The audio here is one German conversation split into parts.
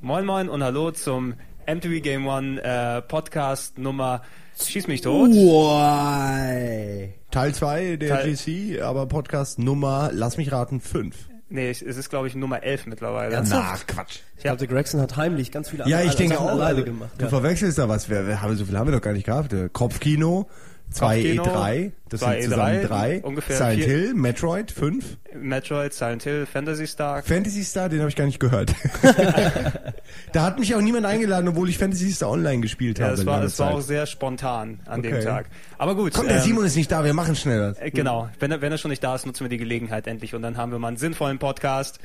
Moin Moin und hallo zum MTV Game One äh, Podcast Nummer Schieß mich tot. Why? Teil 2 der Teil- GC, aber Podcast Nummer, lass mich raten, 5. Nee, es ist glaube ich Nummer 11 mittlerweile. Na, Quatsch. Ich glaube, der Gregson hat heimlich ganz viele Ja, ich andere denke Sachen auch, alleine also, gemacht. du Ja. verwechselst da was. Wir, wir haben, so viel haben wir doch gar nicht gehabt. Äh, Kopfkino, 2 Kopfkino, E3, das sind zusammen E3, 3. ungefähr Silent vier- Hill, Metroid, 5. Metroid, Silent Hill, Fantasy Star. Fantasy Star, den habe ich gar nicht gehört. da hat mich auch niemand eingeladen, obwohl ich Fantasy Star online gespielt Ja, habe. es war, es war auch sehr spontan an dem Okay. Tag. Aber gut. Komm, der ähm, Simon ist nicht da, wir machen schneller. äh, Genau. Wenn er, wenn er schon nicht da ist, nutzen wir die Gelegenheit endlich und dann haben wir mal einen sinnvollen Podcast.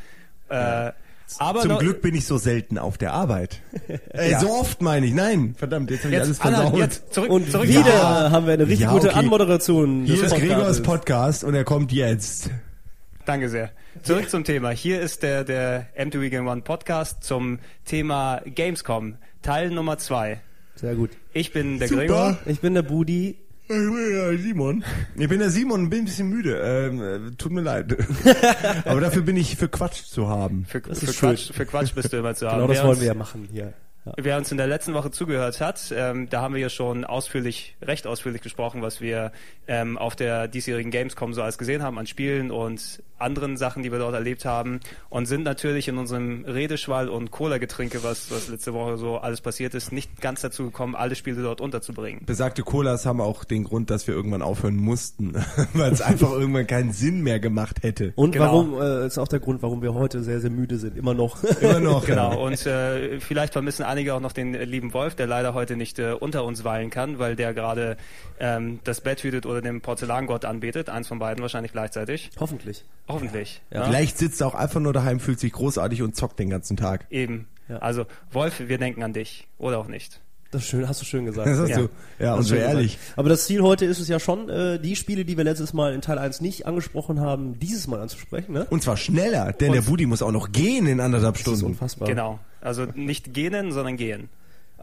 Äh, aber Zum Glück bin ich so selten auf der Arbeit. äh, Ja. So oft meine ich. Nein, verdammt, jetzt habe ich alles versaut. jetzt zurück, Und zurück wieder Ja. haben wir eine richtig Ja, gute okay. Anmoderation. Hier ist Gregors. Podcast und er kommt jetzt. Danke sehr. Zurück zum Thema. Hier ist der, der M2 Game One Podcast zum Thema Gamescom, Teil Nummer zwei. Sehr gut. Ich bin der Super. Gregor. Ich bin der Budi. Ich bin der Simon. Ich bin der Simon und bin ein bisschen müde. Ähm, äh, tut mir leid. Aber dafür bin ich für Quatsch zu haben. Für, Das für. Quatsch, für Quatsch bist du immer zu haben. Genau das wollen wir ja machen hier. Ja. Wer uns in der letzten Woche zugehört hat, ähm, da haben wir ja schon ausführlich, recht ausführlich gesprochen, was wir ähm, auf der diesjährigen Gamescom so alles gesehen haben an Spielen und anderen Sachen, die wir dort erlebt haben und sind natürlich in unserem Redeschwall und Cola-Getränke, was, was letzte Woche so alles passiert ist, nicht ganz dazu gekommen, alle Spiele dort unterzubringen. Besagte Colas haben auch den Grund, dass wir irgendwann aufhören mussten, weil es einfach irgendwann keinen Sinn mehr gemacht hätte. Und Genau. warum äh, ist auch der Grund, warum wir heute sehr, sehr müde sind. Immer noch. Immer noch. Genau, und äh, vielleicht vermissen einige auch noch den lieben Wolf, der leider heute nicht äh, unter uns weilen kann, weil der gerade ähm, das Bett hütet oder den Porzellangott anbetet. Eins von beiden wahrscheinlich gleichzeitig. Hoffentlich. Hoffentlich. Ja. Vielleicht sitzt er auch einfach nur daheim, fühlt sich großartig und zockt den ganzen Tag. Eben. Ja. Also, Wolf, wir denken an dich. Oder auch nicht. Das ist schön, hast du schön gesagt. Das hast Ja. du. Ja, und so ehrlich. gesagt. Aber das Ziel heute ist es ja schon, äh, die Spiele, die wir letztes Mal in Teil 1 nicht angesprochen haben, dieses Mal anzusprechen, ne? Und zwar schneller, denn Und- der Budi muss auch noch gehen in anderthalb Das ist Stunden. unfassbar. Genau. Also nicht gähnen, sondern gehen.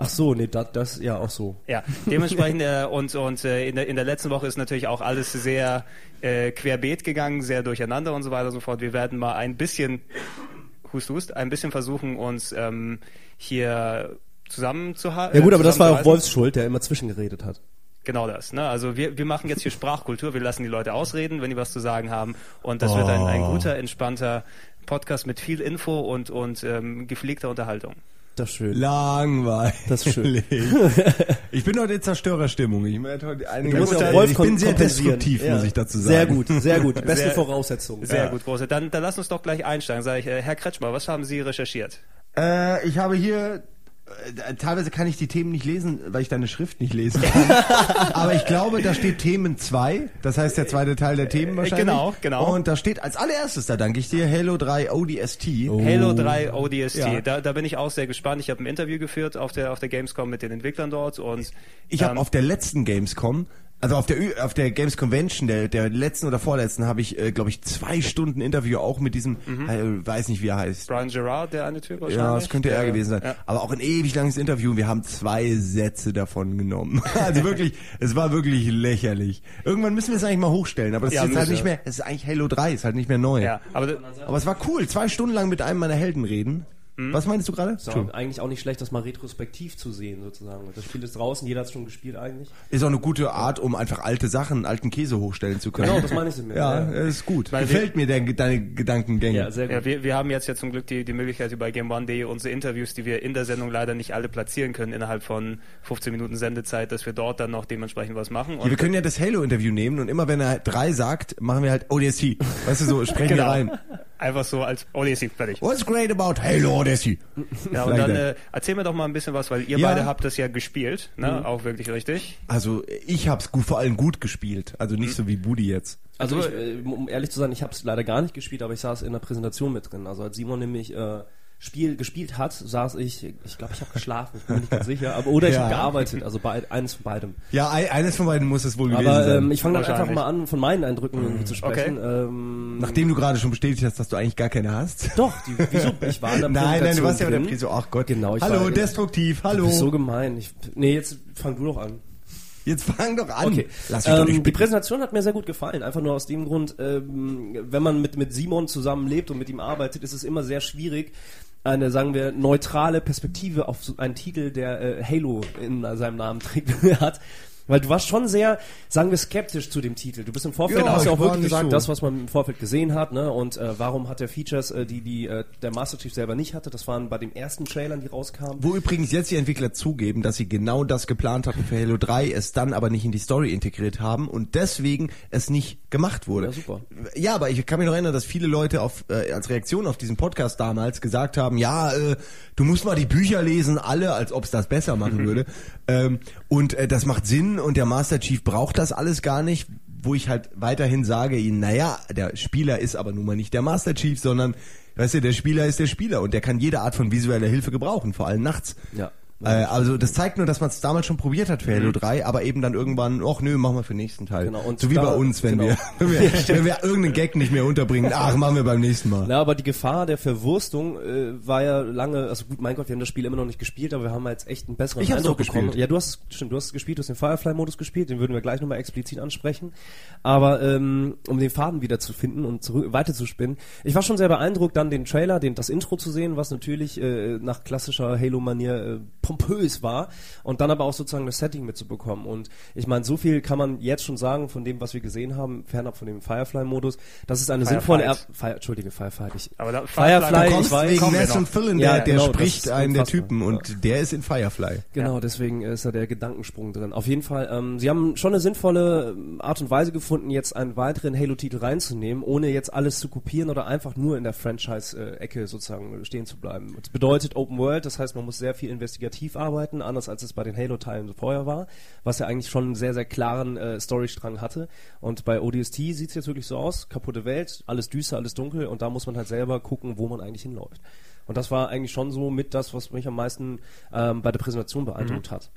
Ach so, nee, das, das ja auch so. Ja, dementsprechend äh, und und äh, in der in der letzten Woche ist natürlich auch alles sehr äh, querbeet gegangen, sehr durcheinander und so weiter und so fort. Wir werden mal ein bisschen hust hust ein bisschen versuchen uns ähm, hier zusammenzuhalten. Ja gut, aber das war auch Wolfs Schuld, der immer zwischengeredet hat. Genau das. Ne? Also wir, wir machen jetzt hier Sprachkultur, wir lassen die Leute ausreden, wenn die was zu sagen haben. Und das wird ein, ein Oh. guter, entspannter Podcast mit viel Info und, und ähm, gepflegter Unterhaltung. Das ist schön. Langweilig. Das ist schön. Ich bin heute in Zerstörerstimmung. Ich, werde heute Du musst ja ich auch Wolf bin sehr destruktiv, Ja. muss ich dazu sagen. Sehr gut, sehr gut. Beste Sehr- Voraussetzung. Sehr Ja. gut, große. Dann, dann lass uns doch gleich einsteigen. Sag ich, äh, Herr Kretschmer, was haben Sie recherchiert? Äh, ich habe hier teilweise kann ich die Themen nicht lesen, weil ich deine Schrift nicht lesen kann. Aber ich glaube, da steht Themen 2. Das heißt der zweite Teil der Themen wahrscheinlich. genau, genau. Und da steht als allererstes, da danke ich dir, Halo 3 ODST. Halo 3 ODST. Ja. Da, da bin ich auch sehr gespannt. Ich habe ein Interview geführt auf der, auf der Gamescom mit den Entwicklern dort und Ich habe ähm, auf der letzten Gamescom, also auf der Ü- auf der Games Convention, der der letzten oder vorletzten, habe ich, äh, glaube ich, zwei Stunden Interview auch mit diesem, äh, weiß nicht wie er heißt. Brian Gerard, der eine Typ. Ja, das könnte er gewesen sein. Ja. Aber auch ein ewig langes Interview. Wir haben zwei Sätze davon genommen. Also wirklich, es war wirklich lächerlich. Irgendwann müssen wir es eigentlich mal hochstellen. Aber das Ja, ist jetzt halt nicht mehr, es ist eigentlich Halo 3, ist halt nicht mehr neu. Ja, aber Aber es war cool, zwei Stunden lang mit einem meiner Helden reden. Mhm. Was meinst du gerade? Ist auch eigentlich auch nicht schlecht, das mal retrospektiv zu sehen, sozusagen. Das Spiel ist draußen, jeder hat es schon gespielt eigentlich. Ist auch eine gute Art, um einfach alte Sachen, alten Käse hochstellen zu können. Genau, das meine ich damit. Ja, ist gut. Weil Gefällt mir der, deine Gedankengänge. Ja, sehr gut. Ja, wir, wir haben jetzt ja zum Glück die, die Möglichkeit über GameOne.de unsere Interviews, die wir in der Sendung leider nicht alle platzieren können, innerhalb von 15 Minuten Sendezeit, dass wir dort dann noch dementsprechend was machen. Ja, Und wir können ja das Halo-Interview nehmen und immer wenn er drei sagt, machen wir halt ODST. Weißt du so, sprechen wir genau. rein. Einfach so als ODST, fertig. What's great about Halo ODST? Ja, und dann äh, erzähl mir doch mal ein bisschen was, weil ihr Ja. beide habt das ja gespielt, ne? Mhm. Auch wirklich richtig. Also ich hab's gut, vor allem gut gespielt. Also nicht so wie Budi jetzt. Also, Also, ich, äh, um ehrlich zu sein, ich habe es leider gar nicht gespielt, aber ich saß in der Präsentation mit drin. Also als Simon nämlich äh, Spiel gespielt hat, saß ich, ich glaube, ich habe geschlafen, ich bin mir nicht ganz sicher, aber oder ich Ja. habe gearbeitet, also bei, eines von beidem. Ja, ein- eines von beiden muss es wohl gewesen Aber sein. ähm, ich fange dann einfach mal an, von meinen Eindrücken irgendwie zu sprechen. Ähm, Nachdem du gerade schon bestätigt hast, dass du eigentlich gar keine hast. doch, die, wieso? Ich war in der Nein, nein, du warst ja bei der. Prise. Ach Gott. Genau, ich Hallo, war, destruktiv, Du hallo. bist so gemein. Ich, nee, jetzt fang du doch an. Jetzt fang doch an. Okay. Lass mich doch Ähm, nicht die spielen. Präsentation hat mir sehr gut gefallen. Einfach nur aus dem Grund, ähm, wenn man mit, mit Simon zusammenlebt und mit ihm arbeitet, ist es immer sehr schwierig, eine, sagen wir, neutrale Perspektive auf so einen Titel, der äh, Halo in seinem Namen trägt, hat. Weil du warst schon sehr, sagen wir, skeptisch zu dem Titel. Du bist im Vorfeld, Ja, hast ja auch wirklich gesagt, so. das, was man im Vorfeld gesehen hat, ne? Und äh, warum hat er Features, äh, die, die äh, der Master Chief selber nicht hatte? Das waren bei den ersten Trailern, die rauskamen. Wo übrigens jetzt die Entwickler zugeben, dass sie genau das geplant hatten für Halo 3, es dann aber nicht in die Story integriert haben und deswegen es nicht gemacht wurde. Ja, super. Ja, aber ich kann mich noch erinnern, dass viele Leute auf, äh, als Reaktion auf diesen Podcast damals gesagt haben, ja, äh, du musst mal die Bücher lesen, alle, als ob es das besser machen würde. Ähm, und äh, das macht Sinn und der Master Chief braucht das alles gar nicht, wo ich halt weiterhin sage ihnen, naja, der Spieler ist aber nun mal nicht der Master Chief, sondern, weißt du, der Spieler ist der Spieler und der kann jede Art von visueller Hilfe gebrauchen, vor allem nachts. Ja. Äh, also das zeigt nur, dass man es damals schon probiert hat für Halo 3, aber eben dann irgendwann, ach nö, machen wir für den nächsten Teil. Genau, und so wie da- bei uns, wenn, genau. wir, wenn, wir, wenn wir irgendeinen Gag nicht mehr unterbringen, ach, machen wir beim nächsten Mal. Ja, aber die Gefahr der Verwurstung äh, war ja lange, also gut, mein Gott, wir haben das Spiel immer noch nicht gespielt, aber wir haben jetzt echt einen besseren Ich Eindruck gespielt. bekommen. Ja, du hast stimmt, du hast es gespielt, du hast den Firefly-Modus gespielt, den würden wir gleich nochmal explizit ansprechen. Aber ähm, um den Faden wieder zu finden und zurück, weiter zu spinnen, ich war schon sehr beeindruckt, dann den Trailer, den, das Intro zu sehen, was natürlich äh, nach klassischer Halo-Manier äh, pompös war und dann aber auch sozusagen das Setting mitzubekommen. Und ich meine, so viel kann man jetzt schon sagen von dem, was wir gesehen haben, fernab von dem Firefly-Modus, das ist eine sinnvolle... Er Firefight. Fire, Entschuldige, Firefight. Ich, Aber da- Firefly, Du ich kommst weiß, wegen noch. Fillion, Ja, der, der genau, spricht einen der. Typen und der ist in Firefly. Genau, deswegen ist da der Gedankensprung drin. Auf jeden Fall, ähm, sie haben schon eine sinnvolle ähm, Art und Weise gefunden, jetzt einen weiteren Halo-Titel reinzunehmen, ohne jetzt alles zu kopieren oder einfach nur in der Franchise-Ecke sozusagen stehen zu bleiben. Das bedeutet Open World, das heißt, man muss sehr viel investigativ arbeiten, anders als es bei den Halo-Teilen vorher war, was ja eigentlich schon einen sehr, sehr klaren äh, Storystrang hatte. Und bei ODST sieht es jetzt wirklich so aus, kaputte Welt, alles düster, alles dunkel und da muss man halt selber gucken, wo man eigentlich hinläuft. Und das war eigentlich schon so mit das, was mich am meisten ähm, bei der Präsentation beeindruckt hat.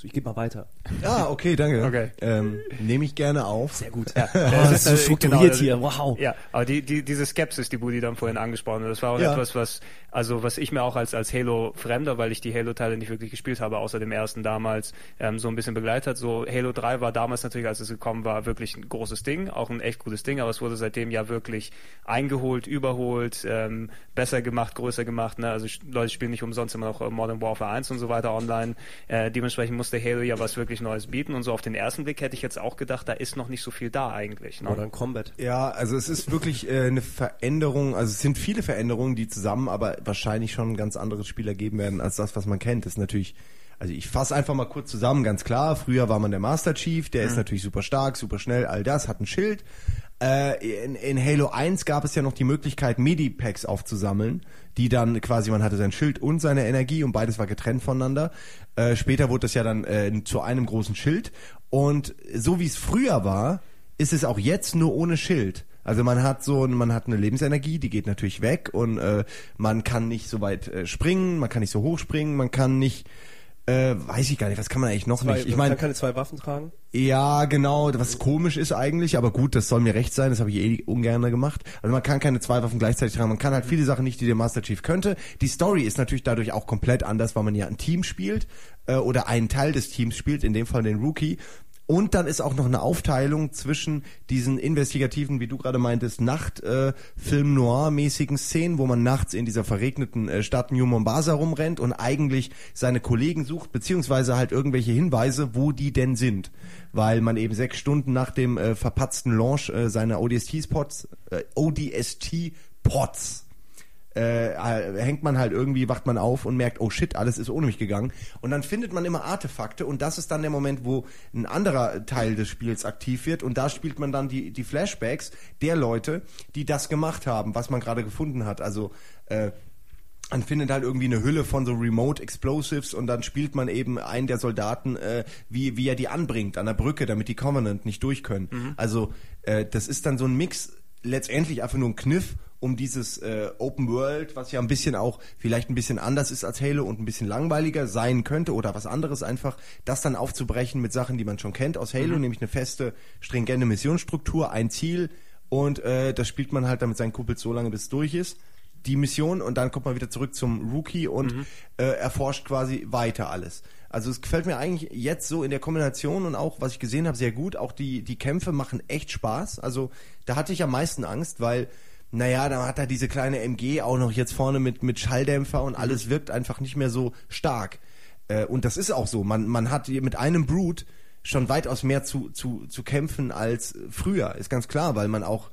So, ich gebe mal weiter. Ah, okay, danke. Okay. Ähm, Nehme ich gerne auf. Sehr gut. Ja, Oh, das das ist, so strukturiert genau, hier. Wow. Ja, aber die, die, diese Skepsis, die Budi dann vorhin angesprochen hat, das war auch Ja. etwas, was, also was ich mir auch als, als Halo-Fremder, weil ich die Halo-Teile nicht wirklich gespielt habe, außer dem ersten damals, ähm, so ein bisschen begleitet hat. So Halo 3 war damals natürlich, als es gekommen war, wirklich ein großes Ding, auch ein echt gutes Ding, aber es wurde seitdem ja wirklich eingeholt, überholt, ähm, besser gemacht, größer gemacht. Ne? Also Leute spielen nicht umsonst immer noch Modern Warfare 1 und so weiter online. Äh, dementsprechend musste Halo ja was wirklich Neues bieten und so auf den ersten Blick hätte ich jetzt auch gedacht, da ist noch nicht so viel da eigentlich. Ne? Modern Combat. Ja, also es ist wirklich äh, eine Veränderung, also es sind viele Veränderungen, die zusammen aber wahrscheinlich schon ein ganz anderes Spiel ergeben werden als das, was man kennt. Das ist natürlich, also ich fasse einfach mal kurz zusammen, ganz klar, früher war man der Master Chief, der ist natürlich super stark, super schnell, all das, hat ein Schild. Äh, in, in Halo 1 gab es ja noch die Möglichkeit, Midi-Packs aufzusammeln, die dann quasi, man hatte sein Schild und seine Energie und beides war getrennt voneinander. Äh, später wurde das ja dann äh, zu einem großen Schild. Und so wie es früher war, ist es auch jetzt nur ohne Schild. Also man hat so, man hat eine Lebensenergie, die geht natürlich weg und äh, man kann nicht so weit äh, springen, man kann nicht so hoch springen, man kann nicht, äh, weiß ich gar nicht, was kann man eigentlich noch Zwei, nicht? Ich man meine, kann keine zwei Waffen tragen. ja, genau, was komisch ist eigentlich, aber gut, das soll mir recht sein, das habe ich eh ungern gemacht. Also man kann keine zwei Waffen gleichzeitig tragen, man kann halt viele Sachen nicht, die der Master Chief könnte. Die Story ist natürlich dadurch auch komplett anders, weil man ja ein Team spielt äh, oder einen Teil des Teams spielt, in dem Fall den Rookie. Und dann ist auch noch eine Aufteilung zwischen diesen investigativen, wie du gerade meintest, Nacht-Film-Noir-mäßigen Szenen, wo man nachts in dieser verregneten äh, Stadt New Mombasa rumrennt und eigentlich seine Kollegen sucht, beziehungsweise halt irgendwelche Hinweise, wo die denn sind. Weil man eben sechs Stunden nach dem äh, verpatzten Launch äh, seiner ODST-Spots, äh, ODST-Pots, äh, hängt man halt irgendwie, wacht man auf und merkt, oh shit, alles ist ohne mich gegangen. Und dann findet man immer Artefakte und das ist dann der Moment, wo ein anderer Teil des Spiels aktiv wird und da spielt man dann die, die Flashbacks der Leute, die das gemacht haben, was man gerade gefunden hat. Also äh, man findet halt irgendwie eine Hülle von so Remote Explosives und dann spielt man eben einen der Soldaten, äh, wie, wie er die anbringt an der Brücke, damit die Covenant nicht durch können. Also äh, das ist dann so ein Mix letztendlich einfach nur ein Kniff, um dieses äh, Open World, was ja ein bisschen auch vielleicht ein bisschen anders ist als Halo und ein bisschen langweiliger sein könnte oder was anderes einfach, das dann aufzubrechen mit Sachen, die man schon kennt aus Halo, nämlich eine feste, stringente Missionsstruktur, ein Ziel und äh, das spielt man halt dann mit seinen Kumpels so lange, bis es durch ist die Mission und dann kommt man wieder zurück zum Rookie und äh, erforscht quasi weiter alles. Also es gefällt mir eigentlich jetzt so in der Kombination und auch, was ich gesehen habe, sehr gut. Auch die, die Kämpfe machen echt Spaß. Also da hatte ich am meisten Angst, weil, naja, da hat er diese kleine MG auch noch jetzt vorne mit, mit Schalldämpfer und alles wirkt einfach nicht mehr so stark. Äh, und das ist auch so. Man, man hat mit einem Brute schon weitaus mehr zu, zu, zu kämpfen als früher, ist ganz klar, weil man auch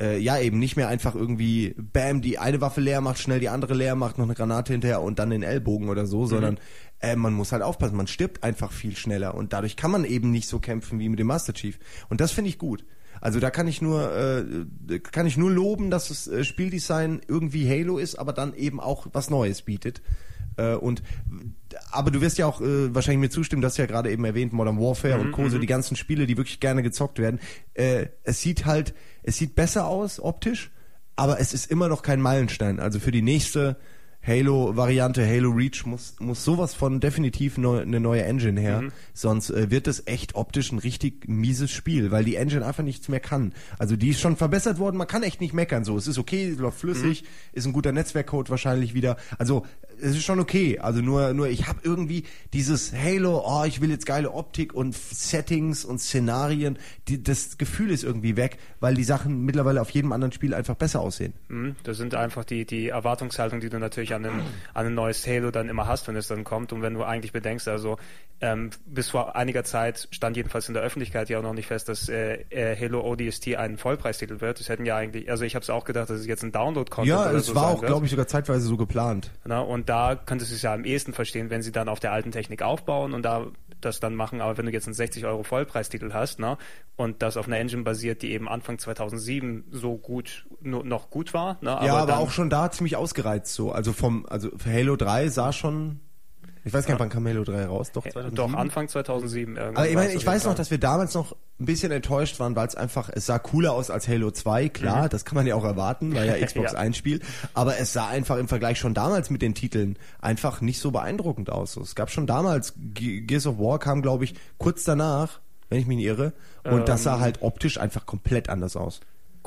äh, ja eben nicht mehr einfach irgendwie bam die eine Waffe leer macht, schnell die andere leer macht, noch eine Granate hinterher und dann den Ellbogen oder so, sondern äh, man muss halt aufpassen, man stirbt einfach viel schneller und dadurch kann man eben nicht so kämpfen wie mit dem Master Chief und das finde ich gut. Also da kann ich nur äh, kann ich nur loben, dass das äh, Spieldesign irgendwie Halo ist, aber dann eben auch was Neues bietet. Äh, und aber du wirst ja auch äh, wahrscheinlich mir zustimmen, das ja gerade eben erwähnt, Modern Warfare und Co., so die ganzen Spiele, die wirklich gerne gezockt werden. Äh, es sieht halt, es sieht besser aus optisch, aber es ist immer noch kein Meilenstein. Also für die nächste Halo-Variante, Halo Reach, muss, muss sowas von definitiv neu, eine neue Engine her. Sonst äh, wird es echt optisch ein richtig mieses Spiel, weil die Engine einfach nichts mehr kann. Also die ist schon verbessert worden, man kann echt nicht meckern so. Es ist okay, läuft flüssig, ist ein guter Netzwerkcode wahrscheinlich wieder. Also es ist schon okay. Also nur, nur ich habe irgendwie dieses Halo, oh, ich will jetzt geile Optik und Settings und Szenarien. Die, das Gefühl ist irgendwie weg, weil die Sachen mittlerweile auf jedem anderen Spiel einfach besser aussehen. Mhm, Das sind einfach die, die Erwartungshaltung, die du natürlich an ein, an ein neues Halo dann immer hast, wenn es dann kommt. Und wenn du eigentlich bedenkst, also ähm, bis vor einiger Zeit stand jedenfalls in der Öffentlichkeit ja auch noch nicht fest, dass äh, äh, Halo ODST ein Vollpreistitel wird. Das hätten ja eigentlich, also ich habe es auch gedacht, dass es jetzt ein Download-Content Ja, es so war auch, glaube ich, sogar zeitweise so geplant. Na, und da könntest du es ja am ehesten verstehen, wenn sie dann auf der alten Technik aufbauen und da das dann machen. Aber wenn du jetzt einen 60 Euro Vollpreistitel hast, ne, und das auf einer Engine basiert, die eben Anfang 2007 so gut no, noch gut war, ne, ja, aber auch schon da ziemlich ausgereizt so. Also vom, also Halo 3 sah schon. Ich weiß gar nicht, wann kam Halo 3 raus? Doch, 2007? doch Anfang 2007 irgendwann. Aber ich meine, ich weiß noch, dass wir damals noch ein bisschen enttäuscht waren, weil es einfach, es sah cooler aus als Halo 2, klar, das kann man ja auch erwarten, weil ja Xbox Ja. einspielt, aber es sah einfach im Vergleich schon damals mit den Titeln einfach nicht so beeindruckend aus. Es gab schon damals, Ge- Gears of War kam, glaube ich, kurz danach, wenn ich mich nicht irre, und das sah halt optisch einfach komplett anders aus.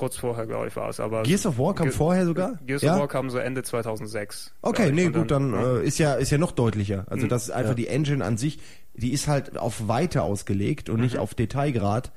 Kurz vorher, glaube ich, war es. Aber Gears of War kam Ge- vorher sogar? Gears Ja? of War kam so Ende 2006. Okay, nee, gut, dann ja. äh, ist ja ist ja noch deutlicher. Also Mhm. das ist einfach die Engine an sich, die ist halt auf Weite ausgelegt und Mhm. nicht auf Detailgrad.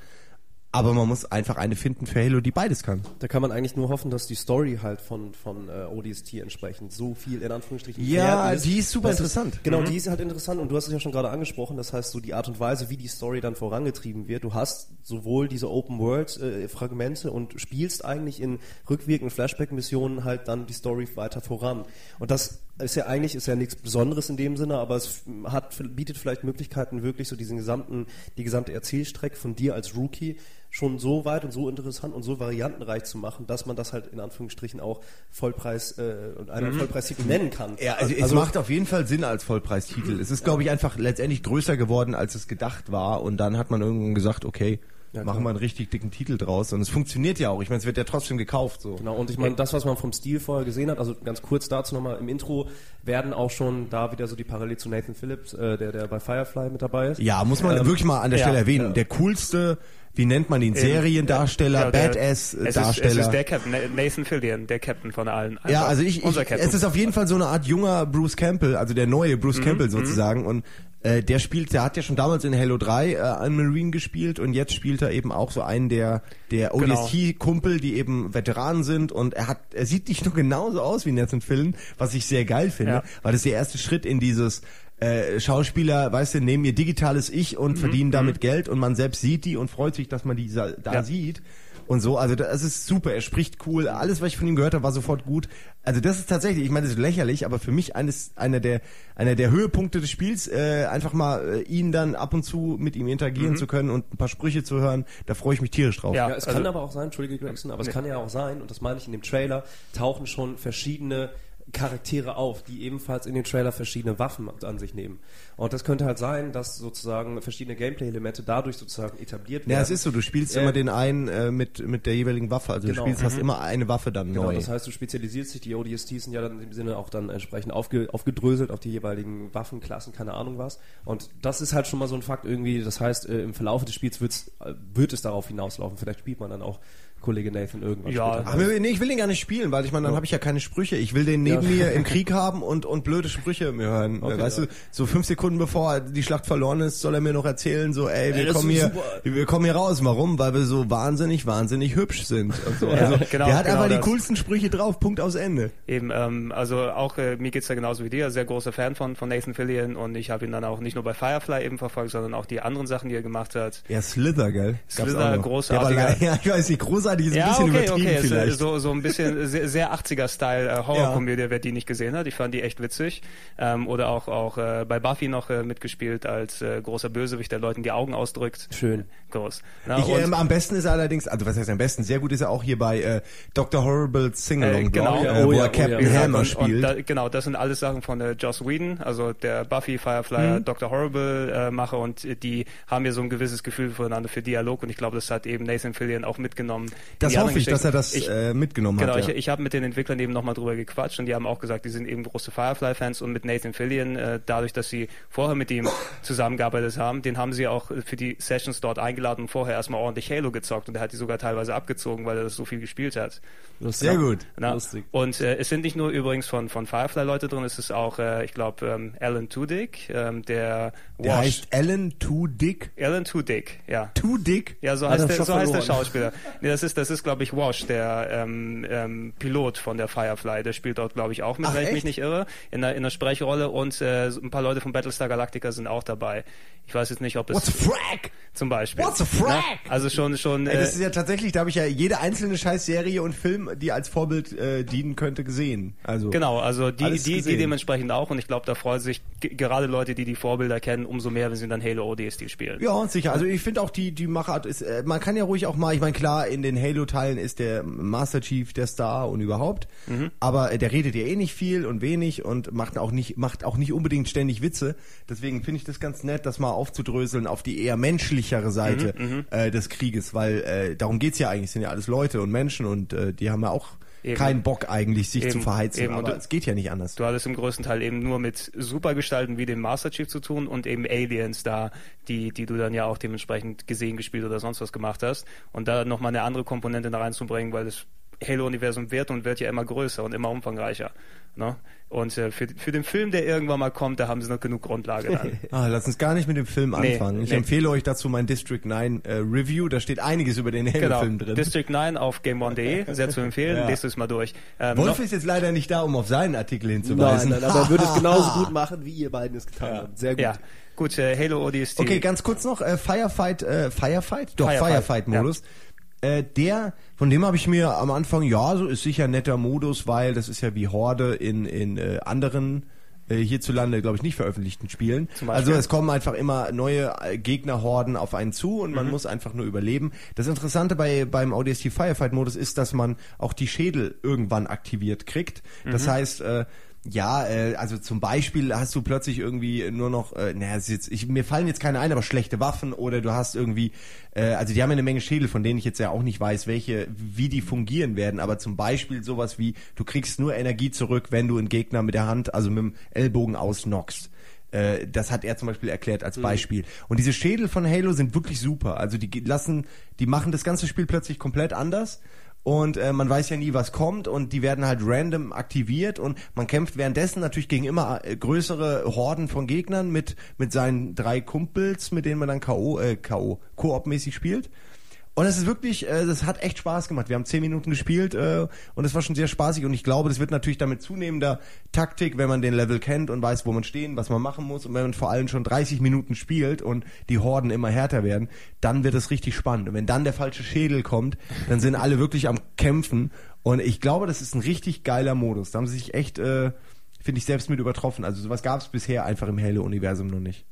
Aber man muss einfach eine finden für Halo, die beides kann. Da kann man eigentlich nur hoffen, dass die Story halt von, von äh, ODST entsprechend so viel in Anführungsstrichen Ja, wert die ist super interessant. genau, die ist halt interessant und du hast es ja schon gerade angesprochen, das heißt so die Art und Weise, wie die Story dann vorangetrieben wird. Du hast sowohl diese Open World äh, Fragmente und spielst eigentlich in rückwirkenden Flashback Missionen halt dann die Story weiter voran. Und das ist ja eigentlich ist ja nichts Besonderes in dem Sinne, aber es hat bietet vielleicht Möglichkeiten wirklich so diesen gesamten die gesamte Erzählstrecke von dir als Rookie schon so weit und so interessant und so variantenreich zu machen, dass man das halt in Anführungsstrichen auch Vollpreis äh, und einen Vollpreistitel nennen kann. Ja, also, es macht auf jeden Fall Sinn als Vollpreistitel. Es ist, glaube ich, einfach letztendlich größer geworden, als es gedacht war. Und dann hat man irgendwann gesagt, okay, Ja, machen wir einen richtig dicken Titel draus. Und es funktioniert ja auch. Ich meine, es wird ja trotzdem gekauft. So. Genau, und ich meine, das, was man vom Stil vorher gesehen hat, also ganz kurz dazu nochmal im Intro, werden auch schon da wieder so die Parallel zu Nathan Phillips, äh, der, der bei Firefly mit dabei ist. Ja, muss man wirklich mal an der ja, Stelle erwähnen. ja. Der coolste, wie nennt man ihn, Eben, Seriendarsteller, ja, Badass-Darsteller. Es ist, es ist der Captain, Nathan Fillion, der Captain von allen. Ja, Einfach also ich, ich es ist auf jeden Fall so eine Art junger Bruce Campbell, also der neue Mhm, Bruce Campbell sozusagen und äh, der spielt, der hat ja schon damals in Halo 3 äh, einen Marine gespielt und jetzt spielt er eben auch so einen der der Genau. ODST-Kumpel, die eben Veteranen sind und er hat, er sieht nicht nur genauso aus wie Nathan Fillion, was ich sehr geil finde, Ja. weil das der erste Schritt in dieses äh, Schauspieler, weißt du, nehmen ihr digitales Ich und verdienen damit Geld und man selbst sieht die und freut sich, dass man die da Ja. sieht und so. Also das ist super. Er spricht cool. Alles, was ich von ihm gehört habe, war sofort gut. Also das ist tatsächlich, ich meine, das ist lächerlich, aber für mich eines einer der einer der Höhepunkte des Spiels, äh, einfach mal äh, ihn dann ab und zu mit ihm interagieren zu können und ein paar Sprüche zu hören. Da freue ich mich tierisch drauf. Ja. Ja, es also- kann aber auch sein, Entschuldige Gregson, aber es kann ja auch sein, und das meine ich in dem Trailer, tauchen schon verschiedene Charaktere auf, die ebenfalls in den Trailer verschiedene Waffen an sich nehmen. Und das könnte halt sein, dass sozusagen verschiedene Gameplay-Elemente dadurch sozusagen etabliert werden. Ja, es ist so, du spielst Äh, immer den einen äh, mit, mit der jeweiligen Waffe. Also Genau. du spielst, hast immer eine Waffe dann Genau, neu. das heißt, du spezialisierst dich, die ODSTs sind ja dann im Sinne auch dann entsprechend aufge, aufgedröselt auf die jeweiligen Waffenklassen, keine Ahnung was. Und das ist halt schon mal so ein Fakt irgendwie, das heißt, äh, im Verlauf des Spiels wird's, äh, wird es darauf hinauslaufen. Vielleicht spielt man dann auch Kollege Nathan irgendwann Ja, später. Aber nee, ich will den gar nicht spielen, weil ich meine, dann habe ich ja keine Sprüche. Ich will den neben Ja. mir im Krieg haben und, und blöde Sprüche mir hören. Okay, weißt ja. du, so fünf Sekunden bevor die Schlacht verloren ist, soll er mir noch erzählen, so, ey, wir Ey, kommen hier, super. wir kommen hier raus. Warum? Weil wir so wahnsinnig, wahnsinnig hübsch sind. Und so. Ja, also, genau, der hat genau einfach die coolsten Sprüche drauf, Punkt aus Ende. Eben, ähm, also auch äh, mir geht's ja genauso wie dir, sehr großer Fan von, von Nathan Fillion und ich habe ihn dann auch nicht nur bei Firefly eben verfolgt, sondern auch die anderen Sachen, die er gemacht hat. Ja, Slither, gell? Slither, großartiger- Ja, ich weiß nicht, großartig ist ein Ja, bisschen okay, übertrieben okay, äh, vielleicht. so, so ein bisschen sehr, sehr 80er-Style äh, Horrorkomödie, wer die nicht gesehen hat. Ich fand die echt witzig. Ähm, oder auch, auch äh, bei Buffy noch äh, mitgespielt als äh, großer Bösewicht, der Leuten die Augen ausdrückt. Schön. Groß. Na, Ich, ähm, am besten ist er allerdings, also was heißt am besten, sehr gut ist er auch hier bei äh, Dr. Horrible's Singalong, Äh, genau. äh, Oh wo ja, er oh Captain ja. Wie gesagt, Hammer und, spielt. Und da, genau, das sind alles Sachen von äh, Joss Whedon, also der Buffy, Firefly, Mhm. Dr. Horrible äh, Macher und äh, die haben ja so ein gewisses Gefühl füreinander für Dialog und ich glaube, das hat eben Nathan Fillion auch mitgenommen. Das hoffe ich, dass er das. Ich, äh, mitgenommen Genau, hat. ich, ja. ich habe mit den Entwicklern eben nochmal drüber gequatscht und die haben auch gesagt, die sind eben große Firefly-Fans und mit Nathan Fillion, äh, dadurch, dass sie vorher mit ihm zusammengearbeitet haben, den haben sie auch für die Sessions dort eingeladen und vorher erstmal ordentlich Halo gezockt und er hat die sogar teilweise abgezogen, weil er das so viel gespielt hat. Lustig. Sehr gut. Na, Lustig. Und äh, es sind nicht nur übrigens von, von Firefly Leute drin, es ist auch, äh, ich glaube, ähm, Alan Tudyk, ähm, der, Der Wash- heißt Alan Too Dick. Alan Tudyk, ja. Too Dick? Ja, so heißt, er der, so heißt der. Schauspieler. Nee, das ist, das ist, glaube ich, Wash, der ähm, ähm, Pilot von der Firefly. Der spielt dort, glaube ich, auch mit, Ach, wenn ich mich echt? nicht irre, in der, in der Sprechrolle. Und äh, ein paar Leute von Battlestar Galactica sind auch dabei. Ich weiß jetzt nicht, ob es What's a frack? zum Beispiel. What's a frack? Na, also schon, schon. Ey, Äh, das ist ja tatsächlich, da habe ich ja jede einzelne Scheißserie und Film, die als Vorbild äh, dienen könnte, gesehen. Also Genau, also die, die, die dementsprechend auch und ich glaube, da freuen sich gerade Leute, die die Vorbilder kennen, umso mehr, wenn sie dann Halo ODST spielen. Ja, sicher. Also ich finde auch die die Machart ist, äh, man kann ja ruhig auch mal, ich meine klar, in den Halo-Teilen ist der Master Chief der Star und überhaupt, Mhm. aber äh, der redet ja eh nicht viel und wenig und macht auch nicht macht auch nicht unbedingt ständig Witze. Deswegen finde ich das ganz nett, das mal aufzudröseln auf die eher menschlichere Seite Mhm, äh, des Krieges, weil äh, darum geht's ja eigentlich, sind ja alles Leute und Menschen und äh, die haben ja auch Eben. keinen Bock eigentlich, sich Eben, zu verheizen, eben. Aber du- es geht ja nicht anders. Du hattest im größten Teil eben nur mit Supergestalten wie dem Master Chief zu tun und eben Aliens da, die, die du dann ja auch dementsprechend gesehen, gespielt oder sonst was gemacht hast. Und da nochmal eine andere Komponente da reinzubringen, weil das Halo-Universum wird und wird ja immer größer und immer umfangreicher. Ne? Und äh, für, für den Film, der irgendwann mal kommt, da haben sie noch genug Grundlage dann. Ah, lass uns gar nicht mit dem Film Nee, anfangen. Ich nee. empfehle euch dazu mein District 9 äh, Review. Da steht einiges über den genau. Halo-Film drin. District 9 auf GameOne.de, sehr zu empfehlen. Ja. Lest es mal durch. Ähm, Wolf ist jetzt leider nicht da, um auf seinen Artikel Nein, hinzuweisen. nein, aber er würde es genauso gut machen, wie ihr beiden es getan habt. Sehr gut. ja, gut, äh, Halo ODST. Okay, ganz kurz noch, äh, Firefight, äh, Firefight? Doch, Firefight, Firefight-Modus. Äh, der, von dem habe ich mir am Anfang, ja, so ist sicher ein netter Modus, weil das ist ja wie Horde in, in äh, anderen äh, hierzulande, glaube ich, nicht veröffentlichten Spielen. Also es kommen einfach immer neue äh, Gegnerhorden auf einen zu und Mhm. man muss einfach nur überleben. Das Interessante bei beim ODST Firefight Modus ist, dass man auch die Schädel irgendwann aktiviert kriegt. Das Mhm. heißt, äh, ja, äh, also zum Beispiel hast du plötzlich irgendwie nur noch, äh, naja, jetzt, ich, mir fallen jetzt keine ein, aber schlechte Waffen oder du hast irgendwie, äh, also die haben ja eine Menge Schädel, von denen ich jetzt ja auch nicht weiß, welche, wie die fungieren werden, aber zum Beispiel sowas wie, du kriegst nur Energie zurück, wenn du einen Gegner mit der Hand, also mit dem Ellbogen ausnockst. Äh, Das hat er zum Beispiel erklärt als Beispiel. Und diese Schädel von Halo sind wirklich super. Also die lassen, die machen das ganze Spiel plötzlich komplett anders. Und äh, man weiß ja nie, was kommt und die werden halt random aktiviert und man kämpft währenddessen natürlich gegen immer äh, größere Horden von Gegnern mit mit seinen drei Kumpels, mit denen man dann KO äh, KO Koop-mäßig spielt. Und es ist wirklich, äh, das hat echt Spaß gemacht. Wir haben zehn Minuten gespielt äh, und es war schon sehr spaßig und ich glaube, das wird natürlich damit zunehmender Taktik, wenn man den Level kennt und weiß, wo man stehen, was man machen muss und wenn man vor allem schon 30 Minuten spielt und die Horden immer härter werden, dann wird es richtig spannend. Und wenn dann der falsche Schädel kommt, dann sind alle wirklich am Kämpfen und ich glaube, das ist ein richtig geiler Modus. Da haben sie sich echt, äh, finde ich, selbst mit übertroffen. Also sowas gab es bisher einfach im Halo-Universum noch nicht.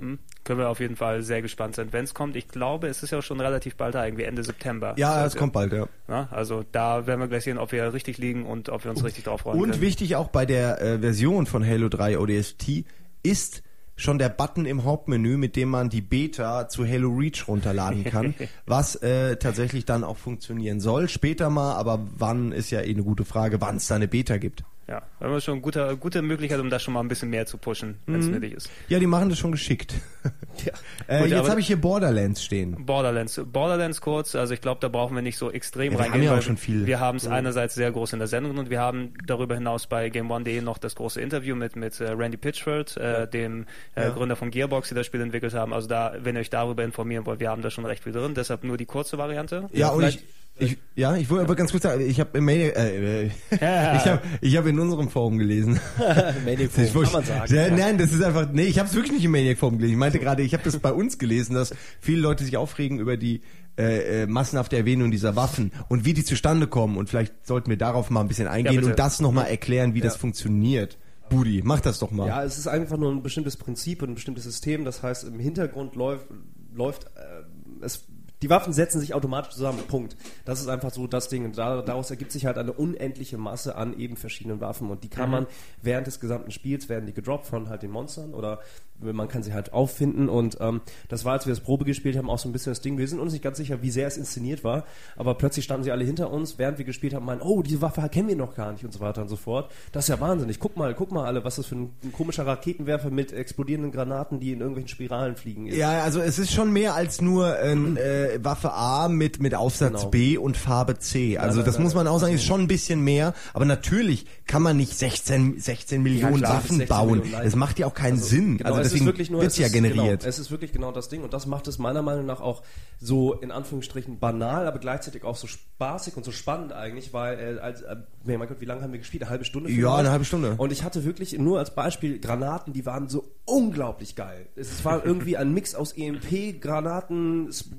Mhm. Können wir auf jeden Fall sehr gespannt sein, wenn es kommt. Ich glaube, es ist ja schon relativ bald da, irgendwie Ende September. Ja, Also, es kommt bald, ja. Ja, also da werden wir gleich sehen, ob wir richtig liegen und ob wir uns richtig drauf freuen Und können. wichtig auch bei der äh, Version von Halo 3 ODST ist schon der Button im Hauptmenü, mit dem man die Beta zu Halo Reach runterladen kann, was äh, tatsächlich dann auch funktionieren soll. Später mal, aber wann ist ja eh eine gute Frage, wann es da eine Beta gibt. Ja, haben wir schon eine gute, gute Möglichkeit, um das schon mal ein bisschen mehr zu pushen, wenn es nötig ist. Ja, die machen das schon geschickt. Ja. Äh, Gut, jetzt habe ich hier Borderlands stehen. Borderlands. Borderlands kurz, also ich glaube, da brauchen wir nicht so extrem Ja, wir reingehen. haben auch weil schon viel. Wir haben es einerseits sehr groß in der Sendung und wir haben darüber hinaus bei GameOne.de noch das große Interview mit, mit äh, Randy Pitchford, äh, dem äh, Ja. Gründer von Gearbox, die das Spiel entwickelt haben. Also da, wenn ihr euch darüber informieren wollt, wir haben da schon recht viel drin, deshalb nur die kurze Variante. Ja, und ich, ich, ja, ich wollte aber ganz kurz sagen, ich habe im Maniac, äh, äh, Ja. ich habe ich hab in unserem Forum gelesen. Maniac Ich Forum, wollte- kann man sagen. Ja, Ja. Nein, das ist einfach, nee, ich habe es wirklich nicht im Maniac Forum gelesen. Ich meinte gerade, ich habe das bei uns gelesen, dass viele Leute sich aufregen über die äh, äh, massenhafte Erwähnung dieser Waffen und wie die zustande kommen. Und vielleicht sollten wir darauf mal ein bisschen eingehen bitte. und das nochmal erklären, wie das funktioniert. Budi, mach das doch mal. Ja, es ist einfach nur ein bestimmtes Prinzip und ein bestimmtes System. Das heißt, im Hintergrund läuft, läuft äh, es, die Waffen setzen sich automatisch zusammen. Punkt. Das ist einfach so das Ding. Und da, daraus ergibt sich halt eine unendliche Masse an eben verschiedenen Waffen. Und die kann man während des gesamten Spiels werden die gedroppt von halt den Monstern oder man kann sie halt auffinden. Und ähm, das war, als wir das Probe gespielt haben, auch so ein bisschen das Ding. Wir sind uns nicht ganz sicher, wie sehr es inszeniert war. Aber plötzlich standen sie alle hinter uns, während wir gespielt haben, meinen, oh, diese Waffe kennen wir noch gar nicht und so weiter und so fort. Das ist ja wahnsinnig. Guck mal, guck mal alle, was das für ein, ein komischer Raketenwerfer mit explodierenden Granaten, die in irgendwelchen Spiralen fliegen ist. Ja, also es ist schon mehr als nur ähm, äh, Waffe A mit, mit Aufsatz Genau. B und Farbe C. Also nein, das nein, muss man auch sagen, ist schon ein bisschen mehr. Aber natürlich kann man nicht 16, 16 Millionen klar, Waffen 16 bauen. Millionen, das macht ja auch keinen Sinn. Genau, also es ist deswegen wirklich nur, wird's es ja ist, generiert. Genau, es ist wirklich genau das Ding und das macht es meiner Meinung nach auch so in Anführungsstrichen banal, aber gleichzeitig auch so spaßig und so spannend eigentlich, weil äh, als, äh, mein Gott, wie lange haben wir gespielt? Eine halbe Stunde? Ja, eine halbe Stunde. Und ich hatte wirklich nur als Beispiel Granaten, die waren so unglaublich geil. Es war irgendwie ein Mix aus EMP, Granaten, S-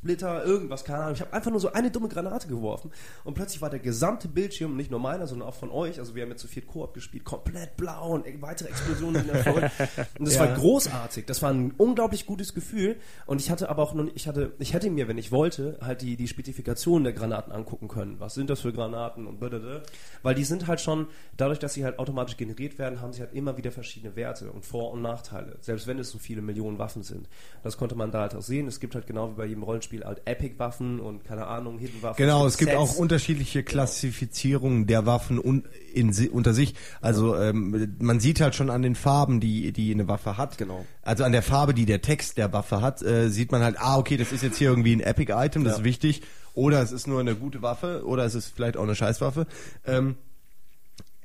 Splitter, irgendwas, keine Ahnung. Ich habe einfach nur so eine dumme Granate geworfen und plötzlich war der gesamte Bildschirm, nicht nur meiner, sondern auch von euch, also wir haben jetzt zu viert Koop gespielt, komplett blau und weitere Explosionen sind erfolgt. Und das Ja. war großartig. Das war ein unglaublich gutes Gefühl. Und ich hatte aber auch noch, nicht- ich hatte, ich hätte mir, wenn ich wollte, halt die, die Spezifikationen der Granaten angucken können. Was sind das für Granaten und blablabla. Weil die sind halt schon, dadurch, dass sie halt automatisch generiert werden, haben sie halt immer wieder verschiedene Werte und Vor- und Nachteile. Selbst wenn es so viele Millionen Waffen sind. Das konnte man da halt auch sehen. Es gibt halt genau wie bei jedem Rollenspiel halt Epic-Waffen und keine Ahnung, Hidden-Waffen. Genau, es gibt Sets. auch unterschiedliche Klassifizierungen der Waffen un, in, unter sich. Also ähm, man sieht halt schon an den Farben, die die eine Waffe hat. Genau. Also an der Farbe, die der Text der Waffe hat, äh, sieht man halt, ah okay, das ist jetzt hier irgendwie ein Epic-Item, das Ja. ist wichtig. Oder es ist nur eine gute Waffe, oder es ist vielleicht auch eine Scheißwaffe. Ähm,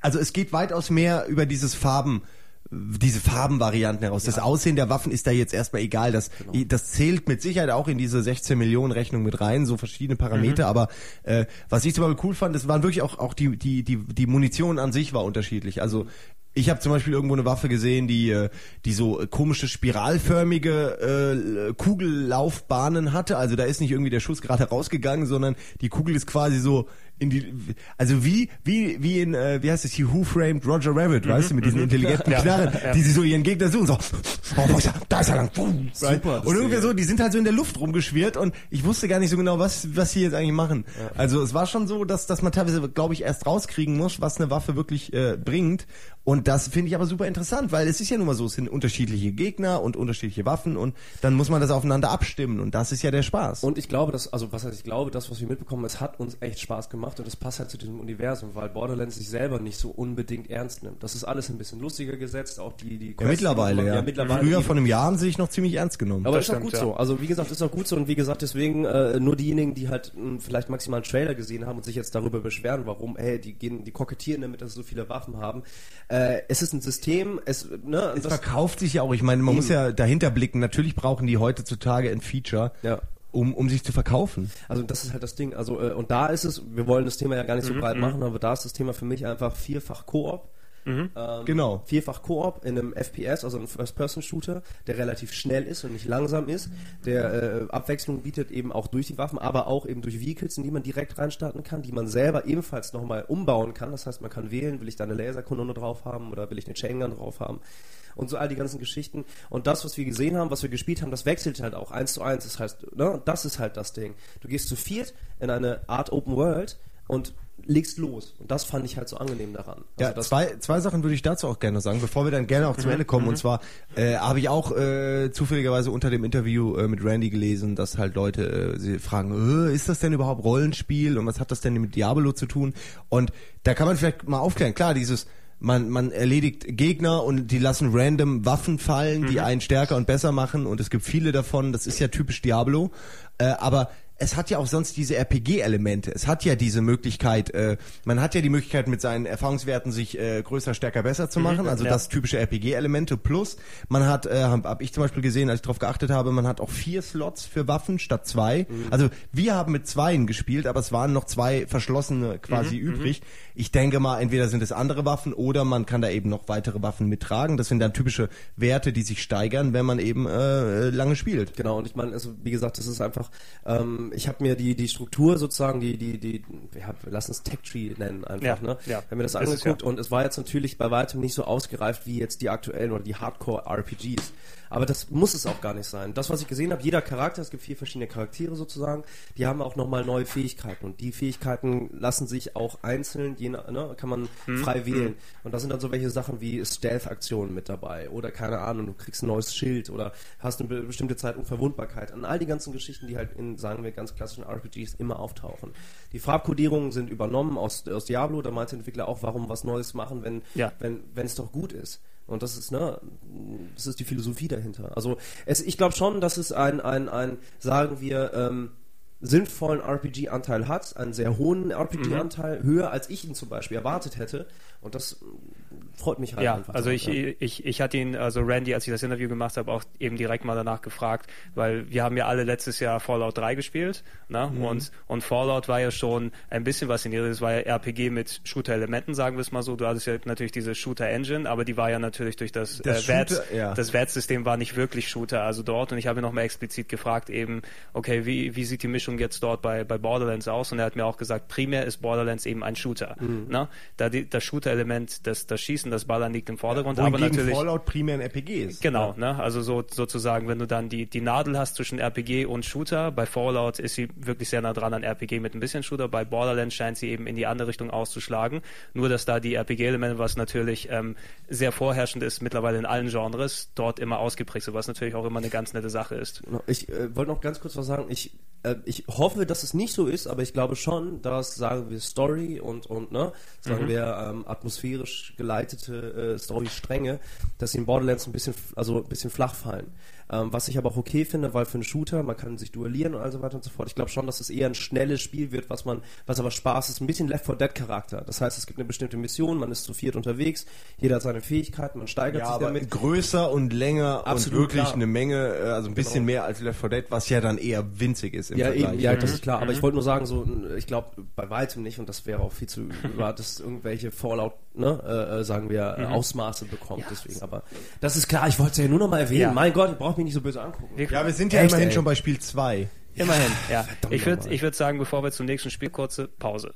also es geht weitaus mehr über dieses Farben diese Farbenvarianten heraus. Das Aussehen der Waffen ist da jetzt erstmal egal. Das, Genau. das zählt mit Sicherheit auch in diese 16 Millionen Rechnung mit rein, so verschiedene Mhm. Parameter. Aber äh, was ich zum Beispiel cool fand, das waren wirklich auch, auch die, die, die, die Munition an sich war unterschiedlich. Also ich habe zum Beispiel irgendwo eine Waffe gesehen, die, äh, die so äh, komische spiralförmige äh, Kugellaufbahnen hatte. Also da ist nicht irgendwie der Schuss gerade rausgegangen, sondern die Kugel ist quasi so in die, also wie, wie, wie in, äh, wie heißt es hier, Who Framed Roger Rabbit, weißt du, mit diesen intelligenten Ja, Knarren, ja. die sie so ihren Gegner suchen, so, oh, da ist er lang, Boom, Super, right? Und irgendwie so, die sind halt so in der Luft rumgeschwirrt und ich wusste gar nicht so genau, was, was sie jetzt eigentlich machen. Also es war schon so, dass, dass man teilweise, glaube ich, erst rauskriegen muss, was eine Waffe wirklich äh, bringt. Und das finde ich aber super interessant, weil es ist ja nun mal so, es sind unterschiedliche Gegner und unterschiedliche Waffen und dann muss man das aufeinander abstimmen und das ist ja der Spaß. Und ich glaube, dass, also was heißt ich glaube, das, was wir mitbekommen, es hat uns echt Spaß gemacht und es passt halt zu diesem Universum, weil Borderlands sich selber nicht so unbedingt ernst nimmt. Das ist alles ein bisschen lustiger gesetzt, auch die, die ja, Quests, mittlerweile, die man- ja. mittlerweile Früher vor einem Jahr haben sie sich noch ziemlich ernst genommen. aber Das ist auch gut ja. so. Also wie gesagt, ist auch gut so und wie gesagt, deswegen äh, nur diejenigen, die halt mh, vielleicht maximal einen Trailer gesehen haben und sich jetzt darüber beschweren, warum, ey, die gehen, die kokettieren damit, dass sie so viele Waffen haben. Äh, es ist ein System, es, ne, es verkauft sich ja auch, ich meine, man Eben. muss ja dahinter blicken, natürlich brauchen die heutzutage ein Feature, Ja. um, um sich zu verkaufen. Also das ist halt das Ding. Also äh, und da ist es, wir wollen das Thema ja gar nicht so breit machen, aber da ist das Thema für mich einfach vierfach Koop. Ähm, Genau. Vierfach Koop in einem FPS, also einem First-Person-Shooter, der relativ schnell ist und nicht langsam ist, der äh, Abwechslung bietet eben auch durch die Waffen, aber auch eben durch Vehicles, in die man direkt reinstarten kann, die man selber ebenfalls nochmal umbauen kann. Das heißt, man kann wählen, will ich da eine Laserkanone drauf haben oder will ich eine Chain Gun drauf haben und so all die ganzen Geschichten. Und das, was wir gesehen haben, was wir gespielt haben, das wechselt halt auch eins zu eins. Das heißt, ne, das ist halt das Ding. Du gehst zu viert in eine Art Open World und legst los. Und das fand ich halt so angenehm daran. Ja, Also das, zwei, zwei Sachen würde ich dazu auch gerne sagen, bevor wir dann gerne auch zum Ende kommen. Und zwar äh, habe ich auch äh, zufälligerweise unter dem Interview äh, mit Randy gelesen, dass halt Leute äh, sie fragen, äh, ist das denn überhaupt Rollenspiel und was hat das denn mit Diablo zu tun? Und da kann man vielleicht mal aufklären. Klar, dieses man, man erledigt Gegner und die lassen random Waffen fallen, die einen stärker und besser machen und es gibt viele davon, das ist ja typisch Diablo. Äh, aber es hat ja auch sonst diese RPG-Elemente. Es hat ja diese Möglichkeit, äh, man hat ja die Möglichkeit mit seinen Erfahrungswerten sich äh, größer, stärker, besser zu machen. Also ja. das typische RPG-Elemente. Plus, man hat, äh, habe hab ich zum Beispiel gesehen, als ich darauf geachtet habe, man hat auch vier Slots für Waffen statt zwei. Also wir haben mit zweien gespielt, aber es waren noch zwei verschlossene quasi übrig. Ich denke mal, entweder sind es andere Waffen oder man kann da eben noch weitere Waffen mittragen. Das sind dann typische Werte, die sich steigern, wenn man eben äh, lange spielt. Genau, und ich meine, also wie gesagt, das ist einfach, ähm, ich habe mir die die Struktur sozusagen, die die die, wir, haben, wir lassen es Tech Tree nennen einfach, Ja, ne? ja. Wir haben mir das Ist es, angeguckt ja. und es war jetzt natürlich bei weitem nicht so ausgereift wie jetzt die aktuellen oder die Hardcore RPGs. Aber das muss es auch gar nicht sein. Das, was ich gesehen habe, jeder Charakter, es gibt vier verschiedene Charaktere sozusagen, die haben auch nochmal neue Fähigkeiten und die Fähigkeiten lassen sich auch einzeln, je ne, kann man Hm, frei wählen. Und da sind dann so welche Sachen wie Stealth-Aktionen mit dabei oder keine Ahnung, du kriegst ein neues Schild oder hast eine be- bestimmte Zeit Unverwundbarkeit. An all die ganzen Geschichten, die halt in, sagen wir, ganz klassischen RPGs immer auftauchen. Die Farbkodierungen sind übernommen aus, aus Diablo, da meinte der Entwickler auch, warum was Neues machen, wenn Ja. wenn wenn es doch gut ist. Und das ist, ne, das ist die Philosophie dahinter. Also es, ich glaube schon, dass es ein, ein, ein, sagen wir, ähm, sinnvollen RPG-Anteil hat, einen sehr hohen RPG-Anteil, höher als ich ihn zum Beispiel erwartet hätte. Und das freut mich halt Ja, also so, ich, ja. ich, ich hatte ihn, also Randy, als ich das Interview gemacht habe, auch eben direkt mal danach gefragt, weil wir haben ja alle letztes Jahr Fallout 3 gespielt, ne? Mhm. Und, und Fallout war ja schon ein bisschen was in Es war ja RPG mit Shooter-Elementen, sagen wir es mal so. Du hattest ja natürlich diese Shooter-Engine, aber die war ja natürlich durch das, Das äh, Shooter- ja. das Wertssystem war nicht wirklich Shooter, also dort. Und ich habe ihn nochmal explizit gefragt eben, okay, wie, wie sieht die Mischung jetzt dort bei, bei Borderlands aus? Und er hat mir auch gesagt, primär ist Borderlands eben ein Shooter. Mhm. Ne? Da die, das Shooter-Element, das, das Schießen, das Ballern liegt im Vordergrund, aber Wohingegen natürlich. Fallout primär ein RPG ist. Genau, ne? Also so sozusagen, wenn du dann die, die Nadel hast zwischen RPG und Shooter, bei Fallout ist sie wirklich sehr nah dran an RPG mit ein bisschen Shooter, bei Borderlands scheint sie eben in die andere Richtung auszuschlagen. Nur dass da die RPG-Elemente, was natürlich ähm, sehr vorherrschend ist, mittlerweile in allen Genres, dort immer ausgeprägt sind, was natürlich auch immer eine ganz nette Sache ist. Genau. Ich äh, wollte noch ganz kurz was sagen. Ich, äh, ich hoffe, dass es nicht so ist, aber ich glaube schon, dass, sagen wir, Story und, und ne, sagen wir, ähm, atmosphärisch geleitete äh, Story-Stränge, dass sie in Borderlands ein bisschen, also ein bisschen flach fallen. Ähm, was ich aber auch okay finde, weil für einen Shooter, man kann sich duellieren und all so weiter und so fort. Ich glaube schon, dass es eher ein schnelles Spiel wird, was man, was aber Spaß ist, ein bisschen Left 4 Dead Charakter. Das heißt, es gibt eine bestimmte Mission, man ist zu viert unterwegs, jeder hat seine Fähigkeiten, man steigert Ja, sich aber damit. größer und länger Absolut, und wirklich klar. eine Menge, äh, also ein bisschen Genau. mehr als Left 4 Dead, was ja dann eher winzig ist im Ja, Vergleich. eben, ja, das ist klar. Mhm. Aber ich wollte nur sagen, so, ich glaube bei weitem nicht, und das wäre auch viel zu überhart, dass irgendwelche Fallout, ne, äh, äh, sagen wir, Mhm. Ausmaße bekommt. deswegen, aber das ist klar. Ich wollte es ja nur noch mal erwähnen. Ja. Mein Gott, ihr braucht mich nicht so böse angucken. Ja, wir sind ja Echt, immerhin ey. schon bei Spiel 2. Immerhin, ja. Verdammt Ich würde ich würd sagen, bevor wir zum nächsten Spiel, kurze Pause.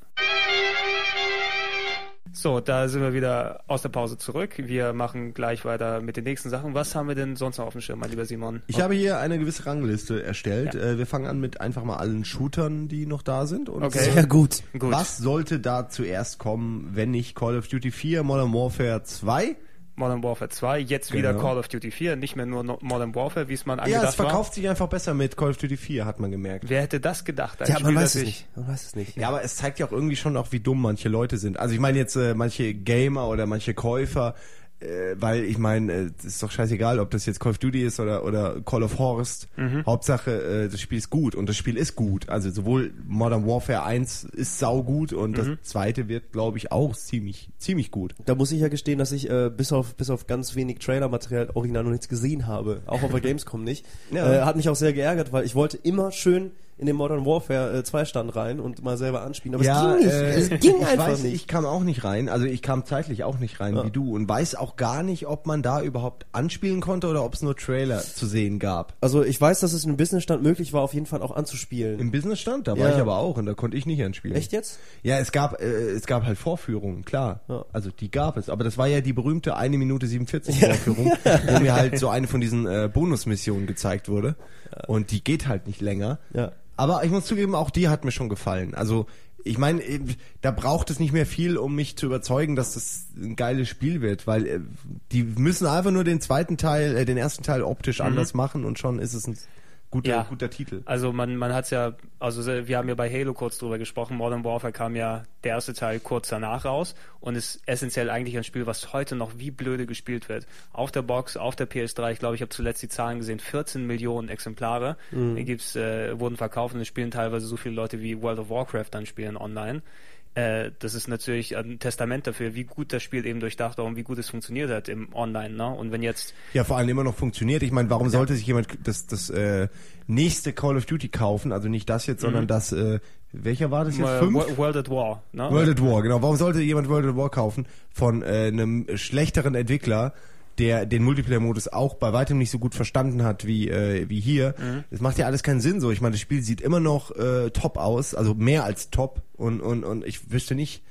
So, da sind wir wieder aus der Pause zurück. Wir machen gleich weiter mit den nächsten Sachen. Was haben wir denn sonst noch auf dem Schirm, mein lieber Simon? Ich habe hier eine gewisse Rangliste erstellt. Ja. Äh, wir fangen an mit einfach mal allen Shootern, die noch da sind. Und Okay. Sehr gut. Gut. Was sollte da zuerst kommen, wenn nicht Call of Duty 4, Modern Warfare 2? Modern Warfare 2, jetzt wieder Genau. Call of Duty 4, nicht mehr nur Modern Warfare, wie es man Ja, angedacht es verkauft sich einfach besser mit Call of Duty 4, hat man gemerkt. war. Wer hätte das gedacht? Ja, man weiß es ich- nicht. Man weiß es nicht. Ja, aber es zeigt ja auch irgendwie schon auch, wie dumm manche Leute sind. Also ich meine jetzt äh, manche Gamer oder manche Käufer, äh, weil ich meine, äh, es ist doch scheißegal, ob das jetzt Call of Duty ist oder, oder Call of Horst. Hauptsache, äh, das Spiel ist gut und das Spiel ist gut. Also sowohl Modern Warfare 1 ist saugut und das zweite wird, glaube ich, auch ziemlich, ziemlich gut. Da muss ich ja gestehen, dass ich äh, bis auf bis auf ganz wenig Trailermaterial original noch nichts gesehen habe, auch auf der Gamescom nicht. Ja. Äh, hat mich auch sehr geärgert, weil ich wollte immer schön in den Modern Warfare äh, 2 Stand rein und mal selber anspielen. Aber ja, es ging nicht. äh, es ging ich einfach weiß, nicht. Ich kam auch nicht rein, also ich kam zeitlich auch nicht rein Ja. wie du und weiß auch gar nicht, ob man da überhaupt anspielen konnte oder ob es nur Trailer zu sehen gab. also ich weiß, dass es im Businessstand möglich war, auf jeden Fall auch anzuspielen. Im Businessstand, da war Ja. ich aber auch und da konnte ich nicht anspielen. Echt jetzt? Ja, es gab äh, es gab halt Vorführungen, klar. Ja. Also die gab es, aber das war ja die berühmte eine Minute 47 Vorführung, wo mir halt so eine von diesen äh, Bonusmissionen gezeigt wurde und die geht halt nicht länger. Ja. Aber ich muss zugeben, auch die hat mir schon gefallen. Also ich meine, äh, da braucht es nicht mehr viel, um mich zu überzeugen, dass das ein geiles Spiel wird, weil äh, die müssen einfach nur den zweiten Teil, äh, den ersten Teil optisch anders machen und schon ist es ein guter, Ja. guter Titel. Also man, man hat's ja, also wir haben ja bei Halo kurz drüber gesprochen, Modern Warfare kam ja der erste Teil kurz danach raus und ist essentiell eigentlich ein Spiel, was heute noch wie blöde gespielt wird. Auf der Box, auf der PS3, ich glaube, ich habe zuletzt die Zahlen gesehen, 14 Millionen Exemplare Mhm. Gibt's, äh, wurden verkauft und es spielen teilweise so viele Leute wie World of Warcraft dann spielen online. Äh, das ist natürlich ein Testament dafür, wie gut das Spiel eben durchdacht war und wie gut es funktioniert hat im Online. Ne? Und wenn jetzt Ja, vor allem immer noch funktioniert. Ich meine, warum sollte sich jemand das, das äh, nächste Call of Duty kaufen? Also nicht das jetzt, sondern das, äh, welcher war das jetzt? äh, Fünf? Wo- World at War, ne? World at War, genau. Warum sollte jemand World at War kaufen von äh, einem schlechteren Entwickler, der den Multiplayer-Modus auch bei weitem nicht so gut verstanden hat wie äh, wie hier? Das macht ja alles keinen Sinn so. Ich meine, das Spiel sieht immer noch äh, top aus, also mehr als top und und und ich wüsste nicht.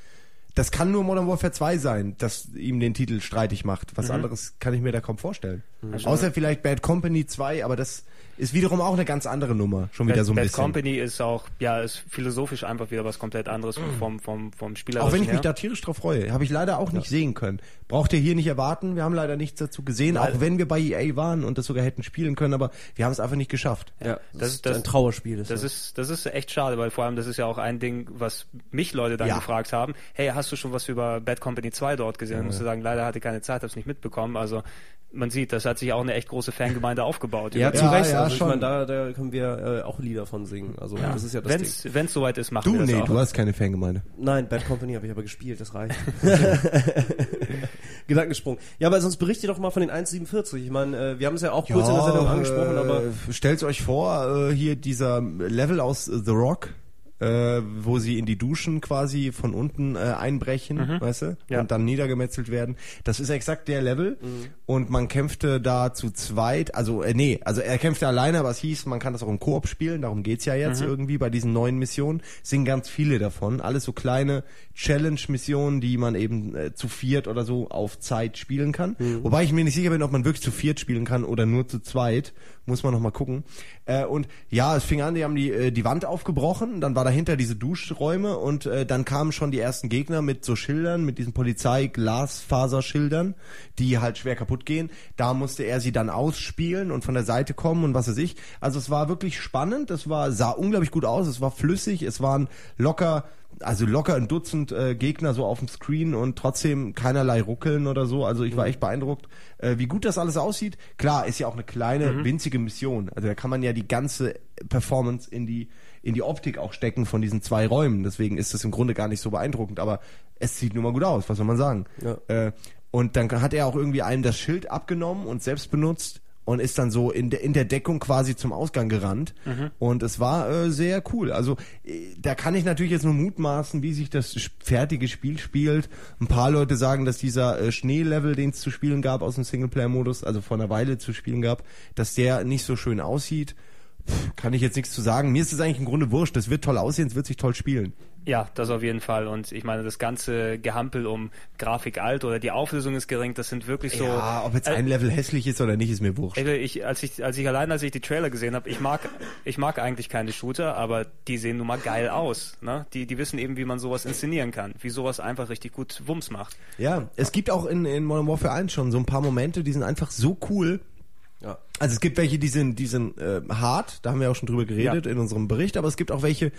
Das kann nur Modern Warfare 2 sein, das ihm den Titel streitig macht. Was anderes kann ich mir da kaum vorstellen. Außer vielleicht Bad Company 2, aber das ist wiederum auch eine ganz andere Nummer. Schon wieder Bad, so ein Bad bisschen. Company ist auch, ja, ist philosophisch einfach wieder was komplett anderes vom, vom, vom Spieler. Auch wenn ich mich da tierisch drauf freue, habe ich leider auch nicht sehen können. Braucht ihr hier nicht erwarten, wir haben leider nichts dazu gesehen, auch wenn wir bei EA waren und das sogar hätten spielen können, aber wir haben es einfach nicht geschafft. Ja, das das ist- das- ein Trauerspiel. Das ist, das ist echt schade, weil vor allem das ist ja auch ein Ding, was mich Leute dann Ja. gefragt haben. Hey, hast du schon was über Bad Company 2 dort gesehen? Ich musste sagen, leider hatte ich keine Zeit, hab's nicht mitbekommen. Also man sieht, das hat sich auch eine echt große Fangemeinde aufgebaut. ja, zu Ja, Recht. ja, also ich schon. meine, da, da können wir äh, auch Lieder von singen. Also das ist ja das Ding. Wenn's, wenn's soweit ist, machen Du, wir das nee, auch. du hast keine Fangemeinde. Nein, Bad Company habe ich aber gespielt, das reicht. Gedankensprung. Ja, aber sonst berichte doch mal von den 1,47. Ich meine, äh, wir haben es ja auch kurz in der Sendung angesprochen, aber äh, stellt euch vor, äh, hier dieser Level aus äh, The Rock, äh, wo sie in die Duschen quasi von unten äh, einbrechen, weißt du, Ja. und dann niedergemetzelt werden. Das ist exakt der Level Mhm. und man kämpfte da zu zweit, also äh, nee, also er kämpfte alleine, aber es hieß, man kann das auch im Koop spielen, darum geht's ja jetzt Mhm. irgendwie bei diesen neuen Missionen. Es sind ganz viele davon, alles so kleine Challenge-Missionen, die man eben äh, zu viert oder so auf Zeit spielen kann. Mhm. Wobei ich mir nicht sicher bin, ob man wirklich zu viert spielen kann oder nur zu zweit. Muss man noch mal gucken. Äh, und ja, es fing an, die haben die, äh, die Wand aufgebrochen, dann war dahinter diese Duschräume und äh, dann kamen schon die ersten Gegner mit so Schildern, mit diesen Polizei-Glasfaserschildern, die halt schwer kaputt gehen. Da musste er sie dann ausspielen und von der Seite kommen und was weiß ich. Also es war wirklich spannend, es war, sah unglaublich gut aus, es war flüssig, es waren locker also locker ein Dutzend äh, Gegner so auf dem Screen und trotzdem keinerlei Ruckeln oder so. Also ich war echt beeindruckt, äh, wie gut das alles aussieht. Klar, ist ja auch eine kleine, winzige Mission. Also da kann man ja die ganze Performance in die in die Optik auch stecken von diesen zwei Räumen. Deswegen ist das im Grunde gar nicht so beeindruckend. Aber es sieht nun mal gut aus, was soll man sagen? Ja. Äh, und dann hat er auch irgendwie einem das Schild abgenommen und selbst benutzt und ist dann so in der, in der Deckung quasi zum Ausgang gerannt. Und es war äh, sehr cool. Also äh, da kann ich natürlich jetzt nur mutmaßen, wie sich das fertige Spiel spielt. Ein paar Leute sagen, dass dieser äh, Schneelevel, den es zu spielen gab aus dem Singleplayer-Modus, also vor einer Weile zu spielen gab, dass der nicht so schön aussieht. Pff, kann ich jetzt nichts zu sagen. Mir ist es eigentlich im Grunde wurscht. Das wird toll aussehen, es wird sich toll spielen. Ja, das auf jeden Fall. Und ich meine, das ganze Gehampel um Grafik alt oder die Auflösung ist gering, das sind wirklich so. ja, ob jetzt Äh, ein Level hässlich ist oder nicht, ist mir wurscht. Also ich, als ich, als ich allein, als ich die Trailer gesehen habe, ich mag, ich mag eigentlich keine Shooter, aber die sehen nun mal geil aus. Ne? Die, die wissen eben, wie man sowas inszenieren kann, wie sowas einfach richtig gut Wumms macht. Ja, es gibt auch in, in Modern Warfare 1 schon so ein paar Momente, die sind einfach so cool. Ja. Also es gibt welche, die sind, die sind äh, hart, da haben wir auch schon drüber geredet Ja. in unserem Bericht, aber es gibt auch welche,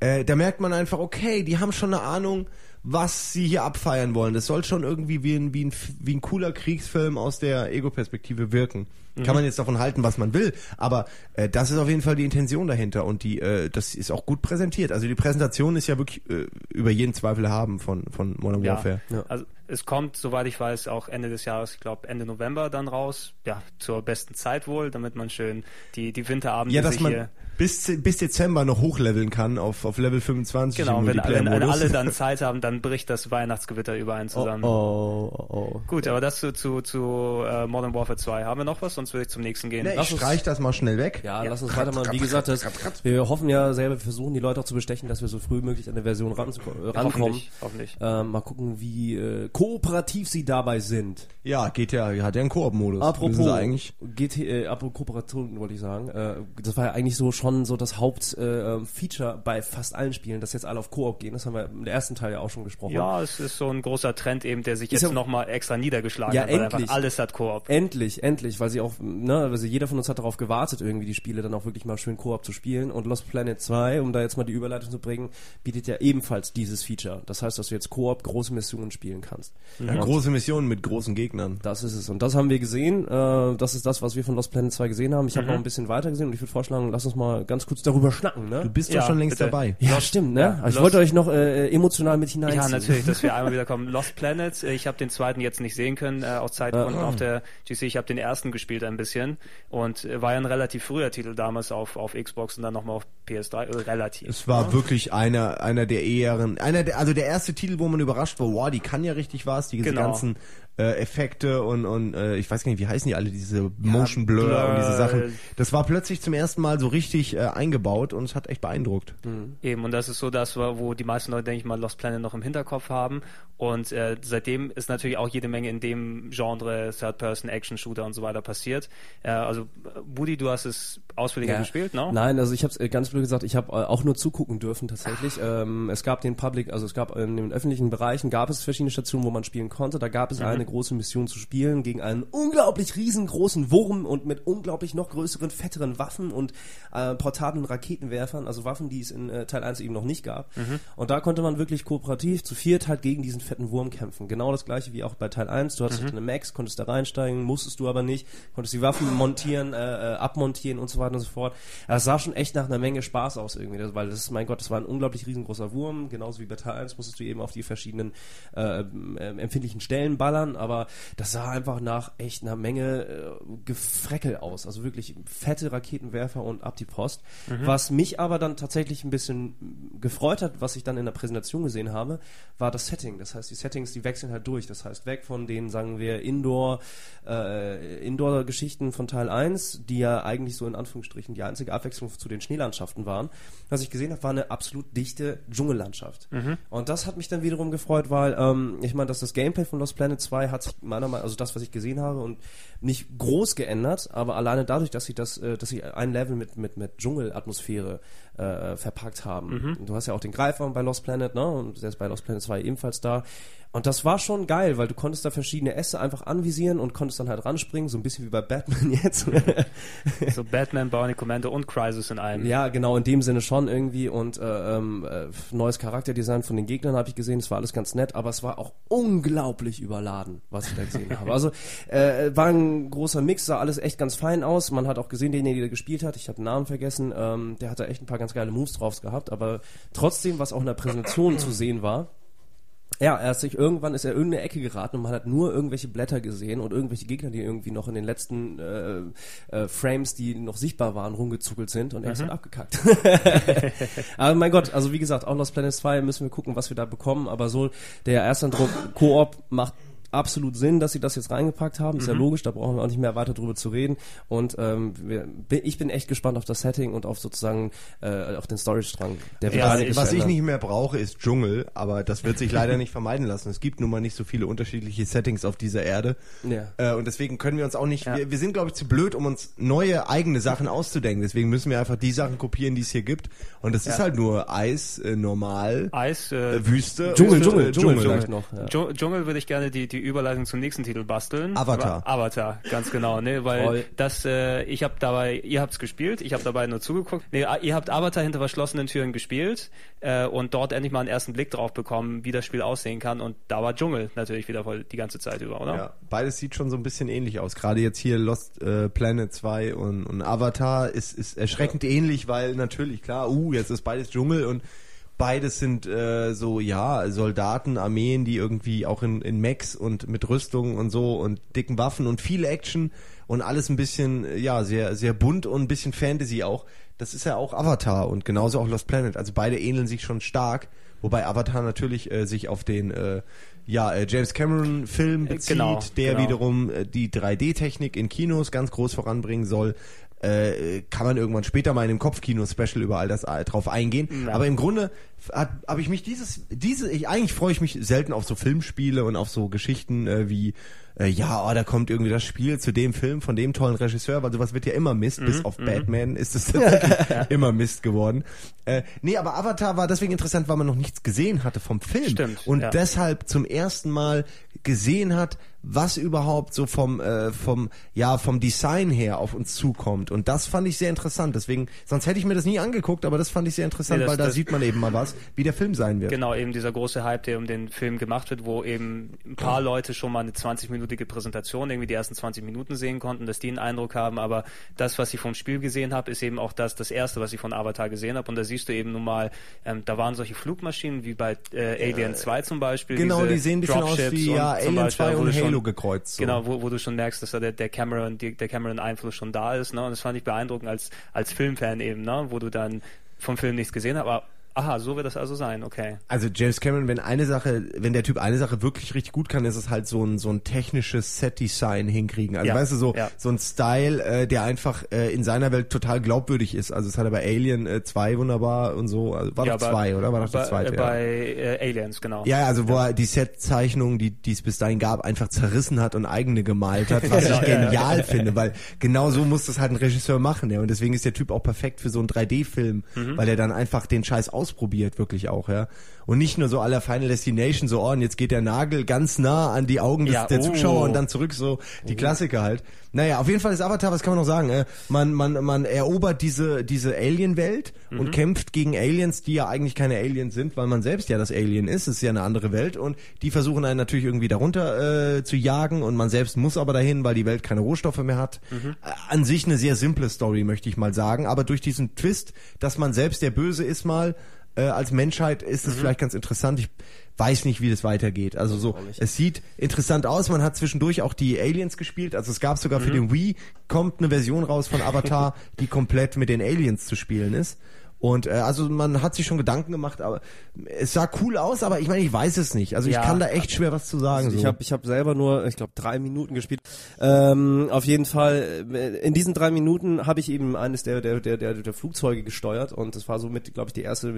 äh, da merkt man einfach, okay, die haben schon eine Ahnung, was sie hier abfeiern wollen. Das soll schon irgendwie wie ein, wie ein, wie ein cooler Kriegsfilm aus der Ego-Perspektive wirken. Kann man jetzt davon halten, was man will, aber äh, das ist auf jeden Fall die Intention dahinter und die äh, das ist auch gut präsentiert. Also die Präsentation ist ja wirklich äh, über jeden Zweifel haben von von Modern Ja. Warfare. Ja. Also es kommt, soweit ich weiß, auch Ende des Jahres, ich glaube Ende November dann raus. Ja, zur besten Zeit wohl, damit man schön die, die Winterabende Ja, dass sich man hier. Bis bis Dezember noch hochleveln kann auf auf Level 25 Genau, im wenn, wenn, wenn alle dann Zeit haben, dann bricht das Weihnachtsgewitter über einen Oh, zusammen. oh, oh, oh. Gut, aber das zu, zu, zu äh, Modern Warfare 2. Haben wir noch was? Sonst würde ich zum nächsten gehen. Nee, Lass ich uns- streich das mal schnell weg. Ja, lass uns weitermachen. Wie gesagt, das, wir hoffen ja selber, wir versuchen die Leute auch zu bestechen, dass wir so früh wie möglich an der Version ran, äh, rankommen. Hoffentlich, hoffentlich. Ähm, mal gucken, wie äh, kooperativ sie dabei sind. Ja, geht ja, hat ja einen Koop-Modus. Apropos eigentlich. GT, äh, apropos Kooperation wollte ich sagen. Äh, das war ja eigentlich so schon so das Hauptfeature äh, Feature bei fast allen Spielen, dass jetzt alle auf Koop gehen. Das haben wir im ersten Teil ja auch schon gesprochen. Ja, es ist so ein großer Trend eben, der sich Ist jetzt ja- nochmal extra niedergeschlagen Ja, hat, weil endlich. einfach alles hat Koop. Endlich, endlich, weil sie auch, ne, also jeder von uns hat darauf gewartet, irgendwie die Spiele dann auch wirklich mal schön Koop zu spielen. Und Lost Planet 2, um da jetzt mal die Überleitung zu bringen, bietet ja ebenfalls dieses Feature. Das heißt, dass du jetzt Koop große Missionen spielen kannst. Ja, große Missionen mit großen Gegnern. Das ist es. Und das haben wir gesehen. Äh, das ist das, was wir von Lost Planet 2 gesehen haben. Ich habe noch ein bisschen weiter gesehen und ich würde vorschlagen, lass uns mal ganz kurz darüber schnacken, ne? Du bist Ja, doch schon längst bitte. dabei. ja, stimmt, ne? Ja, Aber ich Lost- wollte euch noch äh, emotional mit hineinziehen. Ja, natürlich, dass wir einmal wieder kommen. Lost Planet, äh, ich habe den zweiten jetzt nicht sehen können, äh, aus Zeitgründen Ah. auf der GC. Ich habe den ersten gespielt ein bisschen und äh, war ja ein relativ früher Titel damals auf, auf Xbox und dann nochmal auf PS3. Äh, relativ. Es war wirklich einer, einer der ehren, einer der, also der erste Titel, wo man überrascht war, wow, die kann ja richtig was, diese Genau. ganzen äh, Effekte und, und äh, ich weiß gar nicht, wie heißen die alle, diese Motion Blur, Blur. und diese Sachen. Das war plötzlich zum ersten Mal so richtig äh, eingebaut und es hat echt beeindruckt. Eben, und das ist so das, wo die meisten Leute, denke ich mal, Lost Planet noch im Hinterkopf haben. Und äh, seitdem ist natürlich auch jede Menge in dem Genre Third-Person-Action-Shooter und so weiter passiert. Äh, also, äh, Budi, du hast es ausführlicher gespielt, ne? Nein, also ich habe es ganz blöd gesagt, ich habe äh, auch nur zugucken dürfen tatsächlich. Ähm, es gab den Public, also es gab in den öffentlichen Bereichen gab es verschiedene Stationen, wo man spielen konnte. Da gab es eine große Mission zu spielen gegen einen unglaublich riesengroßen Wurm und mit unglaublich noch größeren, fetteren Waffen und äh, portablen Raketenwerfern, also Waffen, die es in äh, Teil 1 eben noch nicht gab. Und da konnte man wirklich kooperativ zu viert halt gegen diesen fetten Wurm kämpfen. Genau das gleiche wie auch bei Teil 1. Du hattest eine Max, konntest da reinsteigen, musstest du aber nicht, konntest die Waffen montieren, äh, äh, abmontieren und so weiter und so fort. Das sah schon echt nach einer Menge Spaß aus irgendwie, das, weil das ist, mein Gott, das war ein unglaublich riesengroßer Wurm, genauso wie bei Teil 1 musstest du eben auf die verschiedenen äh, äh, empfindlichen Stellen ballern, aber das sah einfach nach echt einer Menge äh, Gefreckel aus, also wirklich fette Raketenwerfer und ab die Post. Was mich aber dann tatsächlich ein bisschen gefreut hat, was ich dann in der Präsentation gesehen habe, war das Setting. Das heißt, die Settings, die wechseln halt durch. Das heißt, weg von den, sagen wir, Indoor, äh, Indoor-Geschichten von Teil 1, die ja eigentlich so in Anführungsstrichen die einzige Abwechslung zu den Schneelandschaften waren. Was ich gesehen habe, war eine absolut dichte Dschungellandschaft. Und das hat mich dann wiederum gefreut, weil ähm, ich meine, dass das Gameplay von Lost Planet 2 hat sich meiner Meinung also das, was ich gesehen habe, und nicht groß geändert, aber alleine dadurch, dass sie das, äh, dass sie ein Level mit, mit, mit Dschungelatmosphäre äh, verpackt haben. Du hast ja auch den Greifer bei Lost Planet, ne? Und der ist bei Lost Planet 2 ebenfalls da. Und das war schon geil, weil du konntest da verschiedene Äste einfach anvisieren und konntest dann halt ranspringen, so ein bisschen wie bei Batman jetzt. So Batman, Bionic Commando und Crisis in einem. Ja, genau, in dem Sinne schon irgendwie. Und äh, ähm, äh, neues Charakterdesign von den Gegnern habe ich gesehen, das war alles ganz nett, aber es war auch unglaublich überladen, was ich da gesehen habe. Also äh, war ein großer Mix, sah alles echt ganz fein aus. Man hat auch gesehen, derjenige, der gespielt hat, ich habe den Namen vergessen, ähm, der hat da echt ein paar ganz geile Moves drauf gehabt, aber trotzdem, was auch in der Präsentation zu sehen war, ja, er hat sich irgendwann ist er in irgendeine Ecke geraten und man hat nur irgendwelche Blätter gesehen und irgendwelche Gegner, die irgendwie noch in den letzten äh, äh, Frames, die noch sichtbar waren, rumgezuckelt sind und er ist halt abgekackt. aber mein Gott, also wie gesagt, auch Lost Planet 2 müssen wir gucken, was wir da bekommen, aber so der erste Eindruck Koop macht absolut Sinn, dass sie das jetzt reingepackt haben. Ist ja logisch, da brauchen wir auch nicht mehr weiter drüber zu reden. Und ähm, wir, ich bin echt gespannt auf das Setting und auf sozusagen äh, auf den Storystrang. Der Ja, einiges Was ich nicht mehr brauche, ist Dschungel, aber das wird sich leider nicht vermeiden lassen. Es gibt nun mal nicht so viele unterschiedliche Settings auf dieser Erde. Ja. Äh, und deswegen können wir uns auch nicht, Ja. wir, wir sind glaube ich zu blöd, um uns neue eigene Sachen auszudenken. Deswegen müssen wir einfach die Sachen kopieren, die es hier gibt. Und das ist halt nur Eis, äh, normal, Eis, äh, äh, Wüste. Dschungel, und, Dschungel, äh, Dschungel vielleicht noch. Ja. Dschung- Dschungel würde ich gerne die, die Überleitung zum nächsten Titel basteln. Avatar. Avatar, ganz genau, ne, weil Voll. das, äh, ich habe dabei, ihr habt's gespielt, ich habe dabei nur zugeguckt. Nee, ihr habt Avatar hinter verschlossenen Türen gespielt äh, und dort endlich mal einen ersten Blick drauf bekommen, wie das Spiel aussehen kann. Und da war Dschungel natürlich wieder voll die ganze Zeit über, oder? Ja, beides sieht schon so ein bisschen ähnlich aus. Gerade jetzt hier Lost äh, Planet 2 und, und Avatar ist, ist erschreckend ähnlich, weil natürlich, klar, uh, jetzt ist beides Dschungel und beides sind äh, so, ja, Soldaten, Armeen, die irgendwie auch in, in Mechs und mit Rüstung und so und dicken Waffen und viel Action und alles ein bisschen, äh, ja, sehr, sehr bunt und ein bisschen Fantasy auch. Das ist ja auch Avatar und genauso auch Lost Planet. Also beide ähneln sich schon stark. Wobei Avatar natürlich äh, sich auf den äh, ja, äh, James Cameron Film Äh, bezieht, genau, der genau. wiederum äh, die 3D-Technik in Kinos ganz groß voranbringen soll. Äh, kann man irgendwann später mal in einem Kopfkino-Special über all das äh, drauf eingehen. Ja. Aber im Grunde habe ich mich dieses, diese, ich, eigentlich freue ich mich selten auf so Filmspiele und auf so Geschichten äh, wie, äh, ja, oh, da kommt irgendwie das Spiel zu dem Film von dem tollen Regisseur, weil sowas wird ja immer Mist, Mhm, bis auf Batman ist es immer Mist geworden. Äh, nee, aber Avatar war deswegen interessant, weil man noch nichts gesehen hatte vom Film. Stimmt, Und ja. deshalb zum ersten Mal gesehen hat, was überhaupt so vom äh, vom ja vom Design her auf uns zukommt. Und das fand ich sehr interessant. Deswegen sonst hätte ich mir das nie angeguckt aber das fand ich sehr interessant Nee, das- weil da das- sieht man eben mal was wie der Film sein wird. Genau, eben dieser große Hype, der um den Film gemacht wird, wo eben ein paar Leute schon mal eine 20-minütige Präsentation, irgendwie die ersten 20 Minuten sehen konnten, dass die einen Eindruck haben, aber das, was ich vom Spiel gesehen habe, ist eben auch das, das erste, was ich von Avatar gesehen habe. Und da siehst du eben nun mal, ähm, da waren solche Flugmaschinen wie bei äh, Alien 2 zum Beispiel. genau die sehen ein bisschen aus wie ja Alien Beispiel, 2 wo und schon- Halo gekreuzt so. Genau, wo, wo du schon merkst, dass da der, der Cameron, die, der Cameron Einfluss schon da ist, ne? Und das fand ich beeindruckend als, als Filmfan eben, ne? Wo du dann vom Film nichts gesehen hast, aber aha, so wird das also sein, okay. Also James Cameron, wenn eine Sache, wenn der Typ eine Sache wirklich richtig gut kann, ist es halt so ein so ein technisches Set-Design hinkriegen. Also Ja, weißt du so ja. so ein Style, äh, der einfach äh, in seiner Welt total glaubwürdig ist. Also es hat er bei Alien äh, 2 wunderbar und so. Also war Ja, doch zwei, oder? War doch bei, der zweite. äh, bei äh, Aliens, genau. Ja, also wo er die Set-Zeichnungen, die die es bis dahin gab, einfach zerrissen hat und eigene gemalt hat, was ich genial finde, weil genau so muss das halt ein Regisseur machen, ja. Und deswegen ist der Typ auch perfekt für so einen 3D-Film, Mhm. weil er dann einfach den Scheiß ausprobiert, wirklich auch, ja. Und nicht nur so aller Final Destination, so, oh, und jetzt geht der Nagel ganz nah an die Augen des, Ja, der oh. Zuschauer und dann zurück, so die Klassiker halt. Naja, auf jeden Fall ist Avatar, was kann man noch sagen? Äh, man, man, man erobert diese, diese Alien-Welt Mhm. und kämpft gegen Aliens, die ja eigentlich keine Aliens sind, weil man selbst ja das Alien ist. Es ist ja eine andere Welt und die versuchen einen natürlich irgendwie darunter äh, zu jagen und man selbst muss aber dahin, weil die Welt keine Rohstoffe mehr hat. Mhm. Äh, an sich eine sehr simple Story, möchte ich mal sagen, aber durch diesen Twist, dass man selbst der Böse ist mal, äh, als Menschheit ist Mhm. es vielleicht ganz interessant. Ich weiß nicht, wie das weitergeht. Also so, es sieht interessant aus. Man hat zwischendurch auch die Aliens gespielt. Also es gab sogar Mhm. für den Wii kommt eine Version raus von Avatar, die komplett mit den Aliens zu spielen ist. Und äh, also man hat sich schon Gedanken gemacht, aber es sah cool aus, aber ich meine, ich weiß es nicht. Also ich Ja. kann da echt schwer was zu sagen. Also ich so. habe ich hab selber nur, ich glaube, drei Minuten gespielt. Ähm, auf jeden Fall, äh, in diesen drei Minuten habe ich eben eines der, der, der, der, der Flugzeuge gesteuert und das war somit, glaube ich, die erste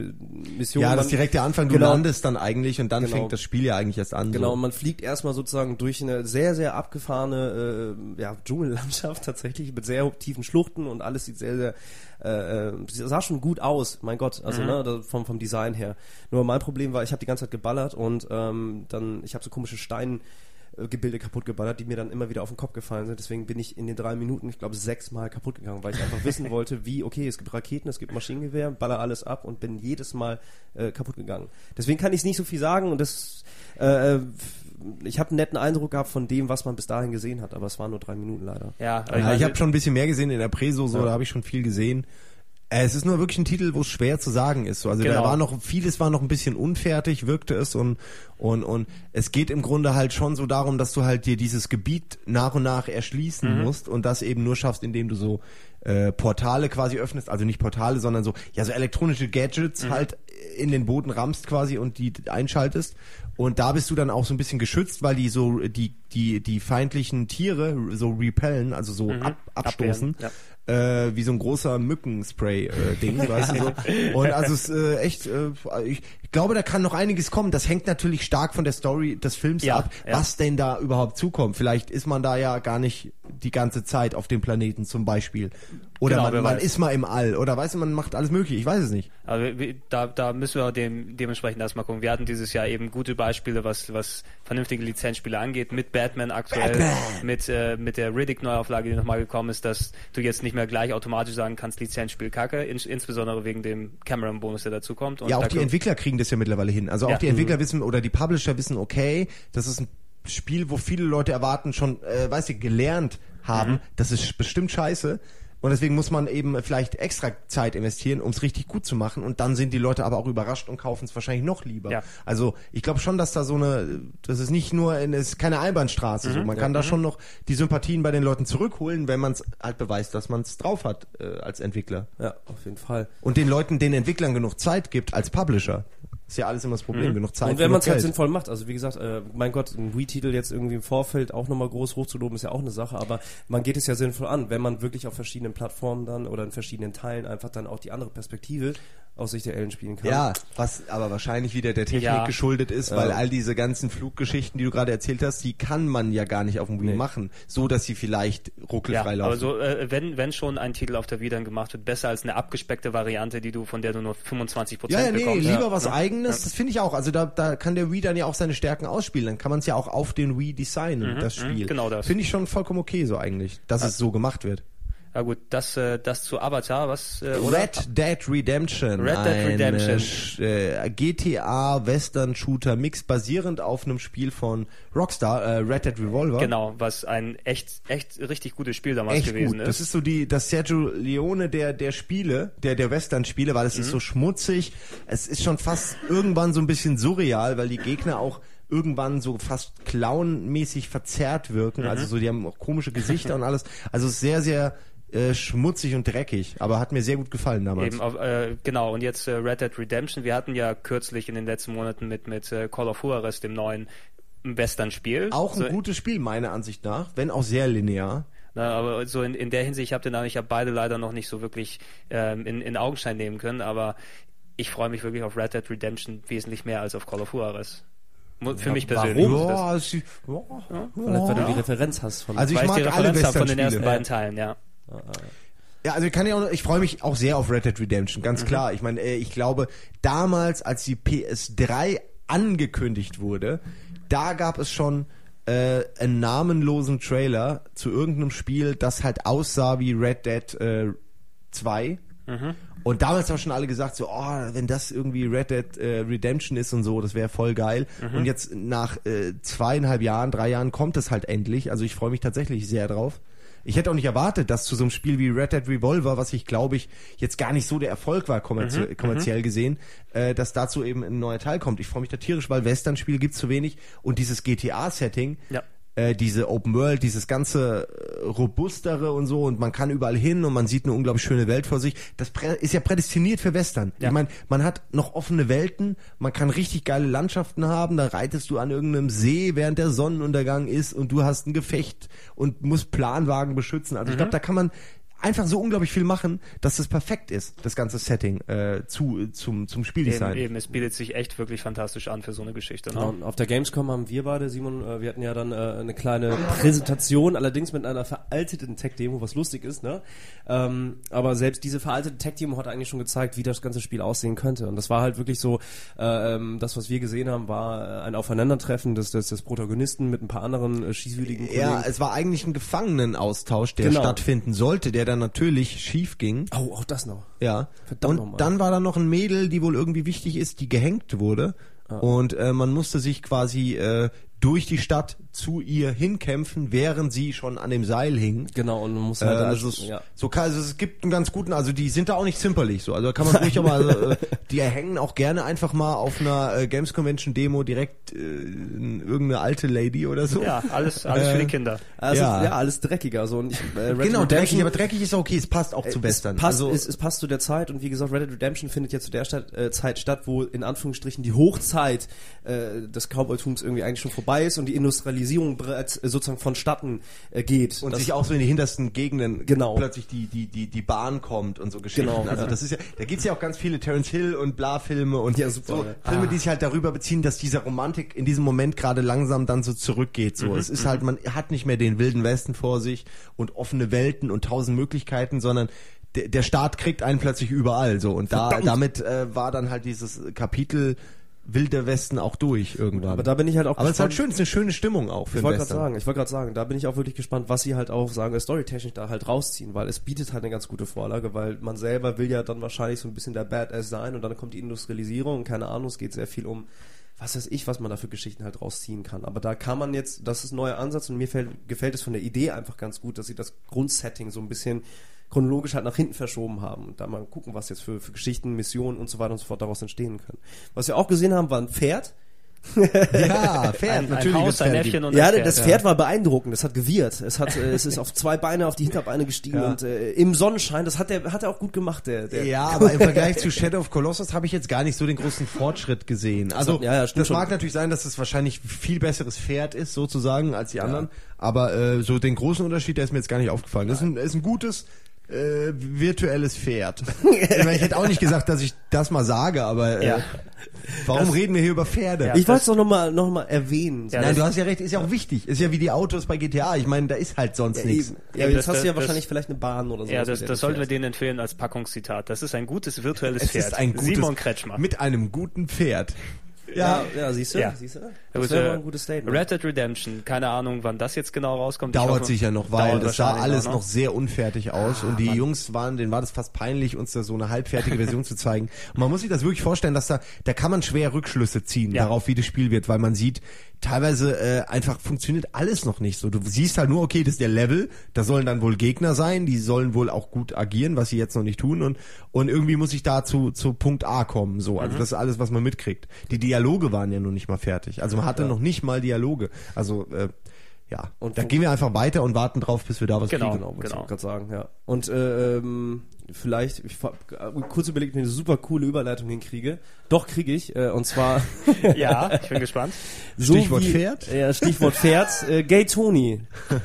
Mission. ja, das ist direkt der Anfang. Du Genau. landest dann eigentlich und dann Genau. fängt das Spiel ja eigentlich erst an. Genau, So. man fliegt erstmal sozusagen durch eine sehr, sehr abgefahrene äh, ja, Dschungellandschaft tatsächlich mit sehr tiefen Schluchten und alles sieht sehr, sehr, äh, äh, sah schon gut aus, mein Gott, also ne, da- vom, vom Design her. Nur mein Problem war, ich habe die ganze Zeit geballert und ähm, dann, ich habe so komische Stein äh, Gebilde kaputt geballert, die mir dann immer wieder auf den Kopf gefallen sind. Deswegen bin ich in den drei Minuten, ich glaube, sechsmal kaputt gegangen, weil ich einfach wissen wollte, wie, okay, es gibt Raketen, es gibt Maschinengewehr, baller alles ab und bin jedes Mal äh, kaputt gegangen. Deswegen kann ich nicht so viel sagen und das, äh, ich habe einen netten Eindruck gehabt von dem, was man bis dahin gesehen hat, aber es waren nur drei Minuten leider. Ja, Ja, ich meine, habe schon ein bisschen mehr gesehen in der Preso, so, Ja. da habe ich schon viel gesehen. Äh, Es ist nur wirklich ein Titel, wo es schwer zu sagen ist. So. Also da Genau. war noch vieles war noch ein bisschen unfertig, wirkte es und und und es geht im Grunde halt schon so darum, dass du halt dir dieses Gebiet nach und nach erschließen Mhm. musst und das eben nur schaffst, indem du so äh, Portale quasi öffnest, also nicht Portale, sondern so ja so elektronische Mhm. Gadgets halt in den Boden rammst quasi und die einschaltest und da bist du dann auch so ein bisschen geschützt, weil die so die die die feindlichen Tiere so repellen, also so ab, abstoßen Mhm. abwehren, äh, wie so ein großer Mückenspray-Ding, weißt du so. Und also es ist äh, echt, äh, ich, ich glaube, da kann noch einiges kommen. Das hängt natürlich stark von der Story des Films Ja, ab, ja. was denn da überhaupt zukommt. Vielleicht ist man da ja gar nicht die ganze Zeit auf dem Planeten zum Beispiel. Oder Genau, man, man ist mal im All. Oder weißt du, man macht alles mögliche. Ich weiß es nicht. Wir- da, da müssen wir dem, dementsprechend erstmal gucken. Wir hatten dieses Jahr eben gute Beispiele, was, was vernünftige Lizenzspiele angeht, mit Batman aktuell, Batman! mit, äh, mit der Riddick-Neuauflage, die nochmal gekommen ist, dass du jetzt nicht mehr gleich automatisch sagen kannst, Lizenzspiel kacke, ins, insbesondere wegen dem Cameron-Bonus, der dazu kommt. Und ja, auch die Entwickler kriegen das ja mittlerweile hin. Also auch Ja. die Entwickler wissen oder die Publisher wissen, okay, das ist ein Spiel, wo viele Leute erwarten, schon, äh, weißt du, gelernt haben, Mhm. das ist bestimmt scheiße. Und deswegen muss man eben vielleicht extra Zeit investieren, um es richtig gut zu machen. Und dann sind die Leute aber auch überrascht und kaufen es wahrscheinlich noch lieber. Ja. Also ich glaube schon, dass da so eine, das ist nicht nur, es ist keine Einbahnstraße. Mhm. So. Man kann da schon noch die Sympathien bei den Leuten zurückholen, wenn man es halt beweist, dass man es drauf hat äh, als Entwickler. Ja, auf jeden Fall. Und den Leuten, den Entwicklern genug Zeit gibt als Publisher. Ist ja alles immer das Problem, genug Zeit. Und wenn man es halt sinnvoll macht, also wie gesagt, äh, mein Gott, ein Wii-Titel jetzt irgendwie im Vorfeld auch nochmal groß hochzuloben, ist ja auch eine Sache, aber man geht es ja sinnvoll an, wenn man wirklich auf verschiedenen Plattformen dann oder in verschiedenen Teilen einfach dann auch die andere Perspektive aus Sicht der Ellen spielen kann. Ja, was aber wahrscheinlich wieder der Technik Ja. geschuldet ist, Ja. weil all diese ganzen Fluggeschichten, die du gerade erzählt hast, die kann man ja gar nicht auf dem Wii Nee. machen, so dass sie vielleicht ja, ruckelfrei aber laufen. so, äh, wenn, wenn schon ein Titel auf der Wii dann gemacht wird, besser als eine abgespeckte Variante, die du, von der du nur 25% ja, ja, nee, bekommst. lieber ja, was ne? eigenes, das finde ich auch. Also da, da kann der Wii dann ja auch seine Stärken ausspielen. Dann kann man es ja auch auf den Wii designen, das Spiel. genau das. Finde ich schon vollkommen okay so eigentlich, dass es so gemacht wird. Ja gut, das, äh, das zu Avatar, was, äh, oder? Red Dead Redemption. Red Dead ein, Redemption. Äh, äh, GTA Western Shooter Mix basierend auf einem Spiel von Rockstar, äh, Red Dead Revolver. Genau, was ein echt, echt richtig gutes Spiel damals Echt gewesen gut. ist. Das ist so die, das Sergio Leone der, der Spiele, der, der Western-Spiele, weil es Mhm. ist so schmutzig. Es ist schon fast irgendwann so ein bisschen surreal, weil die Gegner auch irgendwann so fast clownmäßig verzerrt wirken. Mhm. Also so, die haben auch komische Gesichter und alles. Also sehr, sehr äh, schmutzig und dreckig, aber hat mir sehr gut gefallen damals. Eben, äh, genau, und jetzt äh, Red Dead Redemption. Wir hatten ja kürzlich in den letzten Monaten mit, mit äh, Call of Juarez, dem neuen Western-Spiel. Auch ein so, gutes Spiel, meiner Ansicht nach, wenn auch sehr linear. Na, aber so in, in der Hinsicht, ich habe den ich habe beide leider noch nicht so wirklich ähm, in, in Augenschein nehmen können, aber ich freue mich wirklich auf Red Dead Redemption wesentlich mehr als auf Call of Juarez. Für mich persönlich. Warum? Ja, es- ja, Vielleicht, weil du ja. die Referenz hast von Also ich weil ich die mag alle Referenz habe von den ersten Western-Spiele. beiden Teilen, ja. Ja, also ich kann ja auch, ich freue mich auch sehr auf Red Dead Redemption, ganz klar. Ich meine, äh, ich glaube, damals, als die PS3 angekündigt wurde, da gab es schon äh, einen namenlosen Trailer zu irgendeinem Spiel, das halt aussah wie Red Dead äh, 2. Und damals haben schon alle gesagt, so, oh, wenn das irgendwie Red Dead äh, Redemption ist und so, das wäre voll geil. Und jetzt nach äh, zweieinhalb Jahren, drei Jahren kommt es halt endlich. Also ich freue mich tatsächlich sehr drauf. Ich hätte auch nicht erwartet, dass zu so einem Spiel wie Red Dead Revolver, was ich glaube ich jetzt gar nicht so der Erfolg war kommerzie kommerziell gesehen, äh, dass dazu eben ein neuer Teil kommt. Ich freue mich da tierisch, weil Western-Spiel gibt's zu wenig und dieses GTA-Setting, Ja. Äh, diese Open World, dieses ganze äh, robustere und so und man kann überall hin und man sieht eine unglaublich schöne Welt vor sich. Das ist ja prädestiniert für Western. Ja. Ich meine, man hat noch offene Welten, man kann richtig geile Landschaften haben, da reitest du an irgendeinem See, während der Sonnenuntergang ist und du hast ein Gefecht und musst Planwagen beschützen. Also ich glaube, da kann man einfach so unglaublich viel machen, dass das perfekt ist, das ganze Setting äh, zu, zum, zum Spieldesign. Eben, eben, es bietet sich echt wirklich fantastisch an für so eine Geschichte. Ne? Genau, und auf der Gamescom haben wir beide, Simon, äh, wir hatten ja dann äh, eine kleine Präsentation, allerdings mit einer veralteten Tech-Demo, was lustig ist, ne? Ähm, aber selbst diese veraltete Tech-Demo hat eigentlich schon gezeigt, wie das ganze Spiel aussehen könnte. Und das war halt wirklich so, äh, ähm, das, was wir gesehen haben, war äh, ein Aufeinandertreffen des, des, des Protagonisten mit ein paar anderen äh, schießwütigen Kollegen. Ja, es war eigentlich ein Gefangenenaustausch, der Genau. stattfinden sollte, der dann natürlich schief ging. Oh, auch das noch. Ja. Verdammt und dann war da noch ein Mädel, die wohl irgendwie wichtig ist, die gehängt wurde. Und äh, man musste sich quasi äh, durch die Stadt zu ihr hinkämpfen, während sie schon an dem Seil hing. Genau, und man muss Äh, halt dann- also, es, ja. so kann, also es gibt einen ganz guten, also die sind da auch nicht zimperlich so. Also da kann man ruhig auch mal, also, äh, die hängen auch gerne einfach mal auf einer äh, Games Convention Demo direkt äh, in irgendeine alte Lady oder so. Ja, alles, alles für die Kinder. Also, Ja. ja. alles dreckiger. So. Und ich, äh, Red Genau, dreckig, aber dreckig ist okay, es passt auch zu Western. Es passt, also, es, es passt zu der Zeit und wie gesagt, Red Dead Redemption findet ja zu der Stadt, äh, Zeit statt, wo in Anführungsstrichen die Hochzeit äh, des Cowboytums irgendwie eigentlich schon vorbei vorbei ist und die Industrialisierung bereits äh, sozusagen vonstatten äh, geht. Und Das- sich auch so in die hintersten Gegenden Genau. plötzlich die, die, die, die Bahn kommt und so Geschichten. Genau, also ja. das ist ja, da gibt's ja auch ganz viele Terence Hill und Bla-Filme und Ja, super, so ja. Filme, die sich halt darüber beziehen, dass diese Romantik in diesem Moment gerade langsam dann so zurückgeht. Mhm, So, es ist halt, man hat nicht mehr den wilden Westen vor sich und offene Welten und tausend Möglichkeiten, sondern der, der Staat kriegt einen plötzlich überall. So und da damit äh, war dann halt dieses Kapitel Wilder Westen auch durch irgendwann. Aber da bin ich halt auch Aber es ist halt schön, es ist eine schöne Stimmung auch für Ich wollte gerade sagen, ich wollte gerade sagen, da bin ich auch wirklich gespannt, was sie halt auch sagen, storytechnisch da halt rausziehen, weil es bietet halt eine ganz gute Vorlage, weil man selber will ja dann wahrscheinlich so ein bisschen der Badass sein und dann kommt die Industrialisierung und keine Ahnung, es geht sehr viel um was weiß ich, was man da für Geschichten halt rausziehen kann. Aber da kann man jetzt, das ist ein neuer Ansatz und mir fällt, gefällt es von der Idee einfach ganz gut, dass sie das Grundsetting so ein bisschen chronologisch halt nach hinten verschoben haben und da mal gucken, was jetzt für, für Geschichten, Missionen und so weiter und so fort daraus entstehen können. Was wir auch gesehen haben, war ein Pferd, Ja, Pferd, Ein, ein natürlich. Haus, das ein Pferd. Äffchen und ja, ein Pferd. das Pferd war beeindruckend. Es hat gewirrt. Es hat, äh, es ist auf zwei Beine auf die Hinterbeine gestiegen Ja. und äh, im Sonnenschein. Das hat er, hat er auch gut gemacht. Der, der Ja, aber im Vergleich zu Shadow of Colossus habe ich jetzt gar nicht so den großen Fortschritt gesehen. Also, Ja, ja, stimmt das mag schon. natürlich sein, dass es wahrscheinlich viel besseres Pferd ist, sozusagen, als die anderen. Aber äh, so den großen Unterschied, der ist mir jetzt gar nicht aufgefallen. Das ist ein, ist ein gutes äh, virtuelles Pferd. ich, meine, ich hätte auch nicht gesagt, dass ich das mal sage, aber äh, Ja. warum reden wir hier über Pferde? Ja. ich wollte es doch nochmal noch mal erwähnen. Ja, Nein, das- du hast ja recht, ist ja auch wichtig. Ist ja wie die Autos bei GTA. Ich meine, da ist halt sonst Ja, nichts. ja, jetzt das- hast du ja das- wahrscheinlich vielleicht eine Bahn oder so. Ja, das, das sollten wir denen empfehlen als Packungszitat. Das ist ein gutes virtuelles Es Pferd. ist ein gutes, Simon Kretschmer. mit einem guten Pferd. Ja, ja, siehst du? Ja. Siehst du? Das wäre äh, mal ein gutes Statement. Red Dead Redemption, keine Ahnung, wann das jetzt genau rauskommt. Dauert hoffe, sicher noch, weil das sah alles auch noch sehr unfertig aus und die Mann. Jungs waren, denen war das fast peinlich, uns da so eine halbfertige Version zu zeigen. Und man muss sich das wirklich vorstellen, dass da, da kann man schwer Rückschlüsse ziehen Ja. darauf, wie das Spiel wird, weil man sieht, teilweise äh, einfach funktioniert alles noch nicht so. Du siehst halt nur, okay, das ist der Level, da sollen dann wohl Gegner sein, die sollen wohl auch gut agieren, was sie jetzt noch nicht tun und und irgendwie muss ich da zu, zu Punkt A kommen, so. Mhm. Also das ist alles, was man mitkriegt. Die Dialoge waren ja noch nicht mal fertig. Also man hatte noch nicht mal Dialoge. Also äh, ja, Und da gehen wir einfach weiter und warten drauf, bis wir da was Genau. kriegen. Genau, genau. ich gerade sagen, ja. Und äh, ähm, vielleicht, ich hab kurz überlegt, ob ich eine super coole Überleitung hinkriege. Doch kriege ich, äh, und zwar Ja, ich bin gespannt. so Stichwort wie, Pferd? Ja, Stichwort Pferd. Äh, Gay Tony.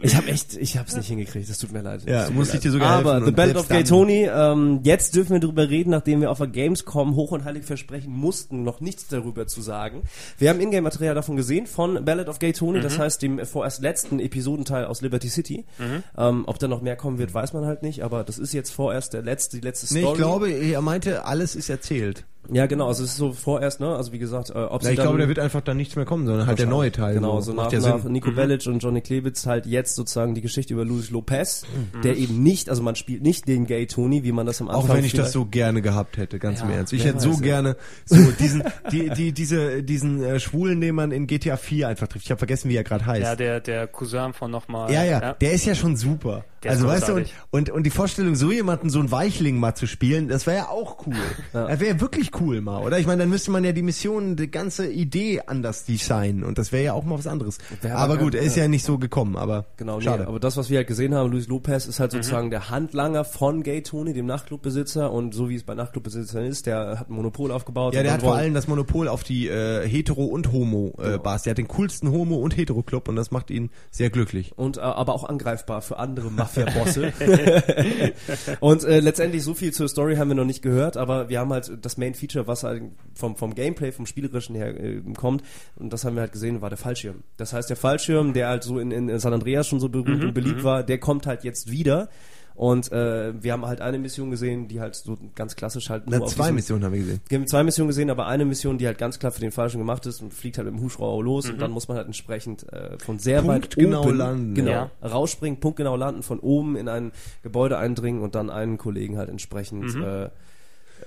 Ich habe echt, ich habe es nicht hingekriegt. Das tut mir leid. Ja, muss ich dir sogar Aber The Band of Gay Tony. Ähm, jetzt dürfen wir darüber reden, nachdem wir auf der Gamescom hoch und heilig versprechen mussten, noch nichts darüber zu sagen. Wir haben Ingame-Material davon gesehen von Ballad of Gay Tony. Mhm. Das heißt dem vorerst letzten Episodenteil aus Liberty City. Mhm. Ähm, ob da noch mehr kommen wird, weiß man halt nicht. Aber das ist jetzt vorerst der letzte, die letzte Nee, Story. ich glaube, er meinte, alles ist erzählt. Ja, genau. Also es ist so vorerst, ne? Also wie gesagt, äh, ob Ja, sie ich dann glaube, da wird einfach dann nichts mehr kommen, sondern halt der neue Teil. Genau, so nach, Macht ja nach. Nico Bellic und Johnny Klebitz halt jetzt sozusagen die Geschichte über Luis Lopez, der eben nicht, also man spielt nicht den Gay Tony, wie man das am Anfang Auch wenn ich das so gerne gehabt hätte, ganz Ja, im Ernst. Ich hätte so ja. gerne so diesen, die, die, diese, diesen äh, Schwulen, den man in GTA 4 einfach trifft. Ich habe vergessen, wie er gerade heißt. Ja, der, der Cousin von nochmal. Ja, ja, der ist ja schon super. Der ist also weißt du, und, und, und die Vorstellung, so jemanden, so einen Weichling mal zu spielen, das wäre ja auch cool. Das wäre wirklich cool mal, oder? Ich meine, dann müsste man ja die Mission, die ganze Idee anders designen und das wäre ja auch mal was anderes. Aber aber gut, er ist ja nicht so gekommen, aber Genau, schade. Nee, aber das, was wir halt gesehen haben, Luis Lopez ist Mhm. halt sozusagen der Handlanger von Gay Tony, dem Nachtclubbesitzer und so wie es bei Nachtclubbesitzern ist, der hat ein Monopol aufgebaut. ja, der hat vor allem das Monopol auf die äh, Hetero- und Homo-Bars. der hat den coolsten Homo- und Hetero-Club und das macht ihn sehr glücklich. und äh, aber auch angreifbar für andere Mafia-Bosse. und äh, letztendlich so viel zur Story haben wir noch nicht gehört, aber wir haben halt das Main-Feature, was halt vom, vom Gameplay, vom Spielerischen her äh, kommt, und das haben wir halt gesehen, war der Fallschirm. Das heißt, der Fallschirm, der halt so in, in San Andreas schon so berühmt und beliebt war, der kommt halt jetzt wieder. Und äh, wir haben halt eine Mission gesehen, die halt so ganz klassisch halt nur Na, zwei Missionen haben wir gesehen. wir haben zwei Missionen gesehen, aber eine Mission, die halt ganz klar für den Fallschirm gemacht ist und fliegt halt mit dem Hubschrauber los und dann muss man halt entsprechend äh, von sehr weit Punktgenau oben landen, genau, ja. rausspringen, punktgenau landen, von oben in ein Gebäude eindringen und dann einen Kollegen halt entsprechend äh,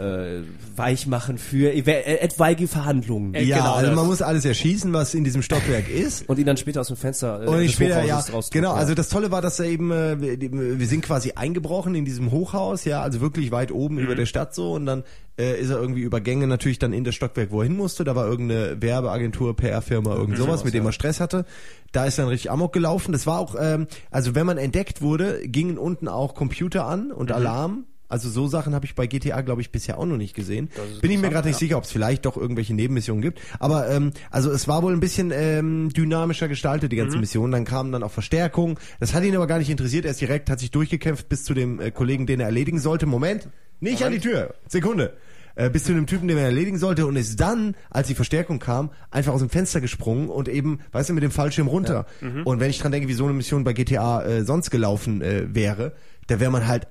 äh, weich machen für ev- äh, etwaige Verhandlungen. Äh, ja, genau also das. man muss alles erschießen, was in diesem Stockwerk ist. Und ihn dann später aus dem Fenster äh, Und des später, ja, genau, ja. also das Tolle war, dass er eben, äh, wir, sind quasi eingebrochen in diesem Hochhaus, ja, also wirklich weit oben Mhm. über der Stadt so und dann äh, ist er irgendwie über Gänge natürlich dann in das Stockwerk, wo er hin musste, da war irgendeine Werbeagentur, PR-Firma, irgend sowas, mit dem er Stress hatte. Da ist dann richtig Amok gelaufen. Das war auch, ähm, also wenn man entdeckt wurde, gingen unten auch Computer an und Alarm. Also so Sachen habe ich bei GTA, glaube ich, bisher auch noch nicht gesehen. Bin ich mir gerade nicht ja. sicher, ob es vielleicht doch irgendwelche Nebenmissionen gibt. Aber ähm, also es war wohl ein bisschen ähm, dynamischer gestaltet, die ganze Mhm. Mission. Dann kamen dann auch Verstärkungen. Das hat ihn aber gar nicht interessiert. Er ist direkt, hat sich durchgekämpft bis zu dem äh, Kollegen, den er erledigen sollte. Moment, nicht an die Tür. Sekunde. Äh, bis zu dem Typen, den er erledigen sollte und ist dann, als die Verstärkung kam, einfach aus dem Fenster gesprungen und eben, weißt du, mit dem Fallschirm runter. Mhm. Und wenn ich dran denke, wie so eine Mission bei GTA äh, sonst gelaufen äh, wäre, da wäre man halt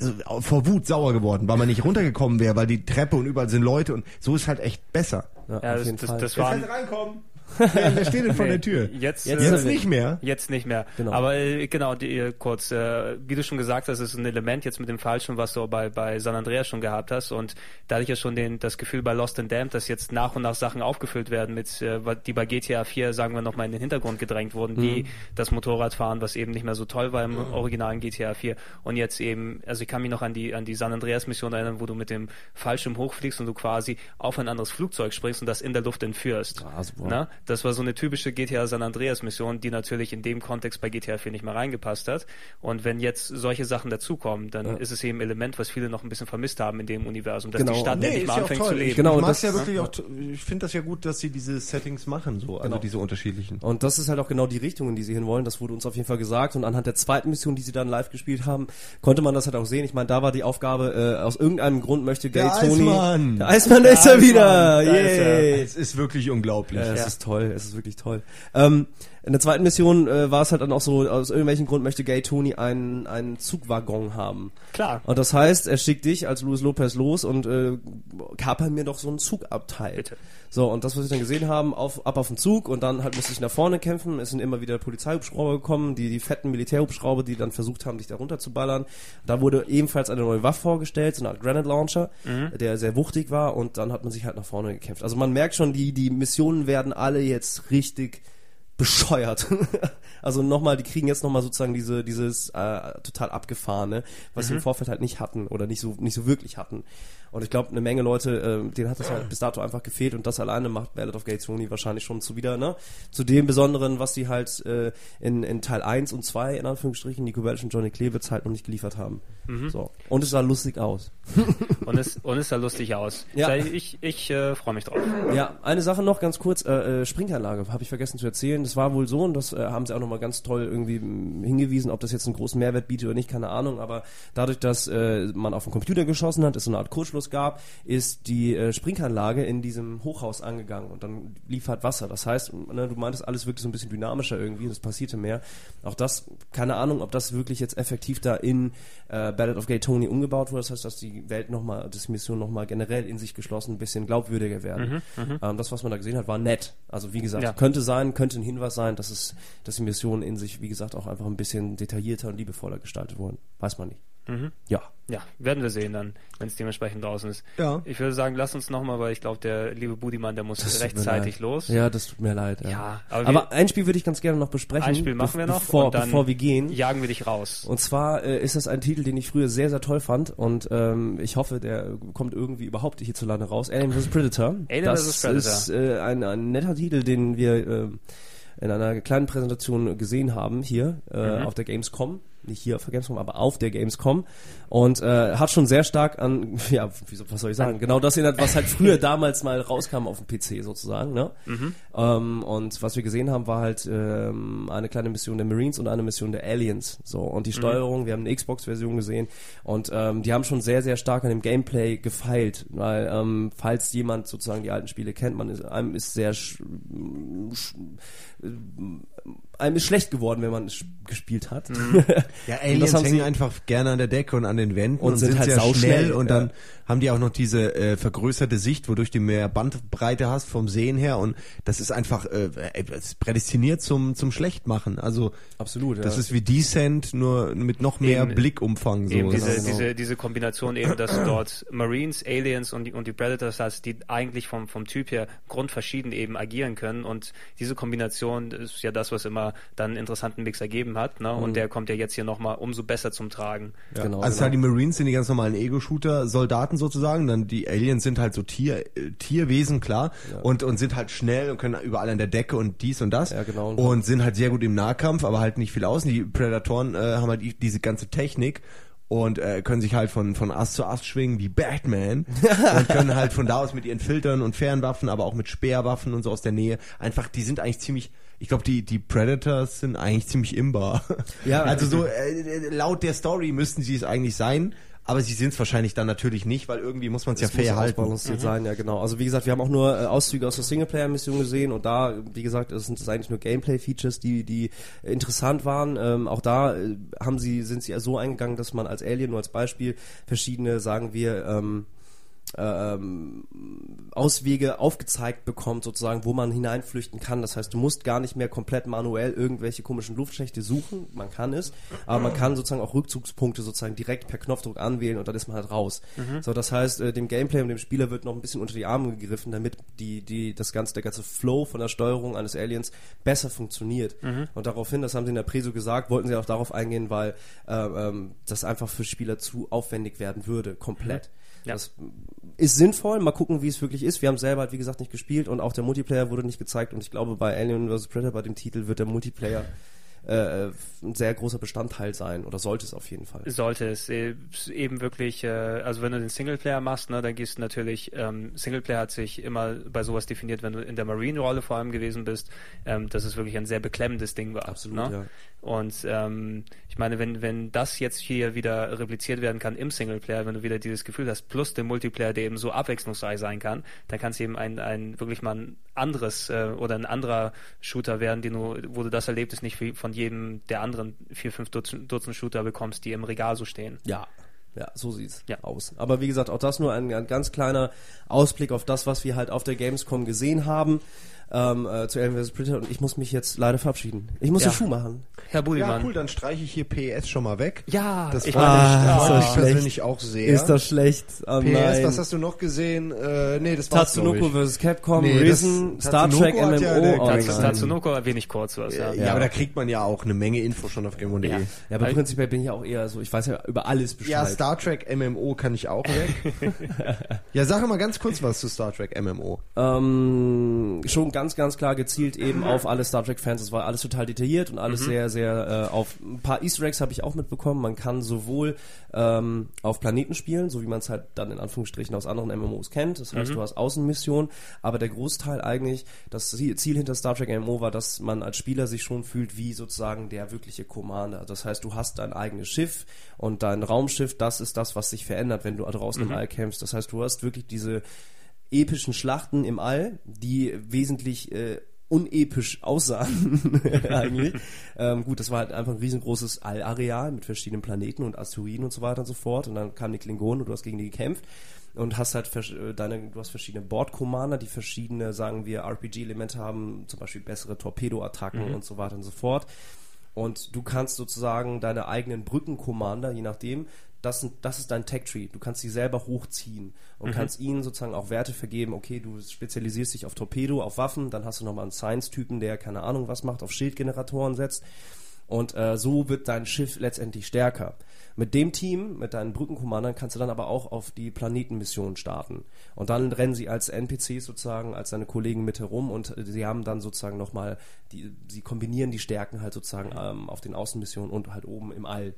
also, vor Wut sauer geworden, weil man nicht runtergekommen wäre, weil die Treppe und überall sind Leute und so ist halt echt besser. Ja, Ja, auf das, jeden das, Fall. das waren, reinkommen. Wer wer steht denn vor Nee, der Tür? Jetzt, Jetzt äh, Jetzt nicht mehr. Jetzt nicht mehr. Genau. Aber äh, genau, die, äh, kurz, äh, wie du schon gesagt hast, ist ein Element jetzt mit dem Fallschirm, was du bei, bei San Andreas schon gehabt hast. Und da hatte ich ja schon den, das Gefühl bei Lost and Damned, dass jetzt nach und nach Sachen aufgefüllt werden, mit, äh, die bei GTA 4, sagen wir, nochmal in den Hintergrund gedrängt wurden, Mhm. wie das Motorradfahren, was eben nicht mehr so toll war im originalen GTA 4. Und jetzt eben, also ich kann mich noch an die, an die San Andreas Mission erinnern, wo du mit dem Fallschirm hochfliegst und du quasi auf ein anderes Flugzeug springst und das in der Luft entführst. Ah, super. Na? Das war so eine typische GTA San Andreas Mission, die natürlich in dem Kontext bei GTA 4 nicht mehr reingepasst hat. Und wenn jetzt solche Sachen dazukommen, dann ist es eben ein Element, was viele noch ein bisschen vermisst haben in dem Universum, dass Genau. die Stadt Nee, endlich mal anfängt zu leben. Genau, ich und mag's das- ja wirklich auch, ich finde das ja gut, dass sie diese Settings machen, so, also Genau. diese unterschiedlichen. Und das ist halt auch genau die Richtung, in die sie hinwollen. Das wurde uns auf jeden Fall gesagt. Und anhand der zweiten Mission, die sie dann live gespielt haben, konnte man das halt auch sehen. Ich meine, da war die Aufgabe, äh, aus irgendeinem Grund möchte Gay Der Tony. Eismann! Der Eismann ist er wieder! er. Yay! Es ist wirklich unglaublich. Ja, es Ja. ist toll, es ist wirklich toll. Ähm, in der zweiten Mission äh, war es halt dann auch so, aus irgendwelchem Grund möchte Gay Tony einen, einen Zugwaggon haben. Klar. Und das heißt, er schickt dich als Luis Lopez los und äh, kaper mir doch so ein Zugabteil. Bitte. So, und das, was wir dann gesehen haben, auf, ab auf den Zug und dann halt musste ich nach vorne kämpfen. Es sind immer wieder Polizeihubschrauber gekommen, die, die fetten Militärhubschrauber, die dann versucht haben, dich da runter zu ballern. Da wurde ebenfalls eine neue Waffe vorgestellt, so eine Art Granite Launcher, der sehr wuchtig war und dann hat man sich halt nach vorne gekämpft. Also man merkt schon, die, die Missionen werden alle jetzt richtig bescheuert. also nochmal, die kriegen jetzt nochmal sozusagen diese, dieses äh, total abgefahrene, was sie im Vorfeld halt nicht hatten oder nicht so, nicht so wirklich hatten. Und ich glaube, eine Menge Leute, äh, denen hat das halt bis dato einfach gefehlt und das alleine macht Ballad of Gay Tony wahrscheinlich schon zu wieder, ne? Zu dem Besonderen, was sie halt äh, in, in Teil 1 und 2, in Anführungsstrichen, Nico Bellic und Johnny Klebitz halt noch nicht geliefert haben. So. Und es sah lustig aus. Und es, und es sah lustig aus. Ja. Ich, ich äh, freue mich drauf. Ja, eine Sache noch ganz kurz, äh, äh, Springanlage habe ich vergessen zu erzählen. Das war wohl so und das äh, haben sie auch nochmal ganz toll irgendwie m, hingewiesen, ob das jetzt einen großen Mehrwert bietet oder nicht, keine Ahnung, aber dadurch, dass äh, man auf den Computer geschossen hat, es so eine Art Kurzschluss gab, ist die äh, Springanlage in diesem Hochhaus angegangen und dann lief halt Wasser. Das heißt, ne, du meintest alles wirklich so ein bisschen dynamischer irgendwie und es passierte mehr. Auch das, keine Ahnung, ob das wirklich jetzt effektiv da in äh, Ballad of Gay Tony umgebaut wurde. Das heißt, dass die Welt nochmal, das Mission nochmal generell in sich geschlossen ein bisschen glaubwürdiger werden. Ähm, das, was man da gesehen hat, war nett. Also wie gesagt, Ja. könnte sein, könnte ein Hinweis sein, dass es, dass die Missionen in sich, wie gesagt, auch einfach ein bisschen detaillierter und liebevoller gestaltet wurden. Weiß man nicht. Ja. Ja, werden wir sehen dann, wenn es dementsprechend draußen ist. Ja. Ich würde sagen, lass uns nochmal, weil ich glaube, der liebe Budimann, der muss Das rechtzeitig los. Ja, das tut mir leid. Ja, Ja, aber aber, ein Spiel würde ich ganz gerne noch besprechen. Ein Spiel machen wir noch bevor, bevor wir gehen. jagen wir dich raus. Und zwar äh, ist das ein Titel, den ich früher sehr, sehr toll fand und ähm, ich hoffe, der kommt irgendwie überhaupt hierzulande raus. Alien vs. Predator. Alien das vs. Predator. ist äh, ein, ein netter Titel, den wir äh, in einer kleinen Präsentation gesehen haben hier äh, Mhm. auf der Gamescom. Nicht hier auf der Gamescom, aber auf der Gamescom. Und äh, hat schon sehr stark an, ja, wieso, was soll ich sagen, genau das erinnert, was halt früher damals mal rauskam auf dem PC sozusagen. Ne? Mhm. Ähm, und was wir gesehen haben, war halt ähm, eine kleine Mission der Marines und eine Mission der Aliens. So und die Steuerung, wir haben eine Xbox-Version gesehen und ähm, die haben schon sehr, sehr stark an dem Gameplay gefeilt, weil ähm, falls jemand sozusagen die alten Spiele kennt, man ist, einem ist sehr sch, sch, einem ist schlecht geworden, wenn man es gespielt hat. Ja, Und Aliens das haben hängen sie- einfach gerne an der Decke und an den Wänden Und und, sind sind, halt sehr sauschnell, schnell und dann ja. haben die auch noch diese äh, vergrößerte Sicht, wodurch du mehr Bandbreite hast vom Sehen her und das ist einfach äh, äh, das ist prädestiniert zum zum Schlechtmachen. Also Absolut, ja. das ist wie Descent nur mit noch mehr Eben- Blickumfang so. Eben Das diese, genau. diese, diese Kombination eben, dass du dort Marines, Aliens und die, und die Predators hast, die eigentlich vom, vom Typ her grundverschieden eben agieren können und diese Kombination ist ja das, was immer dann einen interessanten Mix ergeben hat ne? und der kommt ja jetzt hier nochmal umso besser zum Tragen. genau, also genau. halt die Marines sind die ganz normalen Ego-Shooter-Soldaten sozusagen, dann die Aliens sind halt so Tier, äh, Tierwesen, klar, und, und sind halt schnell und können überall an der Decke und dies und das Ja, genau. und sind halt sehr gut im Nahkampf, aber halt nicht viel außen. Die Predatoren äh, haben halt die- diese ganze Technik und äh, können sich halt von, von Ast zu Ast schwingen wie Batman und können halt von da aus mit ihren Filtern und Fernwaffen, aber auch mit Speerwaffen und so aus der Nähe einfach, die sind eigentlich ziemlich, ich glaube, die, die Predators sind eigentlich ziemlich imbar. Ja. also so äh, laut der Story müssten sie es eigentlich sein, aber sie sind es wahrscheinlich dann natürlich nicht, weil irgendwie muss man es ja fair halten. ausbalanciert sein, ja genau. Also wie gesagt, wir haben auch nur äh, Auszüge aus der Singleplayer-Mission gesehen und da, wie gesagt, es sind es eigentlich nur Gameplay-Features, die die interessant waren. Ähm, auch da äh, haben sie sind sie ja so eingegangen, dass man als Alien nur als Beispiel verschiedene, sagen wir, ähm, ähm, Auswege aufgezeigt bekommt, sozusagen, wo man hineinflüchten kann. Das heißt, du musst gar nicht mehr komplett manuell irgendwelche komischen Luftschächte suchen. Man kann es, aber man kann sozusagen auch Rückzugspunkte sozusagen direkt per Knopfdruck anwählen und dann ist man halt raus. So, das heißt, äh, dem Gameplay und dem Spieler wird noch ein bisschen unter die Arme gegriffen, damit die, die, das ganze, der ganze Flow von der Steuerung eines Aliens besser funktioniert. Und daraufhin, das haben sie in der Preso gesagt, wollten sie auch darauf eingehen, weil äh, ähm, das einfach für Spieler zu aufwendig werden würde, komplett. Ja. Das ist sinnvoll. Mal gucken, wie es wirklich ist. Wir haben selber halt, wie gesagt, nicht gespielt und auch der Multiplayer wurde nicht gezeigt. Und ich glaube, bei Alien vs. Predator, bei dem Titel, wird der Multiplayer äh, ein sehr großer Bestandteil sein. Oder sollte es auf jeden Fall. Sollte es äh, eben wirklich, äh, also wenn du den Singleplayer machst, ne, dann gehst du natürlich, ähm, Singleplayer hat sich immer bei sowas definiert, wenn du in der Marine-Rolle vor allem gewesen bist, ähm, dass es wirklich ein sehr beklemmendes Ding war. Absolut, ne? ja. Und ähm, ich meine, wenn, wenn das jetzt hier wieder repliziert werden kann im Singleplayer, wenn du wieder dieses Gefühl hast, plus den Multiplayer, der eben so abwechslungsreich sein kann, dann kann es eben ein, ein wirklich mal ein anderes äh, oder ein anderer Shooter werden, den du, wo du das Erlebnis nicht wie von jedem der anderen vier, fünf Dutzend, Dutzend Shooter bekommst, die im Regal so stehen. Ja. Ja, so sieht's Ja. aus. Aber wie gesagt, auch das nur ein, ein ganz kleiner Ausblick auf das, was wir halt auf der Gamescom gesehen haben. Ähm, äh, zu Alien vs. Predator und ich muss mich jetzt leider verabschieden. Ich muss Ja. den Schuh machen. Herr Ja, Budimann. cool, dann streiche ich hier PES schon mal weg. Ja, Das ich mich, Ah, das schlecht. persönlich auch sehr. Ist das schlecht? Oh, PS, nein. was hast du noch gesehen? Äh, nee, das glaub Tatsunoko ich. vs. Capcom, Nee, das- Risen, Star Trek, MMO. ja oh, Tats- nein. Tatsunoko erwähne ich kurz was, ja. Ja, aber da kriegt man ja auch eine Menge Info schon auf Game.de. Ja. Ja. Ja, aber prinzipiell bin ich ja auch eher so, ich weiß ja über alles Bescheid. Star Trek MMO kann ich auch weg. ja, sag mal ganz kurz was zu Star Trek MMO. ähm, schon ganz, ganz klar gezielt eben auf alle Star Trek-Fans. Es war alles total detailliert und alles sehr, sehr äh, auf ein paar Easter Eggs habe ich auch mitbekommen. Man kann sowohl ähm, auf Planeten spielen, so wie man es halt dann in Anführungsstrichen aus anderen MMOs kennt. Das heißt, du hast Außenmissionen, aber der Großteil eigentlich, das Ziel hinter Star Trek MMO war, dass man als Spieler sich schon fühlt wie sozusagen der wirkliche Commander. Das heißt, du hast dein eigenes Schiff und dein Raumschiff, das ist das, was sich verändert, wenn du draußen im All kämpfst. Das heißt, du hast wirklich diese epischen Schlachten im All, die wesentlich äh, unepisch aussahen eigentlich. Ähm, gut, das war halt einfach ein riesengroßes Allareal mit verschiedenen Planeten und Asteroiden und so weiter und so fort. Und dann kamen die Klingonen und du hast gegen die gekämpft und hast halt äh, deine, du hast verschiedene Bord-Commander, die verschiedene, sagen wir, RPG-Elemente haben, zum Beispiel bessere Torpedo-Attacken und so weiter und so fort. Und du kannst sozusagen deine eigenen Brücken-Commander, je nachdem, das, das ist dein Tech-Tree. Du kannst sie selber hochziehen und kannst ihnen sozusagen auch Werte vergeben. Okay, du spezialisierst dich auf Torpedo, auf Waffen, dann hast du nochmal einen Science-Typen, der keine Ahnung was macht, auf Schildgeneratoren setzt. Und äh, so wird dein Schiff letztendlich stärker. Mit dem Team, mit deinen Brückenkommandern, kannst du dann aber auch auf die Planetenmission starten. Und dann rennen sie als NPCs sozusagen, als deine Kollegen mit herum und äh, sie haben dann sozusagen nochmal, die, sie kombinieren die Stärken halt sozusagen ähm, auf den Außenmissionen und halt oben im All.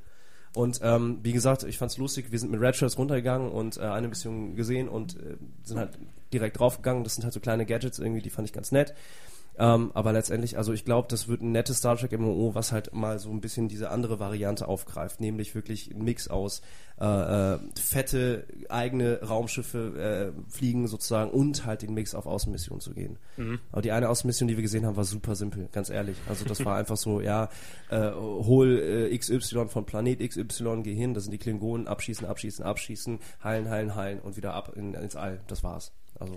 Und ähm, wie gesagt, ich fand's lustig, wir sind mit Red Shirts runtergegangen und äh, eine Mission gesehen und äh, sind halt direkt draufgegangen. Das sind halt so kleine Gadgets irgendwie, die fand ich ganz nett. Ähm, aber letztendlich, also ich glaube, das wird ein nettes Star Trek MMO, was halt mal so ein bisschen diese andere Variante aufgreift, nämlich wirklich ein Mix aus äh, äh, fette eigene Raumschiffe äh, fliegen sozusagen und halt den Mix auf Außenmission zu gehen. Aber die eine Außenmission, die wir gesehen haben, war super simpel, ganz ehrlich. Also das war einfach so, ja, äh, hol äh, XY von Planet XY, geh hin, das sind die Klingonen, abschießen, abschießen, abschießen, heilen, heilen, heilen und wieder ab in, ins All. Das war's. Also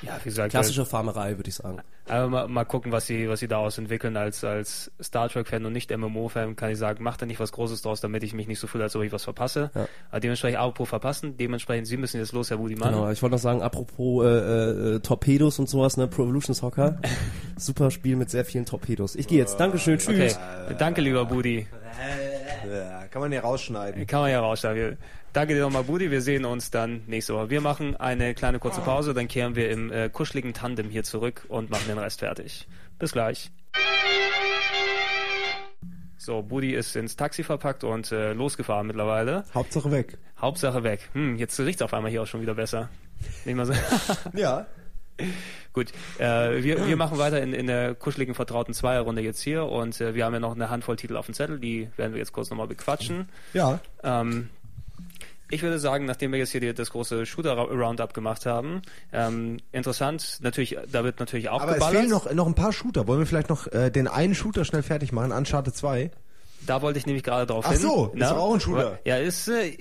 Ja, wie gesagt, klassische Farmerei, würde ich sagen. Aber mal, mal gucken, was sie, was sie daraus entwickeln. Als, als Star Trek-Fan und nicht MMO-Fan kann ich sagen, macht da nicht was Großes draus, damit ich mich nicht so fühle, als ob ich was verpasse. Ja. Aber dementsprechend apropos verpassen, dementsprechend, Sie müssen jetzt los, Herr Budimann. Genau, ich wollte noch sagen, apropos äh, äh, Torpedos und sowas, ne, Pro Evolution Soccer. Super Spiel mit sehr vielen Torpedos. Ich gehe jetzt. Dankeschön, tschüss. Okay, danke lieber Budi. Ja, kann man ja rausschneiden. Kann man ja rausschneiden. Wir- Danke dir nochmal, Budi. Wir sehen uns dann nächste Woche. Wir machen eine kleine kurze Pause, dann kehren wir im äh, kuscheligen Tandem hier zurück und machen den Rest fertig. Bis gleich. So, Budi ist ins Taxi verpackt und äh, losgefahren mittlerweile. Hauptsache weg. Hauptsache weg. Hm, jetzt riecht's auf einmal hier auch schon wieder besser. Nicht mal so. Ja. Gut, äh, wir, wir machen weiter in, in der kuscheligen, vertrauten Zweierrunde jetzt hier und äh, wir haben ja noch eine Handvoll Titel auf dem Zettel, die werden wir jetzt kurz nochmal bequatschen. Ja. Ähm, ich würde sagen, nachdem wir jetzt hier das große Shooter-Roundup gemacht haben, ähm, interessant, natürlich, da wird natürlich auch Aber es geballert. fehlen noch, noch ein paar Shooter. Wollen wir vielleicht noch äh, den einen Shooter schnell fertig machen? Uncharted 2? Da wollte ich nämlich gerade drauf Ach hin. so, ist Na? doch auch ein Shooter. Ja, ist. Äh,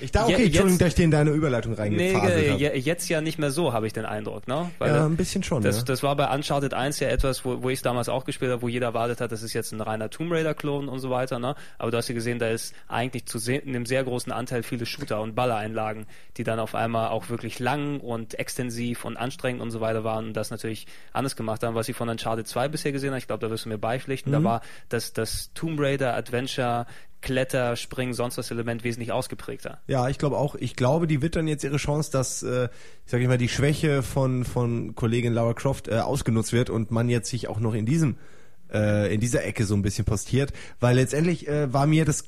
Ich dachte, je- okay, Entschuldigung, jetzt- dass ich dir in deine Überleitung Nee, reingefaselt ge- habe. je- jetzt ja nicht mehr so, habe ich den Eindruck, ne? Weil, Ja, äh, ein bisschen schon, Das, ja. das war bei Uncharted 1 ja etwas, wo, wo ich es damals auch gespielt habe, wo jeder erwartet hat, das ist jetzt ein reiner Tomb Raider-Klon und so weiter, ne? Aber du hast ja gesehen, da ist eigentlich zu sehen, in einem sehr großen Anteil viele Shooter und Ballereinlagen, die dann auf einmal auch wirklich lang und extensiv und anstrengend und so weiter waren und das natürlich anders gemacht haben, was ich von Uncharted 2 bisher gesehen habe. Ich glaube, da wirst du mir beipflichten. Mhm. Da war das, das Tomb Raider Adventure Kletter, Springen, sonst was Element wesentlich ausgeprägter. Ja, ich glaube auch. Ich glaube, die wird dann jetzt ihre Chance, dass, äh, ich sage mal, die Schwäche von von Kollegin Lara Croft äh, ausgenutzt wird und man jetzt sich auch noch in diesem äh, in dieser Ecke so ein bisschen postiert, weil letztendlich äh, war mir das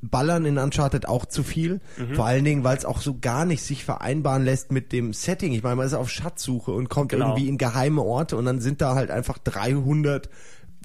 Ballern in Uncharted auch zu viel. Mhm. Vor allen Dingen, weil es auch so gar nicht sich vereinbaren lässt mit dem Setting. Ich meine, man ist auf Schatzsuche und kommt Genau. irgendwie in geheime Orte und dann sind da halt einfach 300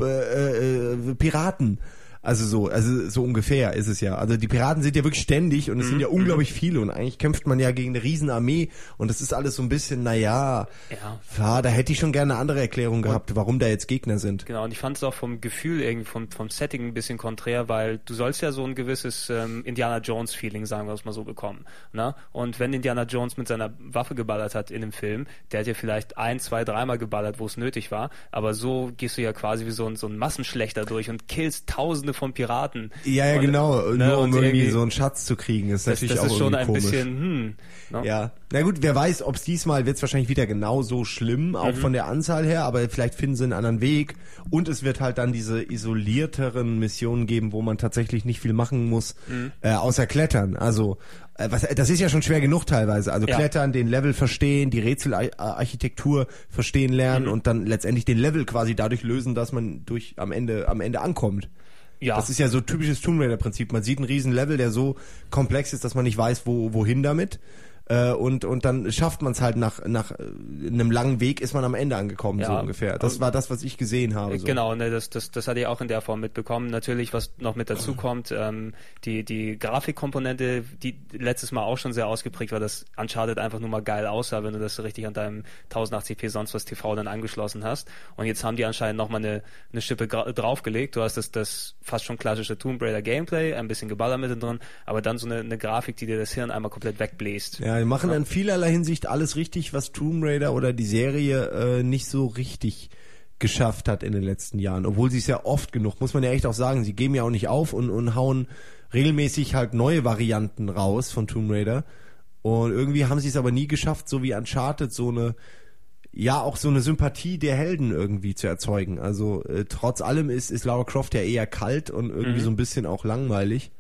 äh, äh, Piraten. Also so, also so ungefähr ist es ja. Also die Piraten sind ja wirklich ständig und es Mhm. sind ja unglaublich viele und eigentlich kämpft man ja gegen eine Riesenarmee und das ist alles so ein bisschen, naja, Ja. ja, da hätte ich schon gerne eine andere Erklärung gehabt, warum da jetzt Gegner sind. Genau, und ich fand es auch vom Gefühl irgendwie, vom, vom Setting ein bisschen konträr, weil du sollst ja so ein gewisses ähm, Indiana Jones-Feeling, sagen wir es mal so, bekommen. Ne? Und wenn Indiana Jones mit seiner Waffe geballert hat in dem Film, der hat ja vielleicht ein, zwei, dreimal geballert, wo es nötig war, aber so gehst du ja quasi wie so ein, so ein Massenschlechter durch und killst tausende von Piraten. Ja, ja, und, genau, ne, nur um irgendwie so einen Schatz zu kriegen, ist das, natürlich das auch ist schon irgendwie ein komisch. bisschen, hm. Ne? Ja, na gut, wer weiß, ob es diesmal wird es wahrscheinlich wieder genauso schlimm, Mhm. auch von der Anzahl her, aber vielleicht finden sie einen anderen Weg und es wird halt dann diese isolierteren Missionen geben, wo man tatsächlich nicht viel machen muss, Mhm. äh, außer klettern. Also äh, was, das ist ja schon schwer genug teilweise. Also Ja. klettern, den Level verstehen, die Rätselarchitektur verstehen Mhm. lernen und dann letztendlich den Level quasi dadurch lösen, dass man durch am Ende am Ende ankommt. Ja. Das ist ja so typisches Tomb Raider Prinzip. Man sieht einen riesen Level, der so komplex ist, dass man nicht weiß, wo, wohin damit. Äh, und, und dann schafft man es halt nach, nach äh, einem langen Weg ist man am Ende angekommen, Ja. so ungefähr. Das war das, was ich gesehen habe. So. Genau, ne, das, das, das hatte ich auch in der Form mitbekommen. Natürlich, was noch mit dazu kommt, ähm, die, die Grafikkomponente, die letztes Mal auch schon sehr ausgeprägt war, dass Uncharted einfach nur mal geil aussah, wenn du das richtig an deinem 1080p sonst was TV dann angeschlossen hast. Und jetzt haben die anscheinend nochmal eine, eine Schippe draufgelegt. Du hast das, das fast schon klassische Tomb Raider Gameplay, ein bisschen Geballer mit drin, aber dann so eine, eine Grafik, die dir das Hirn einmal komplett wegbläst. Ja, die machen in vielerlei Hinsicht alles richtig, was Tomb Raider oder die Serie äh, nicht so richtig geschafft hat in den letzten Jahren. Obwohl sie es ja oft genug, muss man ja echt auch sagen, sie geben ja auch nicht auf und, und hauen regelmäßig halt neue Varianten raus von Tomb Raider. Und irgendwie haben sie es aber nie geschafft, so wie Uncharted, so eine, ja, auch so eine Sympathie der Helden irgendwie zu erzeugen. Also äh, trotz allem ist, ist Lara Croft ja eher kalt und irgendwie Mhm. so ein bisschen auch langweilig.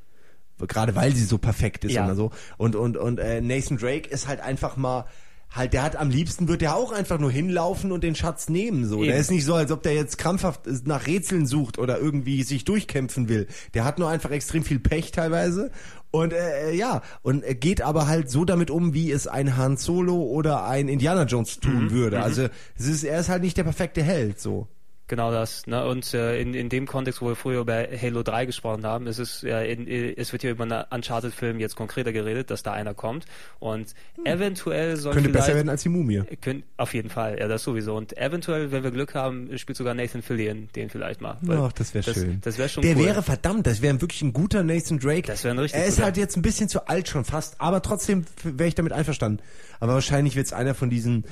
Gerade weil sie so perfekt ist Ja. und so. Und, und, und äh, Nathan Drake ist halt einfach mal, halt, der hat am liebsten, wird der auch einfach nur hinlaufen und den Schatz nehmen. So. Der Eben. ist nicht so, als ob der jetzt krampfhaft nach Rätseln sucht oder irgendwie sich durchkämpfen will. Der hat nur einfach extrem viel Pech teilweise. Und äh, ja, und er geht aber halt so damit um, wie es ein Han Solo oder ein Indiana Jones tun würde. Also es ist, er ist halt nicht der perfekte Held. So. Genau das. Ne? Und äh, in, in dem Kontext, wo wir früher über Halo 3 gesprochen haben, ist es ja in, es wird hier über einen Uncharted-Film jetzt konkreter geredet, dass da einer kommt. Und eventuell soll Könnte besser werden als die Mumie. Könnt, auf jeden Fall, ja, das sowieso. Und eventuell, wenn wir Glück haben, spielt sogar Nathan Fillion den vielleicht mal. Ach, das wäre schön. Das wäre schon Der cool. wäre verdammt, das wäre wirklich ein guter Nathan Drake. Das wäre ein richtig Er ist guter. halt jetzt ein bisschen zu alt schon fast, aber trotzdem wäre ich damit einverstanden. Aber wahrscheinlich wird es einer von diesen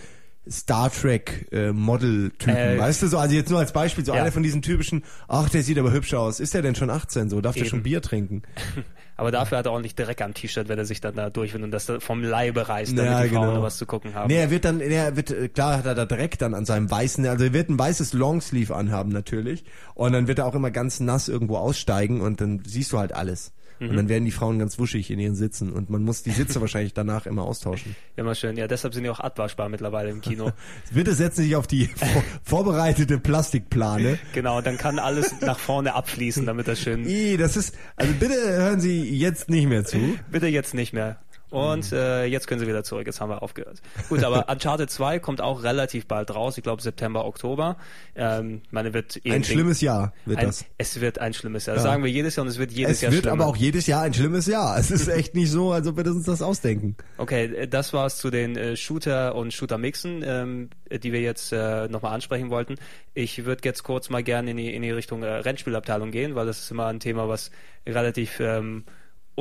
Star Trek äh, Model-Typen, Äh, weißt du so? Also jetzt nur als Beispiel, so ja. einer von diesen typischen, ach, der sieht aber hübsch aus. Ist der denn schon 18 so? Darf der Eben. schon Bier trinken? Aber dafür hat er ordentlich Dreck am T-Shirt, wenn er sich dann da durchwindet und das da vom Leibe reißt, damit Ja, die Frauen genau. noch was zu gucken haben. Nee, er wird dann, er wird, äh, klar hat er da direkt dann an seinem weißen, also er wird ein weißes Longsleeve anhaben natürlich. Und dann wird er auch immer ganz nass irgendwo aussteigen und dann siehst du halt alles. Und dann werden die Frauen ganz wuschig in ihren Sitzen und man muss die Sitze wahrscheinlich danach immer austauschen. Immer schön. Ja, deshalb sind die auch abwaschbar mittlerweile im Kino. Bitte setzen sich auf die vor vorbereitete Plastikplane. genau, dann kann alles nach vorne abfließen, damit das schön. Ih, das ist, also bitte hören Sie jetzt nicht mehr zu. Bitte jetzt nicht mehr. Und äh, jetzt können sie wieder zurück. Jetzt haben wir aufgehört. Gut, aber Uncharted 2 kommt auch relativ bald raus. Ich glaube September, Oktober. Ähm, meine wird eh Ein schlimmes Jahr wird ein, das. Es wird ein schlimmes Jahr. Das sagen wir jedes Jahr und es wird jedes Es Jahr wird schlimmer. aber auch jedes Jahr ein schlimmes Jahr. Es ist echt nicht so, als ob wir uns das ausdenken. Okay, äh, das war's zu den äh, Shooter und Shooter-Mixen, ähm, äh, die wir jetzt äh, nochmal ansprechen wollten. Ich würde jetzt kurz mal gerne in die, in die Richtung äh, Rennspielabteilung gehen, weil das ist immer ein Thema, was relativ ähm,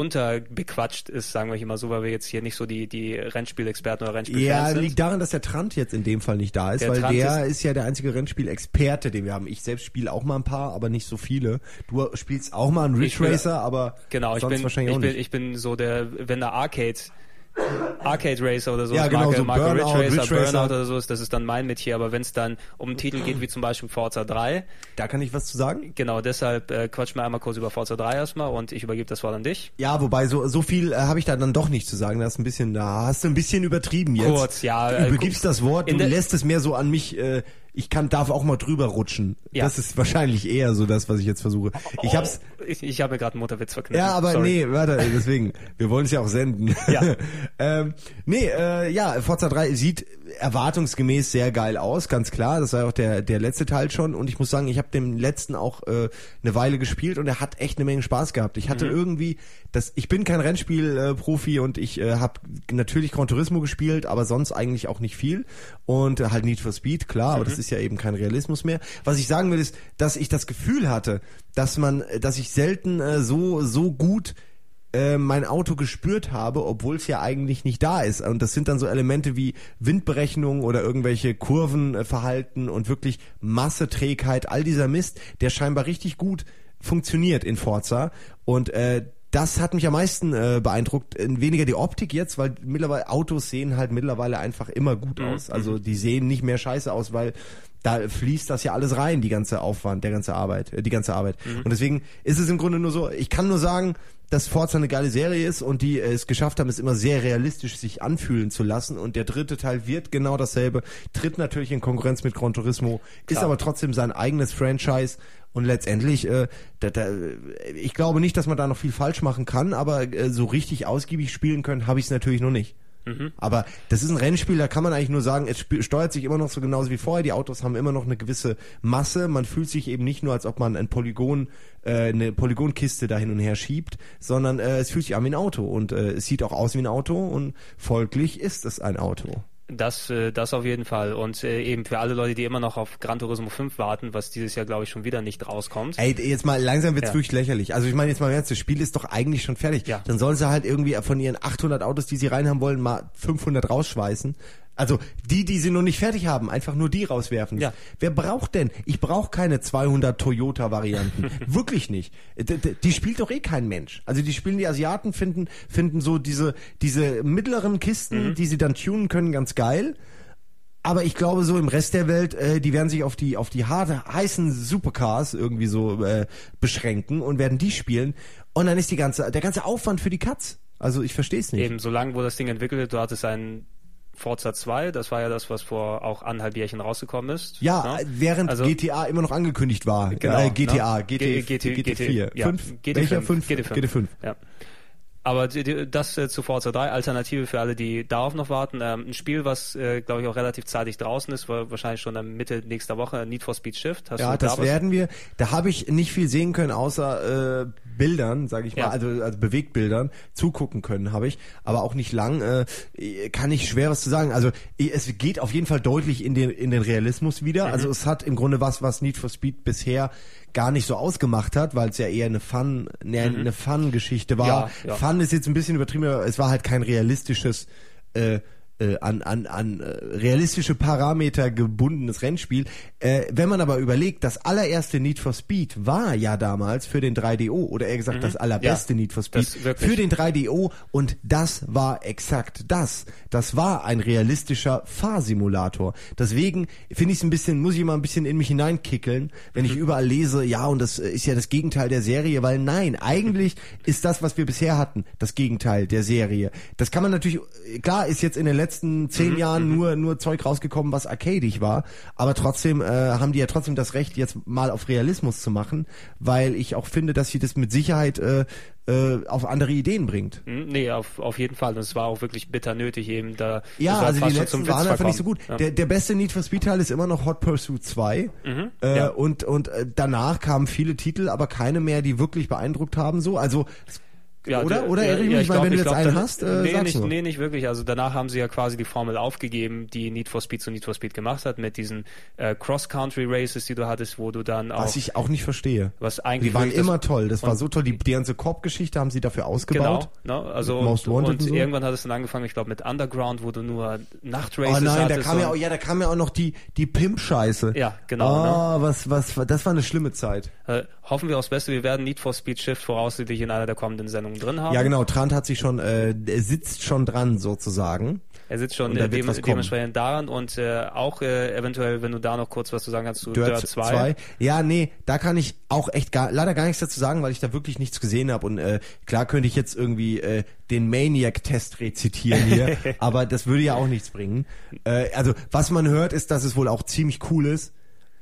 unterbequatscht ist, sagen wir mal so, weil wir jetzt hier nicht so die, die Rennspielexperten oder Rennspielfans Ja, sind. liegt daran, dass der Trant jetzt in dem Fall nicht da ist, Der weil Trant der ist, ja der einzige Rennspielexperte, den wir haben. Ich selbst spiele auch mal ein paar, aber nicht so viele. Du spielst auch mal einen Ridge Ich Racer, aber Genau, ich sonst bin, wahrscheinlich ich auch bin, nicht. ich bin so der, wenn der Arcade Arcade Racer oder so, Ja, genau, Marke, so Marke Burnout, Ridge Racer, Ridge Racer. Burnout oder so ist, das ist dann mein Metier, aber wenn es dann um einen Titel geht, wie zum Beispiel Forza 3, da kann ich was zu sagen? genau, deshalb äh, quatschen wir einmal kurz über Forza 3 erstmal und ich übergebe das Wort an dich. Ja, wobei so so viel äh, habe ich da dann doch nicht zu sagen. Das ist ein bisschen, da hast du ein bisschen übertrieben jetzt. Kurz, ja, Du äh, übergibst das Wort, du lässt es mehr so an mich. Äh, ich kann, darf auch mal drüber rutschen. Ja. Das ist wahrscheinlich eher so das, was ich jetzt versuche. Ich hab's, Oh, ich, ich habe mir gerade einen Mutterwitz verknüpft. Ja, aber Sorry. nee, warte, deswegen. Wir wollen es ja auch senden. Ja. ähm, nee, äh, ja, Forza 3 sieht erwartungsgemäß sehr geil aus, ganz klar. Das war ja auch der, der letzte Teil schon. Und ich muss sagen, ich habe den letzten auch äh, eine Weile gespielt und er hat echt eine Menge Spaß gehabt. Ich hatte irgendwie, das, ich bin kein Rennspiel-Profi äh, und ich äh, habe natürlich Gran Turismo gespielt, aber sonst eigentlich auch nicht viel. Und äh, halt Need for Speed, klar, aber das ist ja eben kein Realismus mehr. Was ich sagen will, ist, dass ich das Gefühl hatte, dass man, dass ich selten äh, so, so gut äh, mein Auto gespürt habe, obwohl es ja eigentlich nicht da ist. Und das sind dann so Elemente wie Windberechnung oder irgendwelche Kurvenverhalten und wirklich Masse, Trägheit, all dieser Mist, der scheinbar richtig gut funktioniert in Forza. Und äh, das hat mich am meisten äh, beeindruckt. Äh, Weniger die Optik jetzt, weil mittlerweile Autos sehen halt mittlerweile einfach immer gut aus. Also die sehen nicht mehr scheiße aus, weil da fließt das ja alles rein, die ganze Aufwand, der ganze Arbeit, äh, die ganze Arbeit. Und deswegen ist es im Grunde nur so, ich kann nur sagen, dass Forza eine geile Serie ist und die äh, es geschafft haben, es immer sehr realistisch sich anfühlen zu lassen. Und der dritte Teil wird genau dasselbe, tritt natürlich in Konkurrenz mit Gran Turismo, ist Klar. aber trotzdem sein eigenes Franchise. Und letztendlich, äh, da, da, ich glaube nicht, dass man da noch viel falsch machen kann, aber äh, so richtig ausgiebig spielen können, habe ich es natürlich noch nicht. Aber das ist ein Rennspiel, da kann man eigentlich nur sagen, es steuert sich immer noch so genauso wie vorher. Die Autos haben immer noch eine gewisse Masse. Man fühlt sich eben nicht nur, als ob man ein Polygon, äh, eine Polygonkiste da hin und her schiebt, sondern äh, es fühlt sich an wie ein Auto und äh, es sieht auch aus wie ein Auto und folglich ist es ein Auto. Das, äh, das auf jeden Fall. Und äh, eben für alle Leute, die immer noch auf Gran Turismo 5 warten, was dieses Jahr, glaube ich, schon wieder nicht rauskommt. Ey, jetzt mal langsam wird's Ja. wirklich lächerlich. Also ich meine jetzt mal ernst, das Spiel ist doch eigentlich schon fertig. Ja. Dann sollen sie halt irgendwie von ihren 800 Autos, die sie reinhaben wollen, mal 500 rausschweißen. Also die, die sie noch nicht fertig haben, einfach nur die rauswerfen. Ja. Wer braucht denn? Ich brauche keine 200 Toyota-Varianten. Wirklich nicht. D die spielt doch eh kein Mensch. Also die spielen die Asiaten finden finden so diese diese mittleren Kisten, die sie dann tunen können, ganz geil. Aber ich glaube, so im Rest der Welt, äh, die werden sich auf die auf die harte, heißen Supercars irgendwie so äh, beschränken und werden die spielen. Und dann ist die ganze der ganze Aufwand für die Katz. Also ich verstehe es nicht. Eben, solange wo das Ding entwickelt wird, du hattest ein Forza 2, das war ja das, was vor auch anderthalb Jährchen rausgekommen ist. Ja, ne? während Also- GTA immer noch angekündigt war. Genau, äh, GTA, ne? GT, G- GT, GT4. ja, Fünf? GT5, Welcher? Fünf? GT5. GT5. Ja. Aber die, die, das äh, zu Forza 3, Alternative für alle, die darauf noch warten. Ähm, ein Spiel, was, äh, glaube ich, auch relativ zeitig draußen ist, war wahrscheinlich schon am Mitte nächster Woche, Need for Speed Shift. Hast Ja, das da werden wir. Da habe ich nicht viel sehen können, außer äh, Bildern, sage ich mal, Ja. also, also Bewegtbildern. Zugucken können habe ich, aber auch nicht lang. Äh, kann ich schwer was zu sagen. Also es geht auf jeden Fall deutlich in den in den Realismus wieder. Mhm. Also es hat im Grunde was, was Need for Speed bisher gar nicht so ausgemacht hat, weil es ja eher eine Fun, ne, eine Fun-Geschichte war. Mhm. Ja, ja. Fun ist jetzt ein bisschen übertrieben, aber es war halt kein realistisches äh, äh, an, an, an äh, realistische Parameter gebundenes Rennspiel. Äh, wenn man aber überlegt, das allererste Need for Speed war ja damals für den 3DO oder eher gesagt das allerbeste Mhm. Ja, Need for Speed für den 3DO und das war exakt das. Das war ein realistischer Fahrsimulator. Deswegen finde ich es ein bisschen, muss ich mal ein bisschen in mich hineinkickeln, wenn Mhm. ich überall lese, ja, und das ist ja das Gegenteil der Serie, weil nein, eigentlich ist das, was wir bisher hatten, das Gegenteil der Serie. Das kann man natürlich, klar ist jetzt in den letzten Mhm, zehn Jahren nur, nur Zeug rausgekommen, was arcadig war, aber trotzdem äh, haben die ja trotzdem das Recht, jetzt mal auf Realismus zu machen, weil ich auch finde, dass sie das mit Sicherheit äh, äh, auf andere Ideen bringt. Hm, Nee, auf, auf jeden Fall. Und es war auch wirklich bitter nötig eben da. Ja, also die letzten waren einfach nicht so gut. verkommen. Der, der beste Need for Speed Teil ist immer noch Hot Pursuit 2. äh, Mhm, ja. Und, und äh, danach kamen viele Titel, aber keine mehr, die wirklich beeindruckt haben. So, also Ja, oder? der- Oder ja, erinnere ja, mich mal, wenn du jetzt glaub, einen dann- hast, äh, nee, nicht, nee, nicht wirklich. Also danach haben sie ja quasi die Formel aufgegeben, die Need for Speed zu Need for Speed gemacht hat, mit diesen äh, Cross-Country-Races, die du hattest, wo du dann auch... Was ich auch nicht verstehe. was eigentlich Die waren immer toll. Das war so toll. Die, die ganze Korb-Geschichte haben sie dafür ausgebaut. Genau, ne? also Most und, Wanted und und so. irgendwann hat es dann angefangen, ich glaube mit Underground, wo du nur Nachtraces Oh nein, da hattest. kam ja auch, ja, da kam ja auch noch die, die Pimp-Scheiße. Ja, genau, ne? Oh, was, was, das war eine schlimme Zeit. Äh, hoffen wir aufs Beste, wir werden Need for Speed Shift voraussichtlich in einer der kommenden Sendungen drin haben. Ja, genau. Trant hat sich schon, äh, er sitzt schon dran, sozusagen. Er sitzt schon äh, dem, dementsprechend daran und äh, auch äh, eventuell, wenn du da noch kurz was zu sagen kannst zu Dirt, Dirt 2. 2. Ja, nee, da kann ich auch echt gar, leider gar nichts dazu sagen, weil ich da wirklich nichts gesehen habe. Und äh, klar könnte ich jetzt irgendwie äh, den Maniac-Test rezitieren hier, aber das würde ja auch nichts bringen. Äh, also was man hört, ist, dass es wohl auch ziemlich cool ist.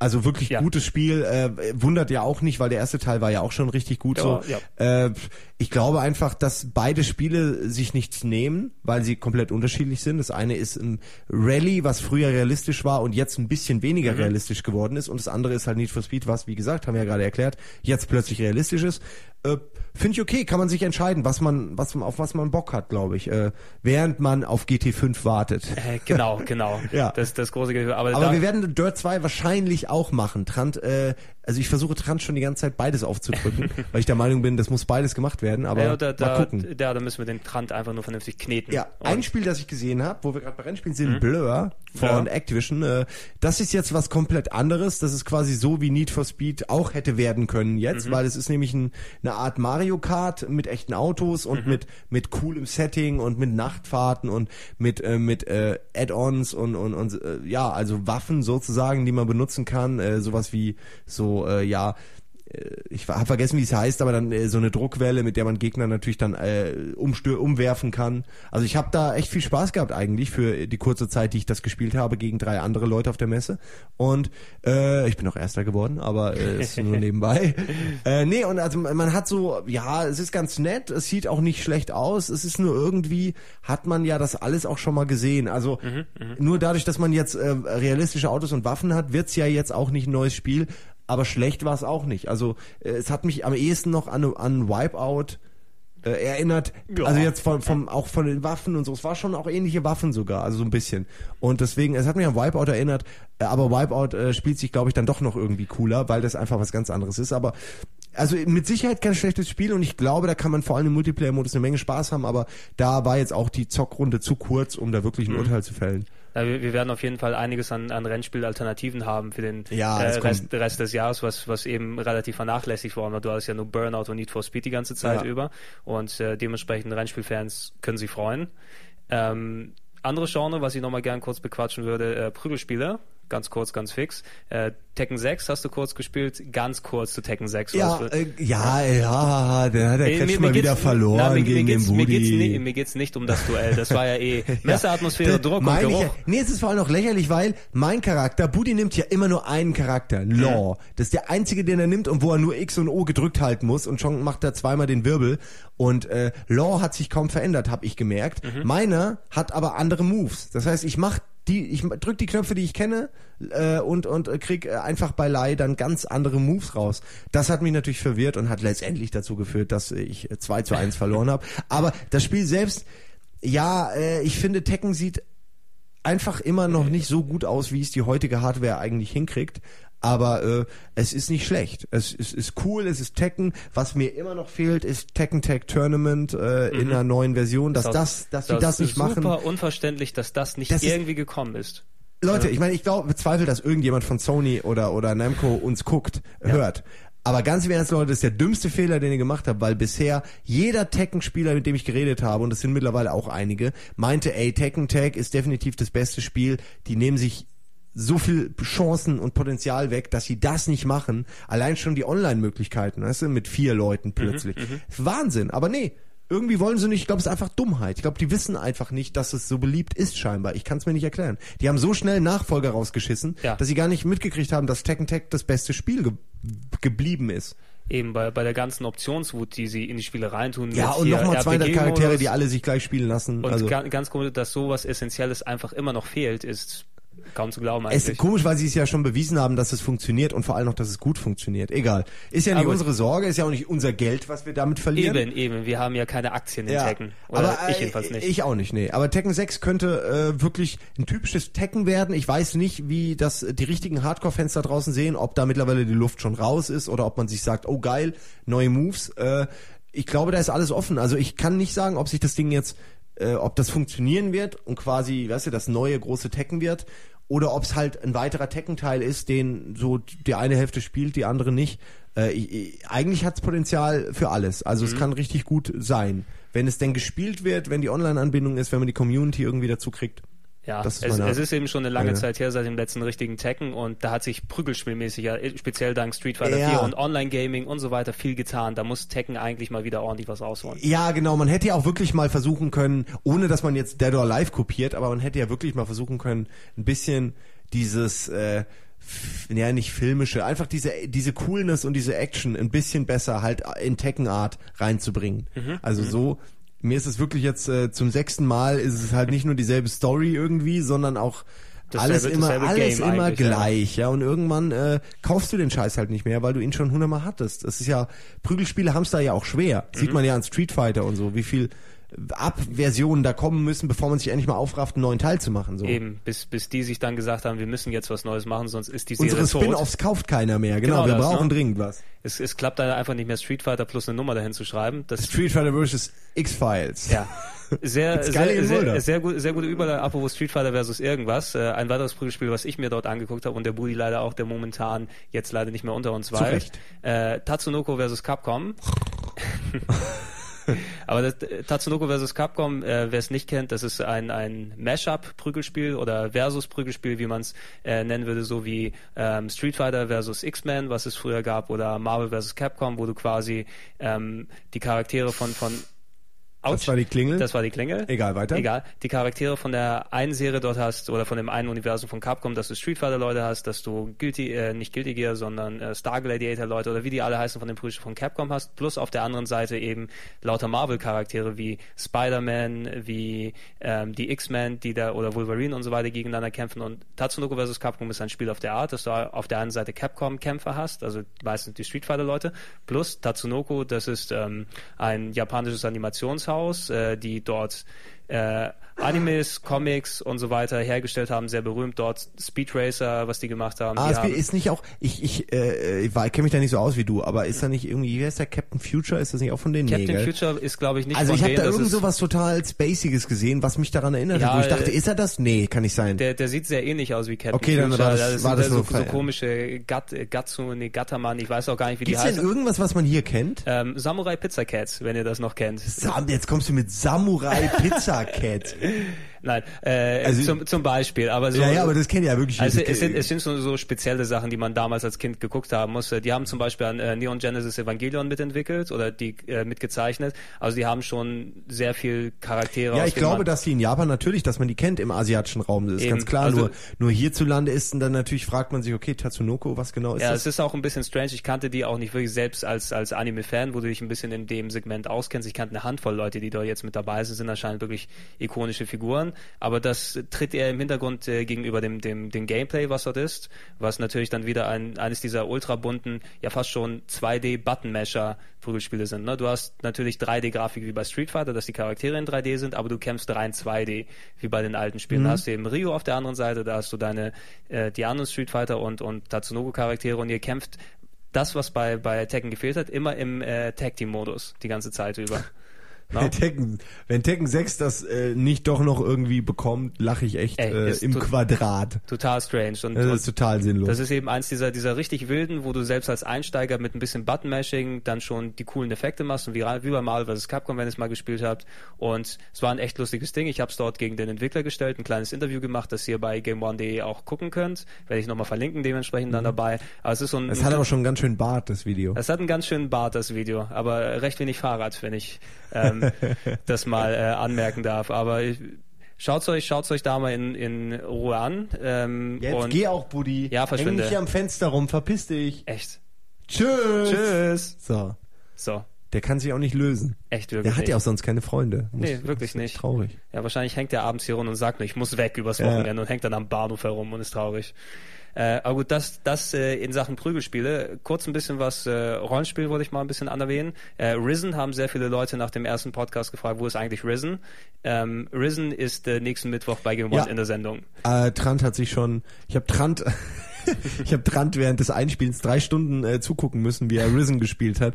Also wirklich Ja. gutes Spiel, äh, wundert ja auch nicht, weil der erste Teil war ja auch schon richtig gut Ja, so. ja. Äh, ich glaube einfach, dass beide Spiele sich nichts nehmen, weil sie komplett unterschiedlich sind. Das eine ist ein Rally, was früher realistisch war und jetzt ein bisschen weniger Mhm. realistisch geworden ist. Und das andere ist halt Need for Speed, was, wie gesagt, haben wir ja gerade erklärt, jetzt plötzlich realistisch ist. Äh, Finde ich okay, kann man sich entscheiden, was man, was man, auf was man Bock hat, glaube ich, äh, während man auf GT5 wartet. Äh, genau, genau. Ja. Das, das große Gefühl. Aber, Aber wir werden Dirt 2 wahrscheinlich auch machen. Trant, äh, also ich versuche Trant schon die ganze Zeit beides aufzudrücken, weil ich der Meinung bin, das muss beides gemacht werden, aber ja, da, da, mal gucken. Da, da müssen wir den Trant einfach nur vernünftig kneten. Ja, Und- ein Spiel, das ich gesehen habe, wo wir gerade bei Rennspielen sind, Mhm. Blur von Activision. Äh, das ist jetzt was komplett anderes. Das ist quasi so, wie Need for Speed auch hätte werden können jetzt, Mhm. weil es ist nämlich ein, eine Art Mario Kart mit echten Autos und Mhm. mit mit coolem Setting und mit Nachtfahrten und mit äh, mit äh, Add-ons und und, und äh, ja, also Waffen sozusagen, die man benutzen kann, äh, sowas wie so äh, ja ich habe vergessen, wie es heißt, aber dann äh, so eine Druckwelle, mit der man Gegner natürlich dann äh, umstör umwerfen kann. Also ich habe da echt viel Spaß gehabt eigentlich für die kurze Zeit, die ich das gespielt habe, gegen drei andere Leute auf der Messe. Und äh, ich bin auch Erster geworden, aber äh, ist nur nebenbei. Äh, nee, und also man hat so, ja, es ist ganz nett, es sieht auch nicht schlecht aus, es ist nur irgendwie, hat man ja das alles auch schon mal gesehen. Also nur dadurch, dass man jetzt äh, realistische Autos und Waffen hat, wird's ja jetzt auch nicht ein neues Spiel aber schlecht war es auch nicht. Also äh, es hat mich am ehesten noch an, an Wipeout äh, erinnert. Ja. Also jetzt von, vom, auch von den Waffen und so. Es war schon auch ähnliche Waffen sogar, also so ein bisschen. Und deswegen, es hat mich an Wipeout erinnert, äh, aber Wipeout äh, spielt sich, glaube ich, dann doch noch irgendwie cooler, weil das einfach was ganz anderes ist. Aber also mit Sicherheit kein schlechtes Spiel und ich glaube, da kann man vor allem im Multiplayer-Modus eine Menge Spaß haben, aber da war jetzt auch die Zockrunde zu kurz, um da wirklich ein Urteil zu fällen. Ja, wir, wir werden auf jeden Fall einiges an, an Rennspielalternativen haben für den Ja, äh, es Rest, Rest des Jahres, was, was eben relativ vernachlässigt worden war. Du hattest ja nur Burnout und Need for Speed die ganze Zeit Ja. über und äh, dementsprechend Rennspielfans können sich freuen. Ähm, andere Genre, was ich nochmal gern kurz bequatschen würde, äh, Prügelspiele, ganz kurz, ganz fix. Äh, Tekken 6 hast du kurz gespielt, ganz kurz zu Tekken 6. Ja, äh, ja, ja, der hat der Kretsch mal wieder verloren na, mir, gegen mir den mir Budi. geht's, nicht, mir geht's nicht um das Duell. Das war ja eh Messeratmosphäre, Da- Druck und ich Geruch. Ja, nee, es ist vor allem auch lächerlich, weil mein Charakter, Budi nimmt ja immer nur einen Charakter, Law. Das ist der einzige, den er nimmt und wo er nur X und O gedrückt halten muss und schon macht er zweimal den Wirbel. Und äh, Law hat sich kaum verändert, habe ich gemerkt. Meiner hat aber andere Moves. Das heißt, ich mach die, ich drück die Knöpfe, die ich kenne äh, und und äh, krieg äh, einfach bei Lai dann ganz andere Moves raus. Das hat mich natürlich verwirrt und hat letztendlich dazu geführt, dass ich äh, 2 zu 1 verloren habe. Aber das Spiel selbst, ja, äh, ich finde Tekken sieht einfach immer noch nicht so gut aus, wie es die heutige Hardware eigentlich hinkriegt. Aber äh, es ist nicht schlecht. Es, es ist cool, es ist Tekken. Was mir immer noch fehlt, ist Tekken Tag Tournament äh, in einer neuen Version. Dass das, dass sie das nicht super machen. super unverständlich, dass das nicht Das ist- irgendwie gekommen ist. Leute, ich meine, ich glaube, bezweifle, dass irgendjemand von Sony oder, oder Namco uns guckt, hört. Aber ganz im Ernst, Leute, das ist der dümmste Fehler, den ihr gemacht habt, weil bisher jeder Tekken-Spieler, mit dem ich geredet habe, und das sind mittlerweile auch einige, meinte, ey, Tekken Tag ist definitiv das beste Spiel. Die nehmen sich so viel Chancen und Potenzial weg, dass sie das nicht machen. Allein schon die Online-Möglichkeiten, weißt du, mit vier Leuten plötzlich. Wahnsinn. Aber nee, irgendwie wollen sie nicht. Ich glaube, es ist einfach Dummheit. Ich glaube, die wissen einfach nicht, dass es so beliebt ist scheinbar. Ich kann es mir nicht erklären. Die haben so schnell Nachfolger rausgeschissen, Ja. dass sie gar nicht mitgekriegt haben, dass Tekken Tag das beste Spiel ge geblieben ist. Eben bei, bei der ganzen Optionswut, die sie in die Spiele reintun. Ja, und nochmal 200 RPG-Modus. Charaktere, die alle sich gleich spielen lassen. Und also. ga, ganz komisch, dass sowas Essentielles einfach immer noch fehlt, ist kaum zu glauben Es eigentlich. ist komisch, weil sie es ja schon bewiesen haben, dass es funktioniert und vor allem noch, dass es gut funktioniert. Egal. Ist ja nicht Aber- unsere Sorge, ist ja auch nicht unser Geld, was wir damit verlieren. Eben, eben. Wir haben ja keine Aktien in Ja. Tekken. Oder aber ich äh, jedenfalls nicht. Ich auch nicht, nee. Aber Tekken 6 könnte äh, wirklich ein typisches Tekken werden. Ich weiß nicht, wie das die richtigen Hardcore-Fans da draußen sehen, ob da mittlerweile die Luft schon raus ist oder ob man sich sagt, oh geil, neue Moves. Äh, ich glaube, da ist alles offen. Also ich kann nicht sagen, ob sich das Ding jetzt, äh, ob das funktionieren wird und quasi, weißt du, das neue große Tekken wird. Oder ob es halt ein weiterer Tekken-Teil ist, den so die eine Hälfte spielt, die andere nicht. Äh, ich, ich, eigentlich hat es Potenzial für alles. Also Mhm. es kann richtig gut sein. Wenn es denn gespielt wird, wenn die Online-Anbindung ist, wenn man die Community irgendwie dazu kriegt. Ja, ist es, es ist eben schon eine lange meine- Zeit her seit dem letzten richtigen Tekken und da hat sich prügelspielmäßig, ja, speziell dank Street Fighter Ja. 4 und Online-Gaming und so weiter viel getan. Da muss Tekken eigentlich mal wieder ordentlich was rausholen. Ja, genau. Man hätte ja auch wirklich mal versuchen können, ohne dass man jetzt Dead or Alive kopiert, aber man hätte ja wirklich mal versuchen können, ein bisschen dieses, äh, ja nicht filmische, einfach diese diese Coolness und diese Action ein bisschen besser halt in Tekken Art reinzubringen. Mhm. Also so mir ist es wirklich jetzt äh, zum sechsten Mal ist es halt nicht nur dieselbe Story irgendwie, sondern auch Dasselbe- alles immer alles Game immer eigentlich, ja. gleich, ja. Und irgendwann äh, kaufst du den Scheiß halt nicht mehr, weil du ihn schon hundertmal hattest. Das ist ja Prügelspiele haben es da ja auch schwer. Mhm. Sieht man ja an Street Fighter und so, wie viel Abversionen da kommen müssen, bevor man sich endlich mal aufrafft, einen neuen Teil zu machen. So. Eben, bis, bis die sich dann gesagt haben, wir müssen jetzt was Neues machen, sonst ist die Unsere Serie tot. Spin-offs kauft keiner mehr. Genau, Genau wir das, brauchen ne? dringend was. Es, es klappt da einfach nicht mehr Street Fighter plus eine Nummer dahin zu schreiben. Das Street Fighter vs. X-Files. Ja. Sehr, sehr, sehr, sehr, gut, sehr gute Überleitung, apropos Street Fighter versus irgendwas. Äh, ein weiteres Prügelspiel, was ich mir dort angeguckt habe und der Budi leider auch, der momentan jetzt leider nicht mehr unter uns war. Äh, Tatsunoko versus Capcom. Aber das, äh, Tatsunoko versus Capcom, äh, wer es nicht kennt, das ist ein, ein Mashup-Prügelspiel oder Versus-Prügelspiel, wie man es äh, nennen würde, so wie ähm, Street Fighter versus X-Men, was es früher gab, oder Marvel versus Capcom, wo du quasi ähm, die Charaktere von, von Das war die Klingel. das war die Klingel. Egal, weiter. Egal. Die Charaktere von der einen Serie dort hast oder von dem einen Universum von Capcom, dass du Street Fighter Leute hast, dass du Guilty, äh, nicht Guilty Gear, sondern äh, Star Gladiator Leute oder wie die alle heißen von den Prügelspielen von Capcom hast, plus auf der anderen Seite eben lauter Marvel Charaktere wie Spider-Man, wie ähm, die X-Men, die da oder Wolverine und so weiter gegeneinander kämpfen und Tatsunoko vs. Capcom ist ein Spiel auf der Art, dass du auf der einen Seite Capcom Kämpfer hast, also meistens die Street Fighter Leute, plus Tatsunoko, das ist ähm, ein japanisches Animationshaus, äh, die dort äh, Animes, Comics und so weiter hergestellt haben, sehr berühmt dort. Speed Racer, was die gemacht haben. Ah, haben ist nicht auch, ich, ich, äh, ich, ich kenne mich da nicht so aus wie du, aber ist da nicht irgendwie, wie heißt der Captain Future? Ist das nicht auch von denen? Captain nee? Future ist, glaube ich, nicht Also von ich habe denen. da irgend so was total Spaciges gesehen, was mich daran erinnert Ja, hat, wo ich dachte, äh, ist er das? Nee, kann nicht sein. Der, der sieht sehr ähnlich aus wie Captain Okay, dann Future. war das- das war das so, so komische Gat, äh, Gatsu, nee, Gattermann, ich weiß auch gar nicht, wie Gibt's die denn heißen. irgendwas, was man hier kennt? Ähm, Samurai Pizza Cats, wenn ihr das noch kennt. Sam, jetzt kommst du mit Samurai Pizza kids Nein, äh, Also- zum, zum Beispiel. Aber so, ja, ja, aber das kennt ja wirklich Also es sind, es sind so, so spezielle Sachen, die man damals als Kind geguckt haben musste. Die haben zum Beispiel an äh, Neon Genesis Evangelion mitentwickelt oder die äh, mitgezeichnet. Also die haben schon sehr viel Charaktere. Ja, ich glaube, dass die in Japan natürlich, dass man die kennt im asiatischen Raum. Das ist Eben. ganz klar. Also- nur, nur hierzulande ist dann natürlich, fragt man sich, okay, Tatsunoko, was genau ist ja, das? es ist auch ein bisschen strange. Ich kannte die auch nicht wirklich selbst als, als Anime-Fan, wo du dich ein bisschen in dem Segment auskennst. Ich kannte eine Handvoll Leute, die dort jetzt mit dabei sind, sind anscheinend wirklich ikonische Figuren. Hören, aber das tritt eher im Hintergrund äh, gegenüber dem, dem, dem Gameplay, was dort ist, was natürlich dann wieder ein, eines dieser ultrabunten, ja fast schon 2D-Button-Masher-Prügelspiele sind. Ne? Du hast natürlich 3D-Grafik wie bei Street Fighter, dass die Charaktere in 3D sind, aber du kämpfst rein 2D, wie bei den alten Spielen. Da hast du eben Rio auf der anderen Seite, da hast du deine, äh, die anderen Street Fighter und, und Tatsunoko-Charaktere und ihr kämpft das, was bei, bei Tekken gefehlt hat, immer im äh, Tag-Team-Modus die ganze Zeit über. No? Wenn Tekken, wenn Tekken 6 das äh, nicht doch noch irgendwie bekommt, lache ich echt Ey, äh, im Quadrat. Total strange. Und, Das und ist total sinnlos. Das ist eben eins dieser, dieser richtig wilden, wo du selbst als Einsteiger mit ein bisschen Button-Mashing dann schon die coolen Effekte machst und wie, wie bei Marvel vs. Capcom, wenn ihr es mal gespielt habt. Und es war ein echt lustiges Ding. Ich habe es dort gegen den Entwickler gestellt, ein kleines Interview gemacht, das ihr bei GameOne.de auch gucken könnt. Werde ich nochmal verlinken, dementsprechend dann dabei. Aber es ist so ein... es hat aber schon ganz schön Bart, das Video. es hat einen ganz schönen Bart, das Video, aber recht wenig Fahrrad, wenn ich ähm, das mal äh, anmerken darf. Aber ich, schaut's euch, schaut's euch da mal in, in Ruhe an. Ähm, Jetzt und geh auch, Buddy. Ja, verschwinde. Häng nicht hier am Fenster rum, verpiss dich. echt. Tschüss. Tschüss. So. So, Der kann sich auch nicht lösen. echt wirklich. Der hat nicht. ja auch sonst keine Freunde. Muss- Nee, wirklich ist nicht. Traurig. Ja, wahrscheinlich hängt er abends hier rum und sagt nur, ich muss weg übers Ja. Wochenende und hängt dann am Bahnhof herum und ist traurig. Äh, aber gut, das, das äh, in Sachen Prügelspiele. Kurz ein bisschen was äh, Rollenspiel wollte ich mal ein bisschen anerwähnen. Äh, Risen haben sehr viele Leute nach dem ersten Podcast gefragt, wo ist eigentlich Risen? Ähm, Risen ist äh, nächsten Mittwoch bei Game Ja. in der Sendung. Äh, Trant hat sich schon, ich habe Trant, ich habe Trant während des Einspielens drei Stunden äh, zugucken müssen, wie er Risen gespielt hat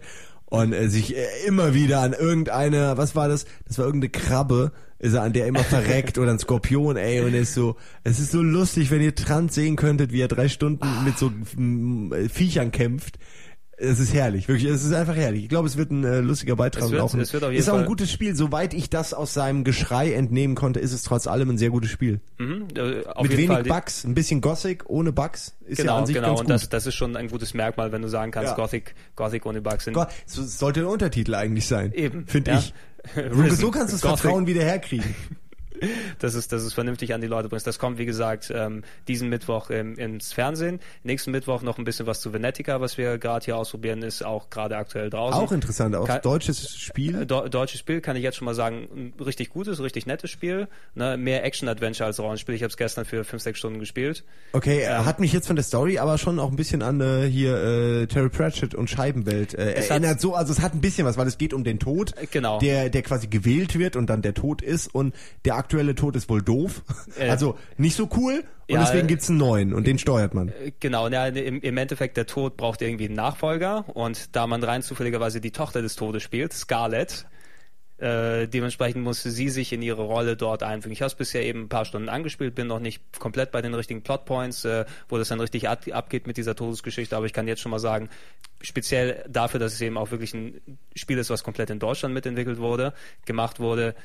und äh, sich äh, immer wieder an irgendeine, was war das? Das war irgendeine Krabbe, ist er an der immer verreckt oder ein Skorpion, ey, und er ist so, es ist so lustig, wenn ihr Trant sehen könntet, wie er drei Stunden mit so Viechern kämpft. Es ist herrlich, wirklich, es ist einfach herrlich. Ich glaube, es wird ein äh, lustiger Beitrag Es wird- und auch ein, es wird auf jeden ist auch ein Fall- gutes Spiel. Soweit ich das aus seinem Geschrei entnehmen konnte, ist es trotz allem ein sehr gutes Spiel. Mhm, äh, auf Mit jeden wenig Fall Bugs, ein bisschen Gothic, ohne Bugs, ist ja Genau, an sich genau. ganz Und gut. das, das ist schon ein gutes Merkmal, wenn du sagen kannst, Ja. Gothic, Gothic ohne Bugs sind. So sollte der Untertitel eigentlich sein. Eben, Finde ja. ich. So, so kannst du das Gothic. Vertrauen wieder herkriegen. dass es, dass es vernünftig an die Leute bringst. Das kommt, wie gesagt, ähm, diesen Mittwoch ähm, ins Fernsehen. Nächsten Mittwoch noch ein bisschen was zu Venetica, was wir gerade hier ausprobieren, ist auch gerade aktuell draußen. Auch interessant, auch Kann- deutsches Spiel. Do deutsches Spiel kann ich jetzt schon mal sagen, ein richtig gutes, richtig nettes Spiel. Ne? Mehr Action-Adventure als Rollenspiel. Ich habe es gestern für fünf, sechs Stunden gespielt. Okay, er hat mich jetzt von der Story aber schon auch ein bisschen an äh, hier äh, Terry Pratchett und Scheibenwelt äh, Es hat- erinnert. So, also es hat ein bisschen was, weil es geht um den Tod, Äh, genau. der der quasi gewählt wird und dann der Tod ist und der aktuelle Tod ist wohl doof. Äh, also nicht so cool und ja, deswegen äh, gibt's einen neuen und den steuert man. Äh, Genau, ja, im, im Endeffekt der Tod braucht irgendwie einen Nachfolger und da man rein zufälligerweise die Tochter des Todes spielt, Scarlett, äh, dementsprechend musste sie sich in ihre Rolle dort einfügen. Ich habe es bisher eben ein paar Stunden angespielt, bin noch nicht komplett bei den richtigen Plotpoints, äh, wo das dann richtig ab, abgeht mit dieser Todesgeschichte, aber ich kann jetzt schon mal sagen, speziell dafür, dass es eben auch wirklich ein Spiel ist, was komplett in Deutschland mitentwickelt wurde, gemacht wurde,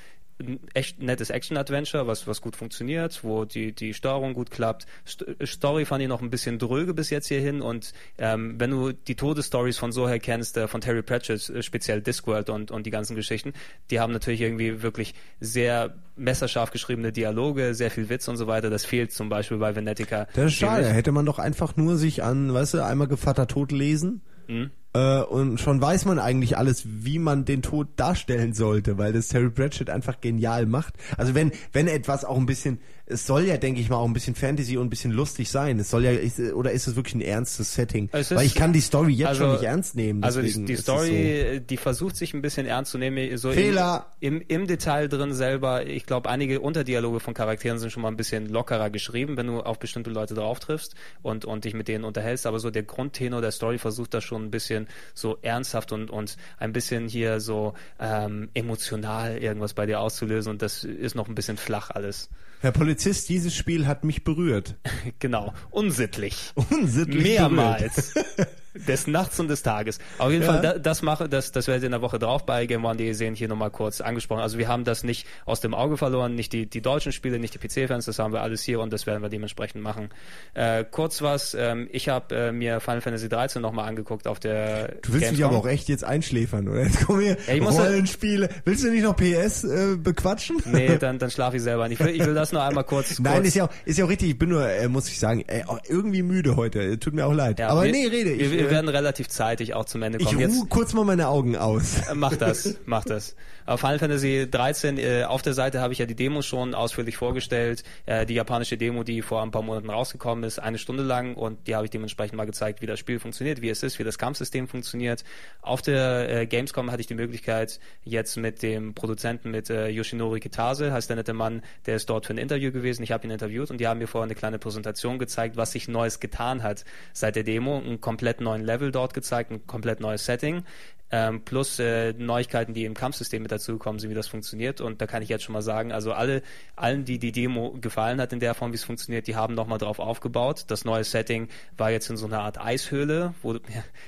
ein echt nettes Action-Adventure, was, was gut funktioniert, wo die, die Steuerung gut klappt. St Story fand ich noch ein bisschen dröge bis jetzt hierhin und ähm, wenn du die Todesstories von so her kennst, äh, von Terry Pratchett, äh, speziell Discworld und, und die ganzen Geschichten, die haben natürlich irgendwie wirklich sehr messerscharf geschriebene Dialoge, sehr viel Witz und so weiter. Das fehlt zum Beispiel bei Venetica. Das ist schade. Hätte man doch einfach nur sich an, weißt du, einmal Gevatter Tod lesen. Mhm. Äh, und schon weiß man eigentlich alles, wie man den Tod darstellen sollte, weil das Terry Pratchett einfach genial macht. Also wenn, wenn etwas auch ein bisschen, es soll ja, denke ich mal, auch ein bisschen Fantasy und ein bisschen lustig sein. Es soll ja, ist, oder ist es wirklich ein ernstes Setting? Ist- weil ich kann die Story jetzt also- schon nicht ernst nehmen. Also die, die Story, So. die versucht sich ein bisschen ernst zu nehmen. So Fehler. Im, im, Im Detail drin selber. Ich glaube, einige Unterdialoge von Charakteren sind schon mal ein bisschen lockerer geschrieben, wenn du auf bestimmte Leute drauf triffst und, und dich mit denen unterhältst. Aber so der Grundtenor der Story versucht das schon ein bisschen so ernsthaft und, und ein bisschen hier so ähm, emotional irgendwas bei dir auszulösen. Und das ist noch ein bisschen flach alles. Herr Polizist, dieses Spiel hat mich berührt. genau. Unsittlich. Unsittlich Mehrmals. des Nachts und des Tages. Auf jeden Ja. Fall, da, das mache, das, das werdet ihr in der Woche drauf bei Game One.de sehen, hier nochmal kurz angesprochen. Also wir haben das nicht aus dem Auge verloren, nicht die, die deutschen Spiele, nicht die PC-Fans, das haben wir alles hier und das werden wir dementsprechend machen. Äh, kurz was, ähm, ich habe äh, mir Final Fantasy 13 nochmal angeguckt auf der Du willst mich Gamescom. aber auch echt jetzt einschläfern, oder? Jetzt kommen hier Ja, ich Rollenspiele. Willst du nicht noch PS äh, bequatschen? Nee, dann, dann schlafe ich selber nicht. Ich will, ich will das nur einmal kurz, Nein, kurz ist ja auch, ist ja auch richtig. Ich bin nur, äh, muss ich sagen, äh, irgendwie müde heute. Tut mir auch leid. Ja, Aber wir, nee, rede. Ich, wir, wir wir werden relativ zeitig auch zum Ende Ich kommen. ruhe kurz mal meine Augen aus. Mach das, mach das. Final Fantasy 13, äh, auf der Seite habe ich ja die Demo schon ausführlich vorgestellt. Äh, die japanische Demo, die vor ein paar Monaten rausgekommen ist, eine Stunde lang und die habe ich dementsprechend mal gezeigt, wie das Spiel funktioniert, wie es ist, wie das Kampfsystem funktioniert. Auf der äh, Gamescom hatte ich die Möglichkeit, jetzt mit dem Produzenten, mit äh, Yoshinori Kitase, heißt der nette Mann, der ist dort für ein Interview gewesen. Ich habe ihn interviewt und die haben mir vorher eine kleine Präsentation gezeigt, was sich Neues getan hat seit der Demo. Einen komplett neuen Level dort gezeigt, ein komplett neues Setting. Ähm, plus äh, Neuigkeiten, die im Kampfsystem mit dazugekommen sind, wie das funktioniert. Und da kann ich jetzt schon mal sagen, also alle, allen, die die Demo gefallen hat in der Form, wie es funktioniert, die haben nochmal drauf aufgebaut. Das neue Setting war jetzt in so einer Art Eishöhle, wo ja,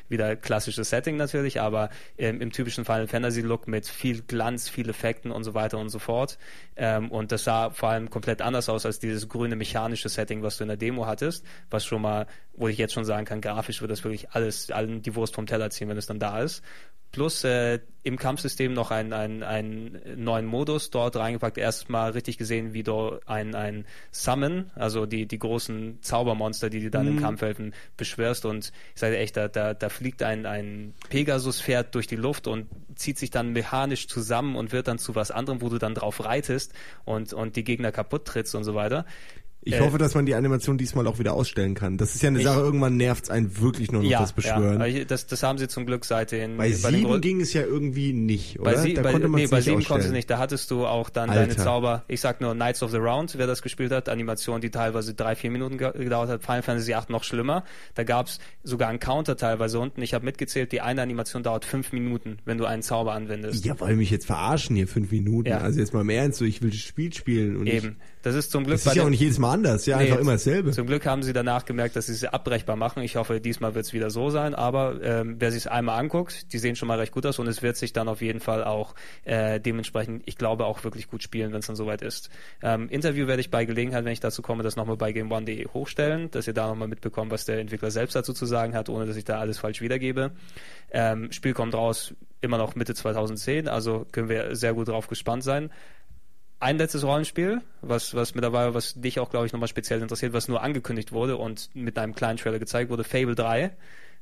wieder klassisches Setting natürlich, aber ähm, im typischen Final Fantasy Look mit viel Glanz, viel Effekten und so weiter und so fort. Ähm, und das sah vor allem komplett anders aus als dieses grüne mechanische Setting, was du in der Demo hattest, was schon mal, wo ich jetzt schon sagen kann, grafisch wird das wirklich alles, allen die Wurst vom Teller ziehen, wenn es dann da ist plus äh, im Kampfsystem noch einen, einen, einen neuen Modus dort reingepackt. Erstmal richtig gesehen, wie du ein, ein Summon, also die, die großen Zaubermonster, die dir dann Mhm. im Kampf helfen, beschwörst. Und ich sage echt, da, da, da fliegt ein, ein Pegasus-Pferd durch die Luft und zieht sich dann mechanisch zusammen und wird dann zu was anderem, wo du dann drauf reitest und, und die Gegner kaputt trittst und so weiter. Ich Äh, hoffe, dass man die Animation diesmal auch wieder ausstellen kann. Das ist ja eine Ich- Sache, irgendwann nervt's einen wirklich nur noch das Beschwören. Ja, das, das haben sie zum Glück seit den bei den sieben ging es ja irgendwie nicht, oder? Bei, sie, da bei, konnte man nee, es bei nicht sieben konntest du nicht. Da hattest du auch dann Alter. deine Zauber. Ich sag nur Knights of the Round, wer das gespielt hat. Animation, die teilweise drei, vier Minuten ge- gedauert hat. Final Fantasy 8 noch schlimmer. Da gab's sogar einen Counter teilweise unten. Ich habe mitgezählt, die eine Animation dauert fünf Minuten, wenn du einen Zauber anwendest. Ja, wollen mich jetzt verarschen hier fünf Minuten. Ja. Also jetzt mal im Ernst, so ich will das Spiel spielen und Eben. Das ist zum Ich, Glück das ist ja auch nicht jedes Mal anders, ja, Nee, einfach immer dasselbe. Zum Glück haben sie danach gemerkt, dass sie es abbrechbar machen. Ich hoffe, diesmal wird es wieder so sein. Aber ähm, wer sich es einmal anguckt, die sehen schon mal recht gut aus und es wird sich dann auf jeden Fall auch äh, dementsprechend, ich glaube, auch wirklich gut spielen, wenn es dann soweit ist. Ähm, Interview werde ich bei Gelegenheit, wenn ich dazu komme, das nochmal bei GameOne.de hochstellen, dass ihr da nochmal mitbekommt, was der Entwickler selbst dazu zu sagen hat, ohne dass ich da alles falsch wiedergebe. Ähm, Spiel kommt raus immer noch Mitte 2010, also können wir sehr gut drauf gespannt sein ein letztes Rollenspiel, was, was mittlerweile, was dich auch, glaube ich, nochmal speziell interessiert, was nur angekündigt wurde und mit einem kleinen Trailer gezeigt wurde, Fable 3,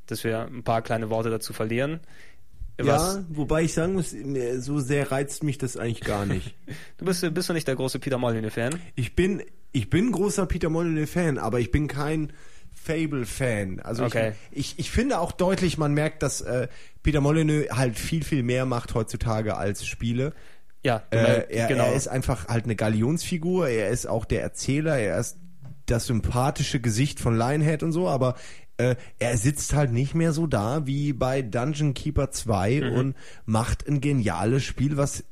dass wir ein paar kleine Worte dazu verlieren. Was, Ja, wobei ich sagen muss, so sehr reizt mich das eigentlich gar nicht. du bist, bist du nicht der große Peter Molyneux-Fan? Ich bin, ich bin großer Peter Molyneux-Fan, aber ich bin kein Fable-Fan. Also Okay. ich, ich, ich finde auch deutlich, man merkt, dass äh, Peter Molyneux halt viel, viel mehr macht heutzutage als Spiele. Ja, Äh, er, genau. er ist einfach halt eine Galionsfigur, er ist auch der Erzähler, er ist das sympathische Gesicht von Lionhead und so, aber äh, er sitzt halt nicht mehr so da wie bei Dungeon Keeper 2 Mhm. und macht ein geniales Spiel, was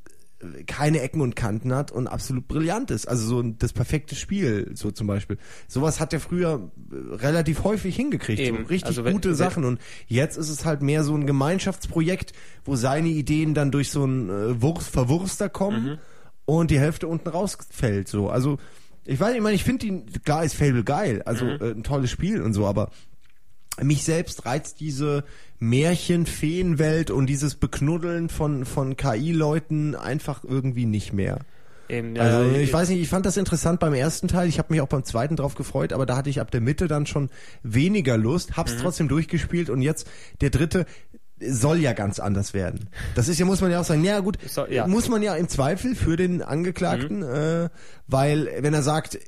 keine Ecken und Kanten hat und absolut brillant ist. Also so ein- das perfekte Spiel, so zum Beispiel. Sowas hat er früher äh, relativ häufig hingekriegt. Eben. So richtig Also wenn- gute wenn- Sachen. Und jetzt ist es halt mehr so ein Gemeinschaftsprojekt, wo seine Ideen dann durch so einen äh, Wurst, Verwurster kommen Mhm. und die Hälfte unten rausfällt. So. Also ich weiß, ich meine, ich finde ihn, klar ist Fable geil, also Mhm. äh, ein tolles Spiel und so, aber mich selbst reizt diese Märchen-Feenwelt und dieses Beknuddeln von, von KI-Leuten einfach irgendwie nicht mehr. Eben, ja, Also ich weiß nicht, ich fand das interessant beim ersten Teil, ich habe mich auch beim zweiten drauf gefreut, aber da hatte ich ab der Mitte dann schon weniger Lust, hab's trotzdem durchgespielt und jetzt der dritte soll ja ganz anders werden. Das ist ja, muss man ja auch sagen, ja gut, Soll- ja. muss man ja im Zweifel für den Angeklagten, äh, weil wenn er sagt,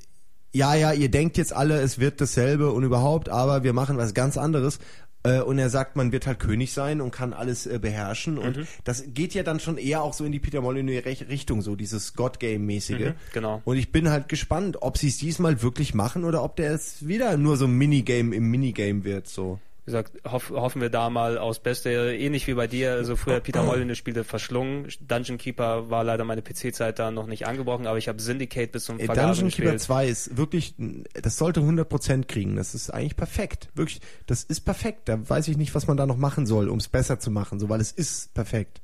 ja, ja, ihr denkt jetzt alle, es wird dasselbe und überhaupt, aber wir machen was ganz anderes. Äh, und er sagt, man wird halt König sein und kann alles äh, beherrschen. Und das geht ja dann schon eher auch so in die Peter Molyneux-Richtung, so dieses God-Game-mäßige. Mhm, genau. Und ich bin halt gespannt, ob sie es diesmal wirklich machen oder ob der es wieder nur so ein Minigame im Minigame wird, so. Gesagt, hoff, hoffen wir da mal aus Beste, ähnlich wie bei dir, also früher Peter Molyneux Spiele verschlungen. Dungeon Keeper war leider meine PC-Zeit da noch nicht angebrochen, aber ich habe Syndicate bis zum Ey, Vergasen Dungeon Keeper gespielt. 2 ist wirklich, das sollte 100% kriegen. Das ist eigentlich perfekt. Wirklich, das ist perfekt. Da weiß ich nicht, was man da noch machen soll, um es besser zu machen, so, weil es ist perfekt.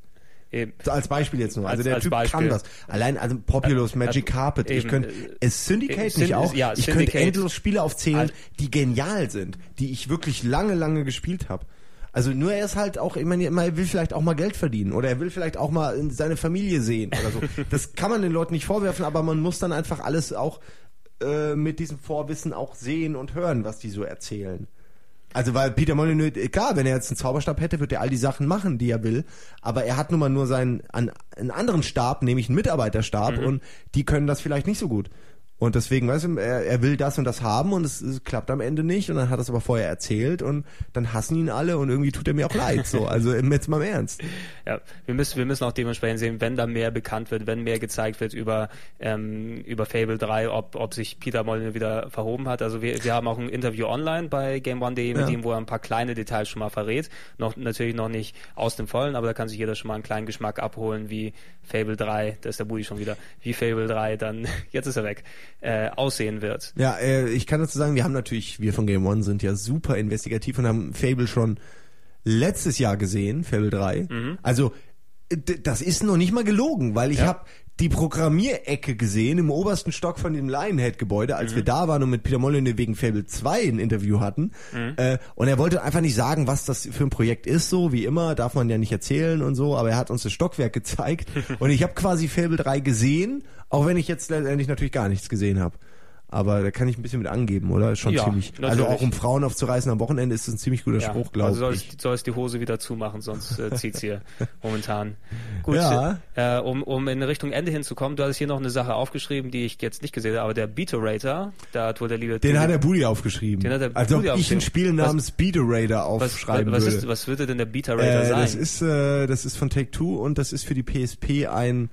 Eben. Als Beispiel jetzt nur. Also Als- der als Typ Beispiel. kann das. Allein, also Populous, Magic Carpet. Ich eben, könnte, äh, es Syndicate äh, nicht Syn- auch? ja, ich könnte Syndicate. endlos Spiele aufzählen, die genial sind, die ich wirklich lange, lange gespielt habe. Also nur er ist halt auch, ich meine, er will vielleicht auch mal Geld verdienen oder er will vielleicht auch mal seine Familie sehen oder so. Das kann man den Leuten nicht vorwerfen, aber man muss dann einfach alles auch äh, mit diesem Vorwissen auch sehen und hören, was die so erzählen. Also weil Peter Molyneux, klar, wenn er jetzt einen Zauberstab hätte, würde er all die Sachen machen, die er will. Aber er hat nun mal nur seinen an, einen anderen Stab, nämlich einen Mitarbeiterstab, Mhm. und die können das vielleicht nicht so gut. Und deswegen, weißt du, er, er will das und das haben und es, es klappt am Ende nicht und dann hat er es aber vorher erzählt und dann hassen ihn alle und irgendwie tut er mir auch leid. So, also jetzt mal im Ernst. Ja, wir müssen, wir müssen auch dementsprechend sehen, wenn da mehr bekannt wird, wenn mehr gezeigt wird über, ähm, über Fable 3, ob, ob sich Peter Molyneux wieder verhoben hat. Also wir, wir haben auch ein Interview online bei GameOne.de mit Ja. ihm, wo er ein paar kleine Details schon mal verrät. Noch, natürlich noch nicht aus dem Vollen, aber da kann sich jeder schon mal einen kleinen Geschmack abholen, wie Fable 3, da ist der Budi schon wieder, wie Fable 3 dann, jetzt ist er weg, äh, aussehen wird. Ja, äh, ich kann dazu sagen, wir haben natürlich, wir von Game One sind ja super investigativ und haben Fable schon letztes Jahr gesehen, Fable 3. Also äh, d- das ist noch nicht mal gelogen, weil ich Ja. habe die Programmierecke gesehen im obersten Stock von dem Lionhead-Gebäude, als wir da waren und mit Peter Molyneux wegen Fable 2 ein Interview hatten. Äh, und er wollte einfach nicht sagen, was das für ein Projekt ist, so wie immer, darf man ja nicht erzählen und so, aber er hat uns das Stockwerk gezeigt und ich habe quasi Fable 3 gesehen, auch wenn ich jetzt letztendlich natürlich gar nichts gesehen habe. Aber da kann ich ein bisschen mit angeben, oder? Schon Ja, ziemlich. natürlich. Also auch um Frauen aufzureißen am Wochenende ist das ein ziemlich guter Ja, Spruch, glaube also ich. es, soll es die Hose wieder zumachen, sonst äh, zieht's hier momentan. Gut, Ja. äh, um, um in Richtung Ende hinzukommen, du hattest hier noch eine Sache aufgeschrieben, die ich jetzt nicht gesehen habe, aber der Beater-Rater, da hat wohl der liebe... Den hat der Budi aufgeschrieben. Den hat der Als ob ich ein. Spiel namens Beat Raider was, aufschreiben was, würde. ist, was würde denn der Beater-Rater Äh, sein? das ist äh, das ist von Take Two und das ist für die PSP ein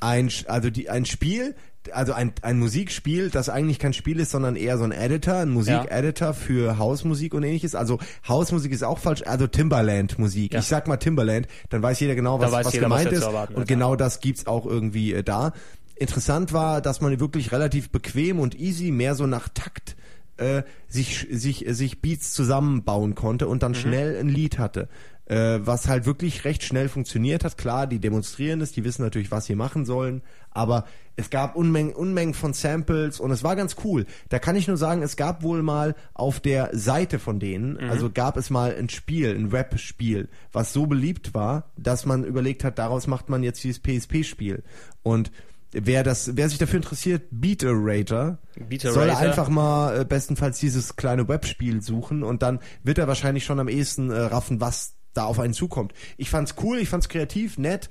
ein Sch- also die ein Spiel also ein, ein Musikspiel, das eigentlich kein Spiel ist, sondern eher so ein Editor, ein Musikeditor für Hausmusik und ähnliches. Also Hausmusik ist auch falsch, also Timberland Musik. Ja. Ich sag mal Timberland, dann weiß jeder genau, was, was jeder, was gemeint er ist. und genau das gibt's auch irgendwie äh, da. Interessant war, dass man wirklich relativ bequem und easy, mehr so nach Takt äh, sich sich sich Beats zusammenbauen konnte und dann schnell ein Lied hatte, äh, was halt wirklich recht schnell funktioniert hat. Klar, die demonstrieren es, die wissen natürlich, was sie machen sollen, aber es gab Unmengen Unmengen von Samples und es war ganz cool. Da kann ich nur sagen, es gab wohl mal auf der Seite von denen, also gab es mal ein Spiel, ein Rap-Spiel, was so beliebt war, dass man überlegt hat, daraus macht man jetzt dieses PSP-Spiel und Wer das, wer sich dafür interessiert, Beater Rater, Beater soll einfach mal äh, bestenfalls dieses kleine Webspiel suchen und dann wird er wahrscheinlich schon am ehesten äh, raffen, was da auf einen zukommt. Ich fand's cool, ich fand's kreativ, nett,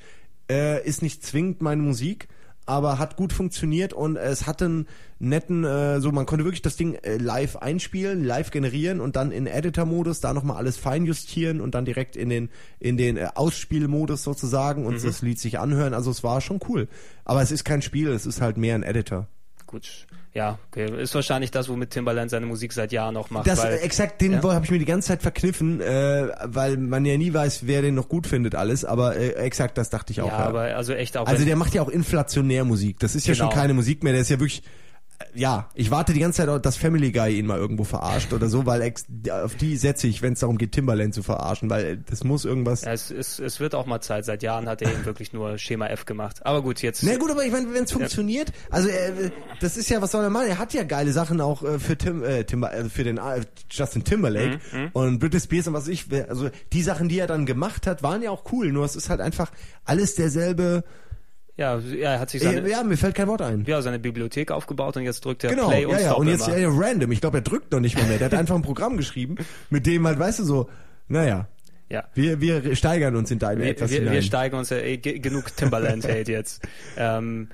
äh, ist nicht zwingend meine Musik, aber hat gut funktioniert und es hatte einen netten, äh, so man konnte wirklich das Ding äh, live einspielen, live generieren und dann in Editor-Modus da nochmal alles feinjustieren und dann direkt in den in den äh, Ausspielmodus sozusagen und das Lied sich anhören. Also es war schon cool. Aber es ist kein Spiel, es ist halt mehr ein Editor. Gut, ja, okay. Ist wahrscheinlich das, womit Timbaland seine Musik seit Jahren auch macht. Das weil, exakt, den ja. habe ich mir die ganze Zeit verkniffen, äh, weil man ja nie weiß, wer den noch gut findet alles. Aber äh, exakt, das dachte ich auch. ja, aber also echt auch also der macht ja auch inflationär Musik. Das ist ja Genau. schon keine Musik mehr. Der ist ja wirklich. Äh, Ja, ich warte die ganze Zeit, dass Family Guy ihn mal irgendwo verarscht oder so, weil ex auf die setze ich, wenn es darum geht, Timbaland zu verarschen, weil äh, das muss irgendwas. Ja, es, es, es wird auch mal Zeit. Seit Jahren hat er eben wirklich nur Schema F gemacht. Aber gut, jetzt. Na gut, aber ich meine, wenn es funktioniert, also äh, das ist ja, was soll er machen? Er hat ja geile Sachen auch äh, für Tim, äh, Timber, also für den äh, Justin Timberlake Mhm, und Britney Spears und was ich, also die Sachen, die er dann gemacht hat, waren ja auch cool. Nur es ist halt einfach alles derselbe. Ja, er hat sich Äh, seine, ja, mir fällt kein Wort ein. ja, seine Bibliothek aufgebaut und jetzt drückt er Genau, Play und ja, ja. Stop Und jetzt immer. ja, random. Ich glaube, er drückt noch nicht mal mehr. Der hat einfach ein Programm geschrieben, mit dem halt, weißt du, so, naja, Ja. wir, wir steigern uns in deine Wir, etwas wir, wir hinein. steigern uns ja eh, ge- genug Timberland-Hate jetzt. Ähm,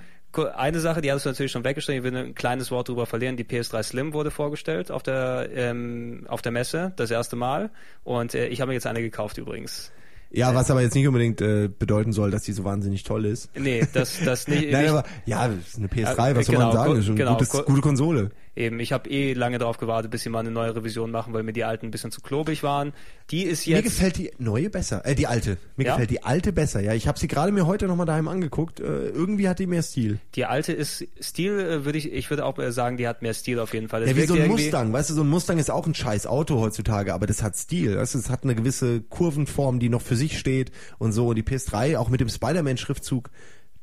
eine Sache, die hast du natürlich schon weggestellt, ich will ein kleines Wort drüber verlieren. Die PS3 Slim wurde vorgestellt auf der, ähm, auf der Messe, das erste Mal. Und äh, ich habe mir jetzt eine gekauft übrigens. Ja, was aber jetzt nicht unbedingt äh, bedeuten soll, dass die so wahnsinnig toll ist. Nee, das, das nicht. Nein, aber ja, das ist eine PS3, Ja, was soll genau, man sagen? ko- Das ist schon eine genau, gutes, gute Konsole. Eben, ich habe eh lange darauf gewartet, bis sie mal eine neue Revision machen, weil mir die alten ein bisschen zu klobig waren. Die ist Mir jetzt. gefällt die neue besser, äh, die alte. Mir Ja? gefällt die alte besser. Ja, ich habe sie gerade mir heute nochmal daheim angeguckt. Äh, irgendwie hat die mehr Stil. Die alte ist Stil, äh, würde ich, ich würde auch äh, sagen, die hat mehr Stil auf jeden Fall. Das Ja, wie so ein Mustang. Weißt du, so ein Mustang ist auch ein scheiß Auto heutzutage, aber das hat Stil. Weißt du, es hat eine gewisse Kurvenform, die noch für sich steht und so. Und die PS3, auch mit dem Spider-Man-Schriftzug,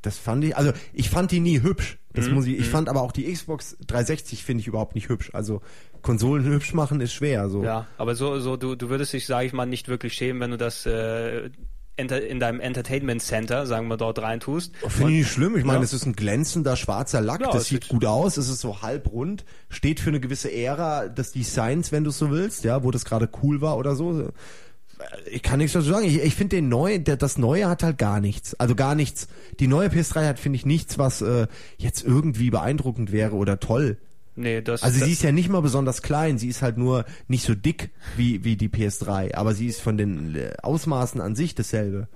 das fand ich, also ich fand die nie hübsch. Mhm, Das muss ich, ich fand aber auch die Xbox 360 finde ich überhaupt nicht hübsch. Also Konsolen hübsch machen ist schwer. So. Ja, aber so, so du, du würdest dich, sage ich mal, nicht wirklich schämen, wenn du das äh, in deinem Entertainment Center, sagen wir dort reintust. Finde ich nicht schlimm. Ich meine, Ja. es ist ein glänzender schwarzer Lack. Ja, das sieht gut aus. Es ist so halbrund. Steht für eine gewisse Ära des Designs, wenn du es so willst, ja, wo das gerade cool war oder so. Ich kann nichts dazu sagen. Ich, ich finde den neuen, der, das Neue hat halt gar nichts. Also gar nichts. Die neue PS3 hat, finde ich, nichts, was äh, jetzt irgendwie beeindruckend wäre oder toll. Nee, das, Also das, sie ist ja nicht mal besonders klein, sie ist halt nur nicht so dick wie, wie die PS3, aber sie ist von den äh, Ausmaßen an sich dasselbe.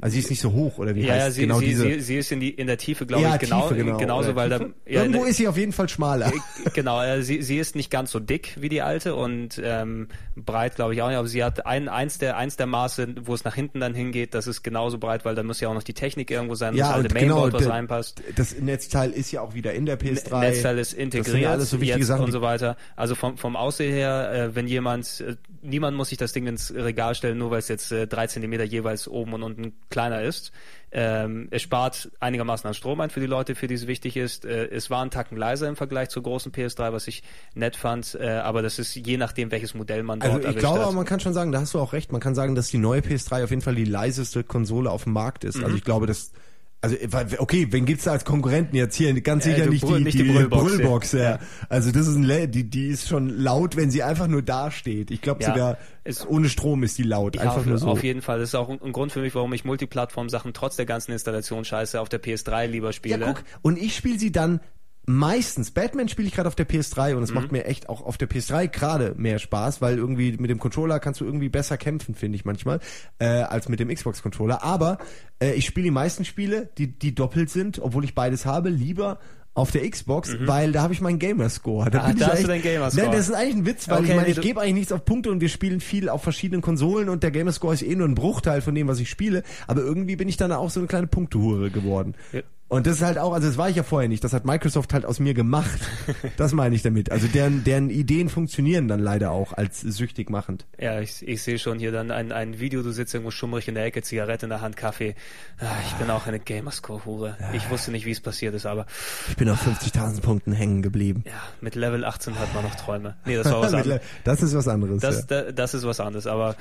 Also sie ist nicht so hoch oder wie Hm? ja, heißt ja, sie, genau sie, diese sie, sie ist in, die, in der Tiefe, glaube ja, ich, genau, Tiefe, genau. genauso, weil da, ja, irgendwo ne- ist sie auf jeden Fall schmaler. genau, äh, sie, sie ist nicht ganz so dick wie die alte und ähm, breit, glaube ich auch nicht, aber sie hat ein, eins, der, eins der Maße, wo es nach hinten dann hingeht, das ist genauso breit, weil da muss ja auch noch die Technik irgendwo sein, das Ja, alte und genau, Mainboard, was reinpasst. Das Netzteil ist ja auch wieder in der PS3. Netzteil ist Das integriert ja alles so wichtige Sachen. und so weiter. Also vom, vom Aussehen her, äh, wenn jemand, äh, niemand muss sich das Ding ins Regal stellen, nur weil es jetzt äh, drei Zentimeter jeweils oben und unten kleiner ist. Ähm, es spart einigermaßen an Strom ein für die Leute, für die es wichtig ist. Äh, es war ein Tacken leiser im Vergleich zur großen PS3, was ich nett fand, äh, aber das ist je nachdem, welches Modell man dort Also ich glaube, hat. man kann schon sagen, da hast du auch recht, man kann sagen, dass die neue PS3 auf jeden Fall die leiseste Konsole auf dem Markt ist. Mhm. Also ich glaube, dass also weil- okay, wen gibt's da als Konkurrenten jetzt hier? Ganz Äh, sicher du nicht, Brüll- die, nicht die Brüllbox, ja. Brüllbox, ja. Ja. Also das ist ein die die ist schon laut, wenn sie einfach nur da steht. Ich glaube Ja, sogar es- ohne Strom ist die laut, Ja, einfach auf, nur so. auf jeden Fall. Das ist auch ein, ein Grund für mich, warum ich Multiplattform-Sachen trotz der ganzen Installation scheiße auf der PS3 lieber spiele. Ja, guck, und ich spiele sie dann meistens. Batman spiele ich gerade auf der PS3 und es Mhm. macht mir echt auch auf der PS3 gerade mehr Spaß, weil irgendwie mit dem Controller kannst du irgendwie besser kämpfen, finde ich manchmal, äh, als mit dem Xbox-Controller. Aber äh, ich spiele die meisten Spiele, die, die doppelt sind, obwohl ich beides habe, lieber auf der Xbox, weil da habe ich meinen Gamerscore. Da, Mhm. Ah, da hast du deinen Gamerscore. Nein, das ist eigentlich ein Witz, weil Okay, ich meine, ich gebe eigentlich nichts auf Punkte und wir spielen viel auf verschiedenen Konsolen und der Gamerscore ist eh nur ein Bruchteil von dem, was ich spiele. Aber irgendwie bin ich dann auch so eine kleine Punktehure geworden. Ja. Und das ist halt auch, also das war ich ja vorher nicht, das hat Microsoft halt aus mir gemacht. Das meine ich damit. Also deren, deren Ideen funktionieren dann leider auch als süchtig machend. Ja, ich, ich sehe schon hier dann ein, ein Video, du sitzt irgendwo schummrig in der Ecke, Zigarette in der Hand, Kaffee. Ah, ich bin auch eine Gamerscore-Hure. Ich wusste nicht, wie es passiert ist, aber Ich bin auf 50.000 Punkten hängen geblieben. ja, mit Level 18 hat man noch Träume. Nee, das war was anderes. das ist was anderes. Das, ja. da, das ist was anderes, aber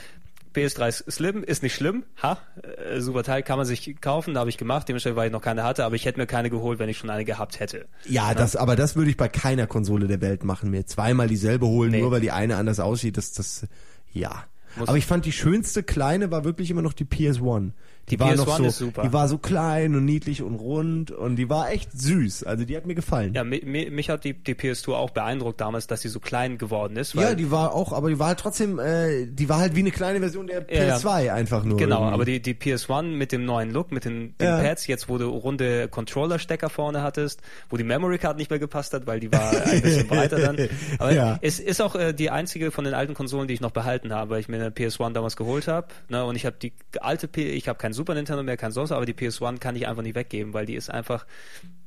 PS3 ist slim, ist nicht schlimm. Ha, äh, super Teil, kann man sich kaufen, habe ich gemacht, dementsprechend, weil ich noch keine hatte, aber ich hätte mir keine geholt, wenn ich schon eine gehabt hätte. Ja, das, aber das würde ich bei keiner Konsole der Welt machen. Mir zweimal dieselbe holen, Nee. nur weil die eine anders aussieht. Das, das, ja. Muss- aber ich fand die schönste kleine war wirklich immer noch die PS1. Die war PS1 noch so. Die war so klein und niedlich und rund und die war echt süß. Also die hat mir gefallen. Ja, mi, mi, mich hat die, die PS2 auch beeindruckt damals, dass sie so klein geworden ist. Ja, die war auch, aber die war halt trotzdem, äh, die war halt wie eine kleine Version der Ja, ja. PS2 einfach nur. Genau, irgendwie. aber die, die PS1 mit dem neuen Look, mit den, den Ja. Pads, jetzt wo du runde Controller-Stecker vorne hattest, wo die Memory Card nicht mehr gepasst hat, weil die war ein bisschen breiter dann. Aber Ja. es ist auch äh, die einzige von den alten Konsolen, die ich noch behalten habe, weil ich mir eine PS1 damals geholt habe. Ne, und ich habe die alte P ich habe kein Super Nintendo mehr, kein sonst, aber die PS1 kann ich einfach nicht weggeben, weil die ist einfach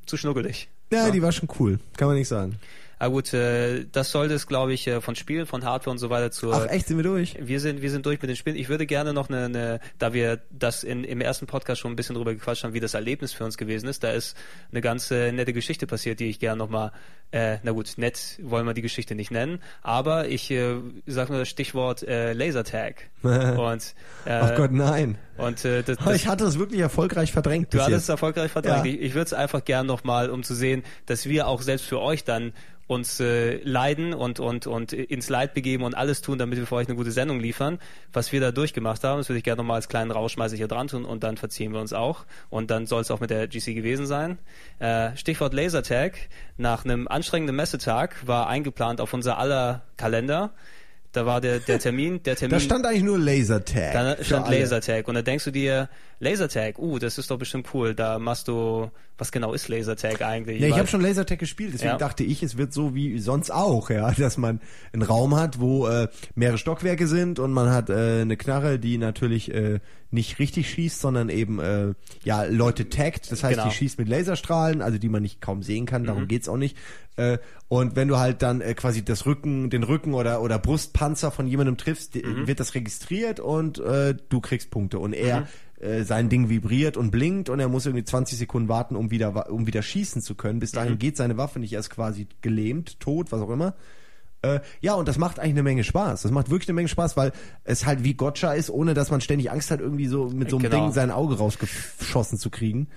zu schnuckelig. ja, die war schon cool. Kann man nicht sagen. Aber gut, äh, das sollte es, glaube ich, äh, von Spielen, von Hardware und so weiter zur Ach echt, sind wir durch? wir sind, wir sind durch mit den Spielen. Ich würde gerne noch eine, eine da wir das in, im ersten Podcast schon ein bisschen drüber gequatscht haben, wie das Erlebnis für uns gewesen ist. Da ist eine ganz äh, nette Geschichte passiert, die ich gerne nochmal, äh, na gut, nett wollen wir die Geschichte nicht nennen, aber ich äh, sag nur das Stichwort äh, Lasertag. und äh, Ach Gott, nein. und äh, das, Aber das, ich hatte das wirklich erfolgreich verdrängt Du hattest es erfolgreich verdrängt. Ja. Ich, ich würde es einfach gern nochmal, um zu sehen, dass wir auch selbst für euch dann uns äh, leiden und, und, und ins Leid begeben und alles tun, damit wir für euch eine gute Sendung liefern. Was wir da durchgemacht haben, das würde ich gerne nochmal als kleinen Rauschmeißer hier dran tun und dann verziehen wir uns auch. Und dann soll es auch mit der GC gewesen sein. Äh, Stichwort Lasertag. Nach einem anstrengenden Messetag war eingeplant auf unser aller Kalender. Da war der, der Termin, der Termin. Da stand eigentlich nur Lasertag. Da stand. Lasertag und da denkst du dir, Lasertag, uh, das ist doch bestimmt cool. Da machst du, was genau ist Lasertag eigentlich? Ja, ich habe schon Lasertag gespielt, deswegen Ja. dachte ich, es wird so wie sonst auch, ja, dass man einen Raum hat, wo äh, mehrere Stockwerke sind und man hat äh, eine Knarre, die natürlich äh, nicht richtig schießt, sondern eben äh, ja Leute taggt. Das heißt, Genau. die schießt mit Laserstrahlen, also die man nicht kaum sehen kann. Mhm. Darum geht's auch nicht. Äh, und wenn du halt dann äh, quasi das Rücken, den Rücken oder oder Brustpanzer von jemandem triffst, Mhm. wird das registriert und äh, du kriegst Punkte. Und er äh, sein Ding vibriert und blinkt und er muss irgendwie 20 Sekunden warten, um wieder um wieder schießen zu können. Bis dahin geht seine Waffe nicht erst quasi gelähmt, tot, was auch immer. Äh, ja, und das macht eigentlich eine Menge Spaß. Das macht wirklich eine Menge Spaß, weil es halt wie Gotcha ist, ohne dass man ständig Angst hat, irgendwie so mit so einem Genau. Ding sein Auge rausgeschossen zu kriegen.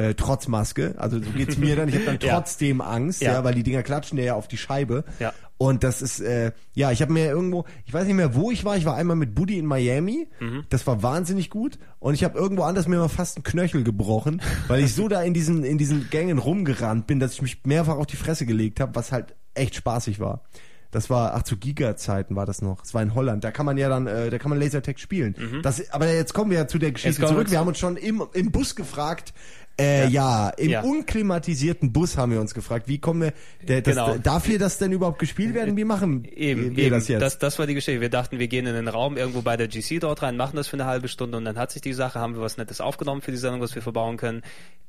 Äh, trotz Maske. Also so geht's mir dann. Ich habe dann Ja. trotzdem Angst, ja. Ja. weil die Dinger klatschen ja auf die Scheibe. Ja. Und das ist, äh, ja, ich habe mir irgendwo, ich weiß nicht mehr, wo ich war. Ich war einmal mit Buddy in Miami. Mhm. Das war wahnsinnig gut. Und ich habe irgendwo anders mir mal fast einen Knöchel gebrochen, weil ich so da in diesen, in diesen Gängen rumgerannt bin, dass ich mich mehrfach auf die Fresse gelegt habe, was halt echt spaßig war. Das war, ach zu Giga-Zeiten war das noch. Das war in Holland. Da kann man ja dann, äh, da kann man Lasertag spielen. Das, aber jetzt kommen wir ja zu der Geschichte Mhm. zurück. zu- Wir haben uns schon im, im Bus gefragt, äh, ja. im Ja. unklimatisierten Bus haben wir uns gefragt, wie kommen wir, der, das, Genau. darf hier das denn überhaupt gespielt werden? Wie machen Eben, wir eben. das jetzt? Das, das war die Geschichte. Wir dachten, wir gehen in den Raum irgendwo bei der GC dort rein, machen das für eine halbe Stunde und dann hat sich die Sache, haben wir was Nettes aufgenommen für die Sendung, was wir verbauen können.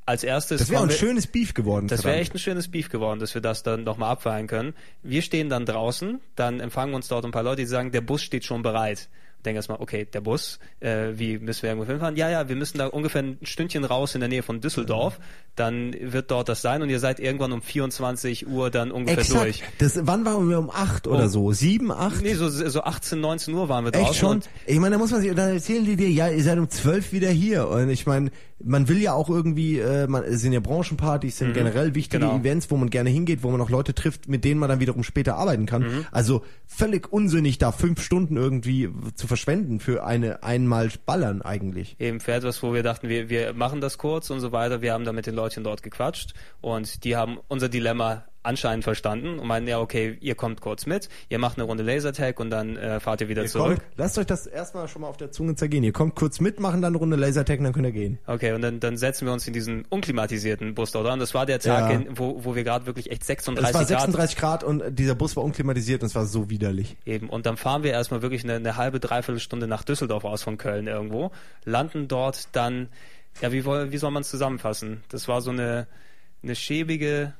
Als erstes das wäre ein wir- schönes Beef geworden. Das wäre echt ein schönes Beef geworden, dass wir das dann nochmal abfeiern können. Wir stehen dann draußen, dann empfangen uns dort ein paar Leute, die sagen, der Bus steht schon bereit. Denken erstmal, okay, der Bus, äh, wie müssen wir irgendwo hinfahren? Ja, ja, wir müssen da ungefähr ein Stündchen raus in der Nähe von Düsseldorf. Dann wird dort das sein und ihr seid irgendwann um 24 Uhr dann ungefähr Exakt. durch. Das, wann waren wir um acht oder Um- so? Sieben, acht? Nee, so, so 18, 19 Uhr waren wir draußen. Echt schon? Ich meine, da muss man sich, dann erzählen die dir, ja, ihr seid um zwölf wieder hier. Und ich meine, man will ja auch irgendwie, äh, man, es sind ja Branchenpartys, sind generell wichtige Genau. Events, wo man gerne hingeht, wo man auch Leute trifft, mit denen man dann wiederum später arbeiten kann. Mhm. Also völlig unsinnig, da fünf Stunden irgendwie zu verschwenden für eine einmal Ballern eigentlich. eben für etwas, wo wir dachten, wir, wir machen das kurz und so weiter. Wir haben da mit den Leuten dort gequatscht und die haben unser Dilemma anscheinend verstanden und meinten, ja, okay, ihr kommt kurz mit, ihr macht eine Runde Lasertag und dann äh, fahrt ihr wieder Ihr zurück. kommt, lasst euch das erstmal schon mal auf der Zunge zergehen. Ihr kommt kurz mit, machen dann eine Runde Lasertag und dann könnt ihr gehen. Okay, und dann, dann setzen wir uns in diesen unklimatisierten Bus dort an. Das war der Tag, Ja. in, wo, wo wir gerade wirklich echt Es 36 war Grad 36 Grad und dieser Bus war unklimatisiert und es war so widerlich. Eben. Und dann fahren wir erstmal wirklich eine, eine halbe, dreiviertel Stunde nach Düsseldorf aus von Köln irgendwo, landen dort dann, ja, wie, wie soll man es zusammenfassen? Das war so eine, eine schäbige,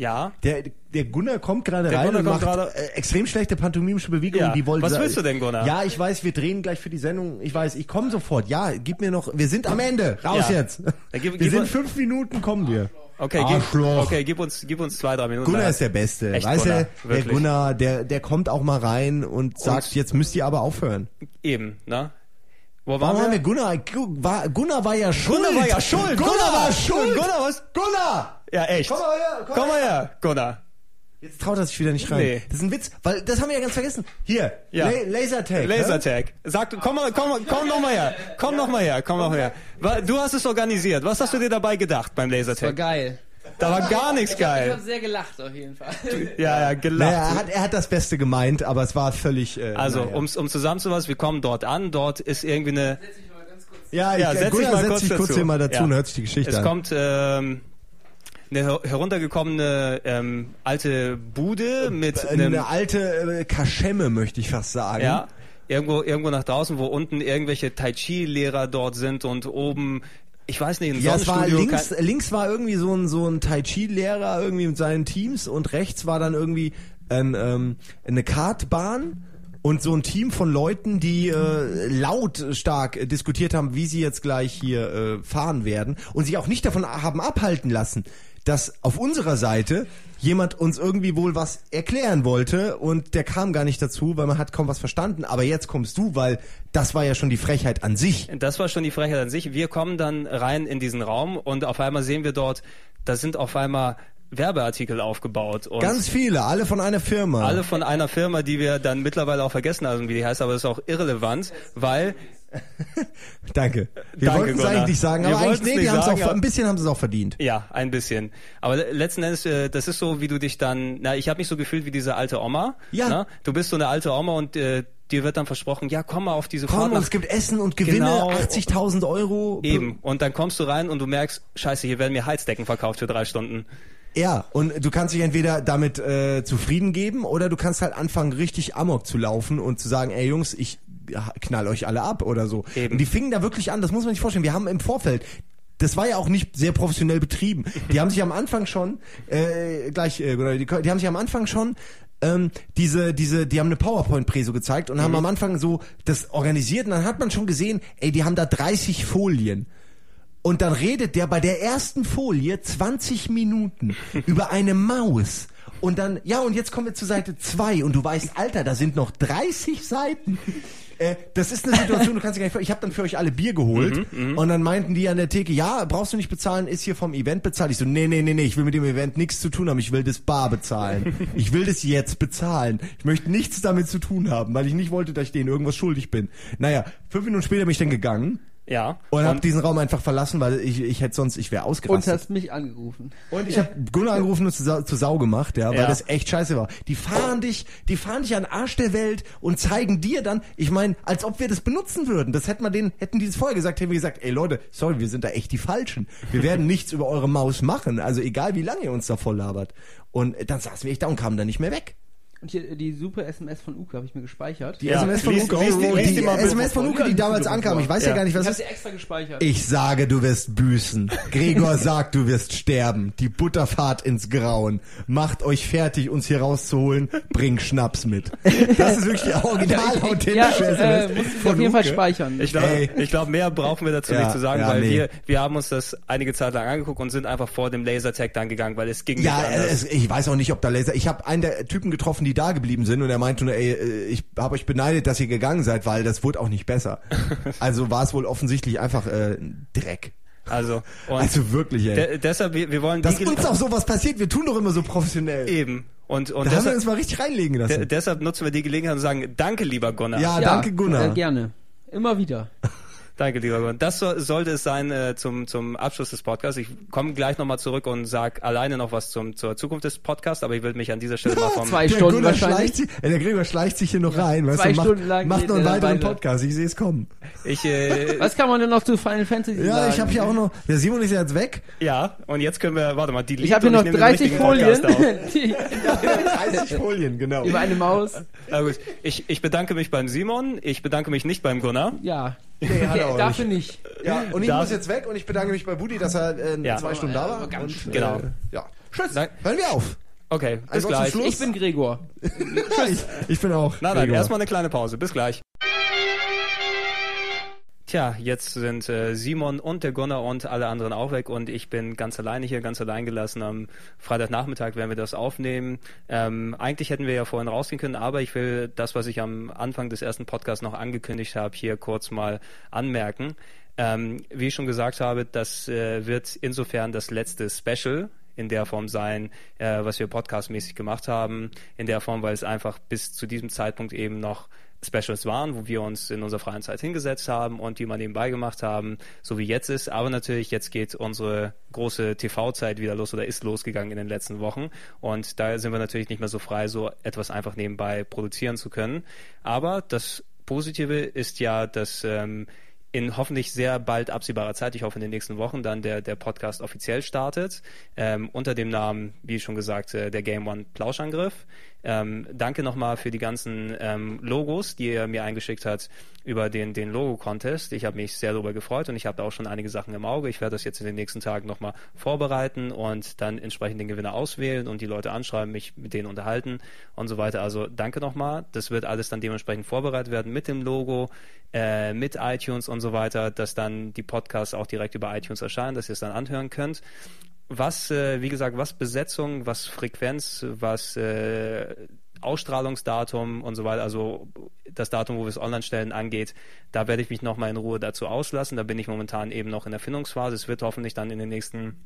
ja. Der, der Gunnar kommt gerade rein Gunnar und macht gerade- äh, extrem schlechte pantomimische Bewegungen. Ja. Die wollen Was willst du denn, Gunnar? Ja, ich weiß, wir drehen gleich für die Sendung. Ich weiß, ich komme sofort. Ja, gib mir noch. Wir sind am Ende. Raus Ja. jetzt. Gib- wir gib sind fünf Minuten, kommen wir. Okay, gib, okay gib, uns, gib uns zwei, drei Minuten. Gunnar ist der Beste. Echt, weißt Gunnar, du, der. Gunnar, der, der kommt auch mal rein und sagt, jetzt müsst ihr aber aufhören. Eben, ne? Wo waren Warum haben wir? Gunnar? Gunnar war ja schuld. Gunnar war ja schuld. Gunnar, war schuld. Gunnar, was? Gunnar! Ja, echt. Komm mal her, komm Komm mal mal her, Gunnar. Jetzt traut er sich wieder nicht rein. Nee. Das ist ein Witz, weil das haben wir ja ganz vergessen. Hier, Ja. La Lasertag. ne? Lasertag. Sag, komm mal, komm, mal- komm noch mal her. Komm noch mal her, komm noch mal her. Du hast es organisiert. Was hast du dir dabei gedacht beim War Lasertag? geil. Da war gar nichts Ich habe geil. sehr gelacht auf jeden Fall. Ja, ja, gelacht. Naja, er hat, er hat das Beste gemeint, aber es war völlig. Äh, Also, naja. um, um zusammenzufassen, wir kommen dort an. Dort ist irgendwie eine. ja, ich, Ja, setz dich mal setz kurz dich kurz dazu. hier mal dazu Ja. und hört sich die Geschichte Es an. kommt ähm, eine her- heruntergekommene ähm, alte Bude mit einem. eine alte äh, Kaschemme, möchte ich fast sagen. Ja. Irgendwo, irgendwo nach draußen, wo unten irgendwelche Tai Chi-Lehrer dort sind und oben, ich weiß nicht, ein Ja, es war links, links war irgendwie so ein, so ein Tai Chi-Lehrer irgendwie mit seinen Teams und rechts war dann irgendwie ein, ähm, eine Kartbahn und so ein Team von Leuten, die äh, lautstark äh, diskutiert haben, wie sie jetzt gleich hier äh, fahren werden und sich auch nicht davon haben abhalten lassen, dass auf unserer Seite jemand uns irgendwie wohl was erklären wollte und der kam gar nicht dazu, weil man hat kaum was verstanden. Aber jetzt kommst du, weil das war ja schon die Frechheit an sich. Das war schon die Frechheit an sich. Wir kommen dann rein in diesen Raum und auf einmal sehen wir dort, da sind auf einmal Werbeartikel aufgebaut und Ganz viele, alle von einer Firma. alle von einer Firma, die wir dann mittlerweile auch vergessen haben, wie die heißt, aber das ist auch irrelevant, weil Danke. Wir Danke, wollten es eigentlich sagen, Wir aber eigentlich, nee, die sagen, auch, ein bisschen haben sie es auch verdient. ja, ein bisschen. Aber letzten Endes, äh, das ist so, wie du dich dann, na, ich habe mich so gefühlt wie diese alte Oma. Ja. Na? Du bist so eine alte Oma und äh, dir wird dann versprochen, ja, komm mal auf diese Komm, Fahrt nach es gibt Essen und Gewinne, Genau. 80.000 Euro. Eben. Und dann kommst du rein und du merkst, scheiße, hier werden mir Heizdecken verkauft für drei Stunden. Ja, und du kannst dich entweder damit äh, zufrieden geben oder du kannst halt anfangen, richtig Amok zu laufen und zu sagen, ey Jungs, ich knall euch alle ab oder so. Eben. Und die fingen da wirklich an, das muss man sich vorstellen. Wir haben im Vorfeld das war ja auch nicht sehr professionell betrieben. Die haben sich am Anfang schon, äh, gleich, äh, Gunnar, die, die haben sich am Anfang schon ähm, diese, diese, die haben eine PowerPoint-Präso gezeigt und haben am Anfang so das organisiert und dann hat man schon gesehen, ey, die haben da 30 Folien. Und dann redet der bei der ersten Folie 20 Minuten über eine Maus Und dann, ja, und jetzt kommen wir zu Seite 2 und du weißt, Alter, da sind noch 30 Seiten. Äh, das ist eine Situation, du kannst dir gar nicht Ich habe dann für euch alle Bier geholt und dann meinten die an der Theke, ja, brauchst du nicht bezahlen, ist hier vom Event bezahlt. Ich so, nee, nee, nee, nee, ich will mit dem Event nichts zu tun haben, ich will das bar bezahlen. Ich will das jetzt bezahlen. Ich möchte nichts damit zu tun haben, weil ich nicht wollte, dass ich denen irgendwas schuldig bin. Naja, fünf Minuten später bin ich dann gegangen Ja. und, habe diesen Raum einfach verlassen, weil ich, ich hätte sonst, ich wäre Und ausgerastet. hast mich angerufen. Und ich habe Gunnar angerufen und zu, Sau- zu Sau gemacht, ja, weil Ja. das echt scheiße war. Die fahren dich, die fahren dich an den Arsch der Welt und zeigen dir dann, ich meine, als ob wir das benutzen würden. Das hätten wir denen, hätten die das vorher gesagt, hätten wir gesagt, ey Leute, sorry, wir sind da echt die Falschen. Wir werden nichts über eure Maus machen, also egal wie lange ihr uns da voll labert. Und dann saßen wir echt da und kamen da nicht mehr weg. Und hier die super SMS von Uke habe ich mir gespeichert. Die Ja, SMS von lies- Uke, lies die- oh, lies die die SMS von Uke, die damals Ja, ankam, ich weiß ja, ja. gar nicht, was ich ist. extra gespeichert. Ich sage, du wirst büßen. Gregor sagt, du wirst sterben. Die Butterfahrt ins Grauen. Macht euch fertig, uns hier rauszuholen. Bring Schnaps mit. Das ist wirklich die original ja, authentische ich, äh, SMS. muss ich von auf jeden Fall Uke. speichern. Ich glaube, ich glaub, mehr brauchen wir dazu Ja, nicht zu sagen, ja, weil nee. wir, wir haben uns das einige Zeit lang angeguckt und sind einfach vor dem Lasertag dann gegangen, weil es ging Ja, nicht anders. es, ich weiß auch nicht, ob da Laser. Ich habe einen der Typen getroffen, die da geblieben sind, und er meinte nur, ey, äh, ich habe euch beneidet, dass ihr gegangen seid, weil das wurde auch nicht besser. Also war es wohl offensichtlich einfach äh, Dreck. Also, und Also wirklich, ey. de deshalb, wir, wir wollen Dass die uns auch sowas passiert, wir tun doch immer so professionell. eben. Und, und Da haben wir deshalb, uns mal richtig reinlegen de lassen. deshalb nutzen wir die Gelegenheit und sagen, danke lieber Gunnar. Ja, danke Gunnar. Äh, gerne. Immer wieder. Danke, lieber Gunnar. Das so, sollte es sein äh, zum, zum Abschluss des Podcasts. Ich komme gleich nochmal zurück und sag alleine noch was zum, zur Zukunft des Podcasts, aber ich will mich an dieser Stelle mal vom... Zwei Der Stunden Gunnar wahrscheinlich. schleicht sich, äh, der Gregor schleicht sich hier noch rein, weißt zwei du, macht, Stunden lang macht noch einen er weiteren weiter. Podcast, ich sehe es kommen. Ich, äh, Was kann man denn noch zu Final Fantasy Ja, sagen? ich habe hier auch noch, der Simon ist ja jetzt weg. ja, und jetzt können wir, warte mal, die Ich habe hier noch 30 Folien Die, 30 Folien, genau. über eine Maus. na gut, ich, ich bedanke mich beim Simon, ich bedanke mich nicht beim Gunnar. Ja. Nee, hat er auch Dafür nicht. Ja, und ich Da- muss jetzt weg und ich bedanke mich bei Budi, dass er äh, Ja. zwei Stunden da war. ganz Und, schnell. Genau. ja. Tschüss. Dank- Hören wir auf. Okay, bis zum gleich. Schluss? Ich bin Gregor. ich, ich bin auch. Nein, nein, Gregor. erstmal eine kleine Pause. Bis gleich. Tja, jetzt sind äh, Simon und der Gunnar und alle anderen auch weg und ich bin ganz alleine hier, ganz allein gelassen. Am Freitagnachmittag werden wir das aufnehmen. Ähm, eigentlich hätten wir ja vorhin rausgehen können, aber ich will das, was ich am Anfang des ersten Podcasts noch angekündigt habe, hier kurz mal anmerken. Ähm, wie ich schon gesagt habe, das äh, wird insofern das letzte Special in der Form sein, äh, was wir podcastmäßig gemacht haben. In der Form, weil es einfach bis zu diesem Zeitpunkt eben noch Specials waren, wo wir uns in unserer freien Zeit hingesetzt haben und die mal nebenbei gemacht haben, so wie jetzt ist. Aber natürlich, jetzt geht unsere große TV-Zeit wieder los oder ist losgegangen in den letzten Wochen. Und da sind wir natürlich nicht mehr so frei, so etwas einfach nebenbei produzieren zu können. Aber das Positive ist ja, dass ähm, in hoffentlich sehr bald absehbarer Zeit, ich hoffe in den nächsten Wochen, dann der, der Podcast offiziell startet, ähm, unter dem Namen, wie schon gesagt, äh, der Game One Plauschangriff. Ähm, danke nochmal für die ganzen ähm, Logos, die ihr mir eingeschickt habt über den, den Logo-Contest. Ich habe mich sehr darüber gefreut und ich habe da auch schon einige Sachen im Auge. Ich werde das jetzt in den nächsten Tagen nochmal vorbereiten und dann entsprechend den Gewinner auswählen und die Leute anschreiben, mich mit denen unterhalten und so weiter. Also danke nochmal. Das wird alles dann dementsprechend vorbereitet werden mit dem Logo, äh, mit iTunes und so weiter, dass dann die Podcasts auch direkt über iTunes erscheinen, dass ihr es dann anhören könnt was, äh, wie gesagt, was Besetzung, was Frequenz, was äh, Ausstrahlungsdatum und so weiter, also das Datum, wo wir es online stellen, angeht, da werde ich mich nochmal in Ruhe dazu auslassen. Da bin ich momentan eben noch in der Findungsphase. Es wird hoffentlich dann in den nächsten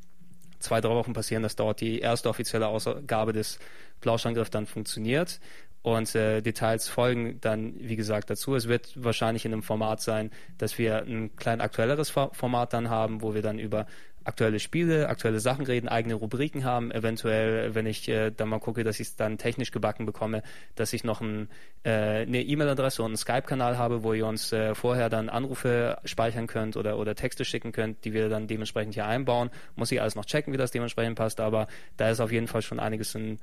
zwei, drei Wochen passieren, dass dort die erste offizielle Ausgabe des Plauschangriff dann funktioniert. Und äh, Details folgen dann, wie gesagt, dazu. Es wird wahrscheinlich in einem Format sein, dass wir ein klein aktuelleres Format dann haben, wo wir dann über aktuelle Spiele, aktuelle Sachen reden, eigene Rubriken haben. Eventuell, wenn ich äh, dann mal gucke, dass ich es dann technisch gebacken bekomme, dass ich noch ein, äh, eine E-Mail-Adresse und einen Skype-Kanal habe, wo ihr uns äh, vorher dann Anrufe speichern könnt oder, oder Texte schicken könnt, die wir dann dementsprechend hier einbauen. Muss ich alles noch checken, wie das dementsprechend passt, aber da ist auf jeden Fall schon einiges in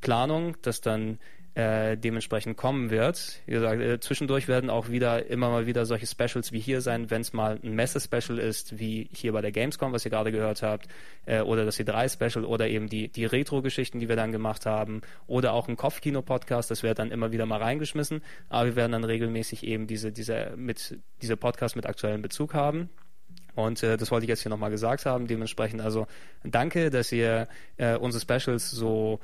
Planung, das dann äh, dementsprechend kommen wird. Wie gesagt, äh, zwischendurch werden auch wieder immer mal wieder solche Specials wie hier sein, wenn es mal ein Messe-Special ist, wie hier bei der Gamescom, was ihr gerade gehört habt, äh, oder das E3-Special oder eben die, die Retro-Geschichten, die wir dann gemacht haben, oder auch ein Kopfkino-Podcast, das wird dann immer wieder mal reingeschmissen, aber wir werden dann regelmäßig eben diese, diese, mit, diese Podcasts mit aktuellem Bezug haben. Und äh, das wollte ich jetzt hier nochmal gesagt haben. Dementsprechend also danke, dass ihr äh, unsere Specials so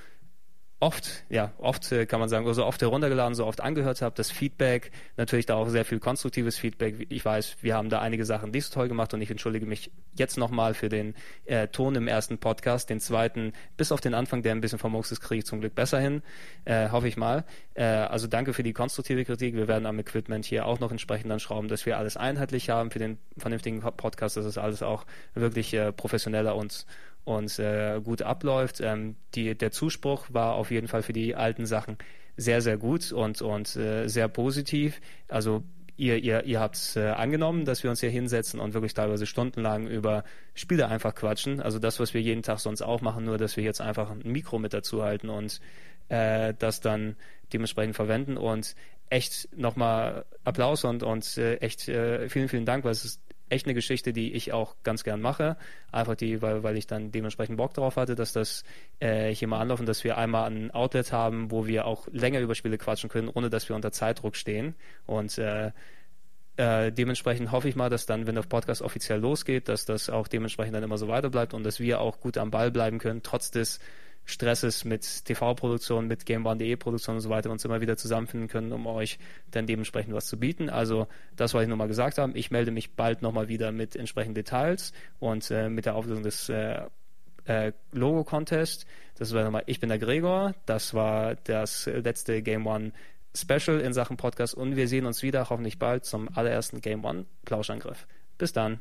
oft, ja, oft äh, kann man sagen, so oft heruntergeladen, so oft angehört habe. Das Feedback, natürlich da auch sehr viel konstruktives Feedback. Ich weiß, wir haben da einige Sachen nicht so toll gemacht und ich entschuldige mich jetzt nochmal für den äh, Ton im ersten Podcast. Den zweiten, bis auf den Anfang, der ein bisschen vermurkst ist, kriege ich zum Glück besser hin. Äh, hoffe ich mal. Äh, also danke für die konstruktive Kritik. Wir werden am Equipment hier auch noch entsprechend dann schrauben, dass wir alles einheitlich haben für den vernünftigen Podcast, dass es alles auch wirklich äh, professioneller und und äh, gut abläuft. Ähm, die, der Zuspruch war auf jeden Fall für die alten Sachen sehr, sehr gut und, und äh, sehr positiv. Also ihr, ihr, ihr habt es äh, angenommen, dass wir uns hier hinsetzen und wirklich teilweise stundenlang über Spiele einfach quatschen. Also das, was wir jeden Tag sonst auch machen, nur dass wir jetzt einfach ein Mikro mit dazu halten und äh, das dann dementsprechend verwenden und echt nochmal Applaus und, und äh, echt äh, vielen, vielen Dank, weil es ist echt eine Geschichte, die ich auch ganz gern mache. Einfach die, weil, weil ich dann dementsprechend Bock drauf hatte, dass das äh, hier mal anlaufen, dass wir einmal ein Outlet haben, wo wir auch länger über Spiele quatschen können, ohne dass wir unter Zeitdruck stehen. Und äh, äh, dementsprechend hoffe ich mal, dass dann, wenn der Podcast offiziell losgeht, dass das auch dementsprechend dann immer so weiter bleibt und dass wir auch gut am Ball bleiben können, trotz des Stresses mit TV-Produktion, mit GameOne.de Produktion und so weiter uns immer wieder zusammenfinden können, um euch dann dementsprechend was zu bieten. Also das wollte ich nochmal gesagt haben. Ich melde mich bald nochmal wieder mit entsprechenden Details und äh, mit der Auflösung des äh, äh, Logo-Contest. Das war nochmal, ich bin der Gregor. Das war das letzte Game One Special in Sachen Podcast und wir sehen uns wieder hoffentlich bald zum allerersten Game One Plauschangriff. Bis dann.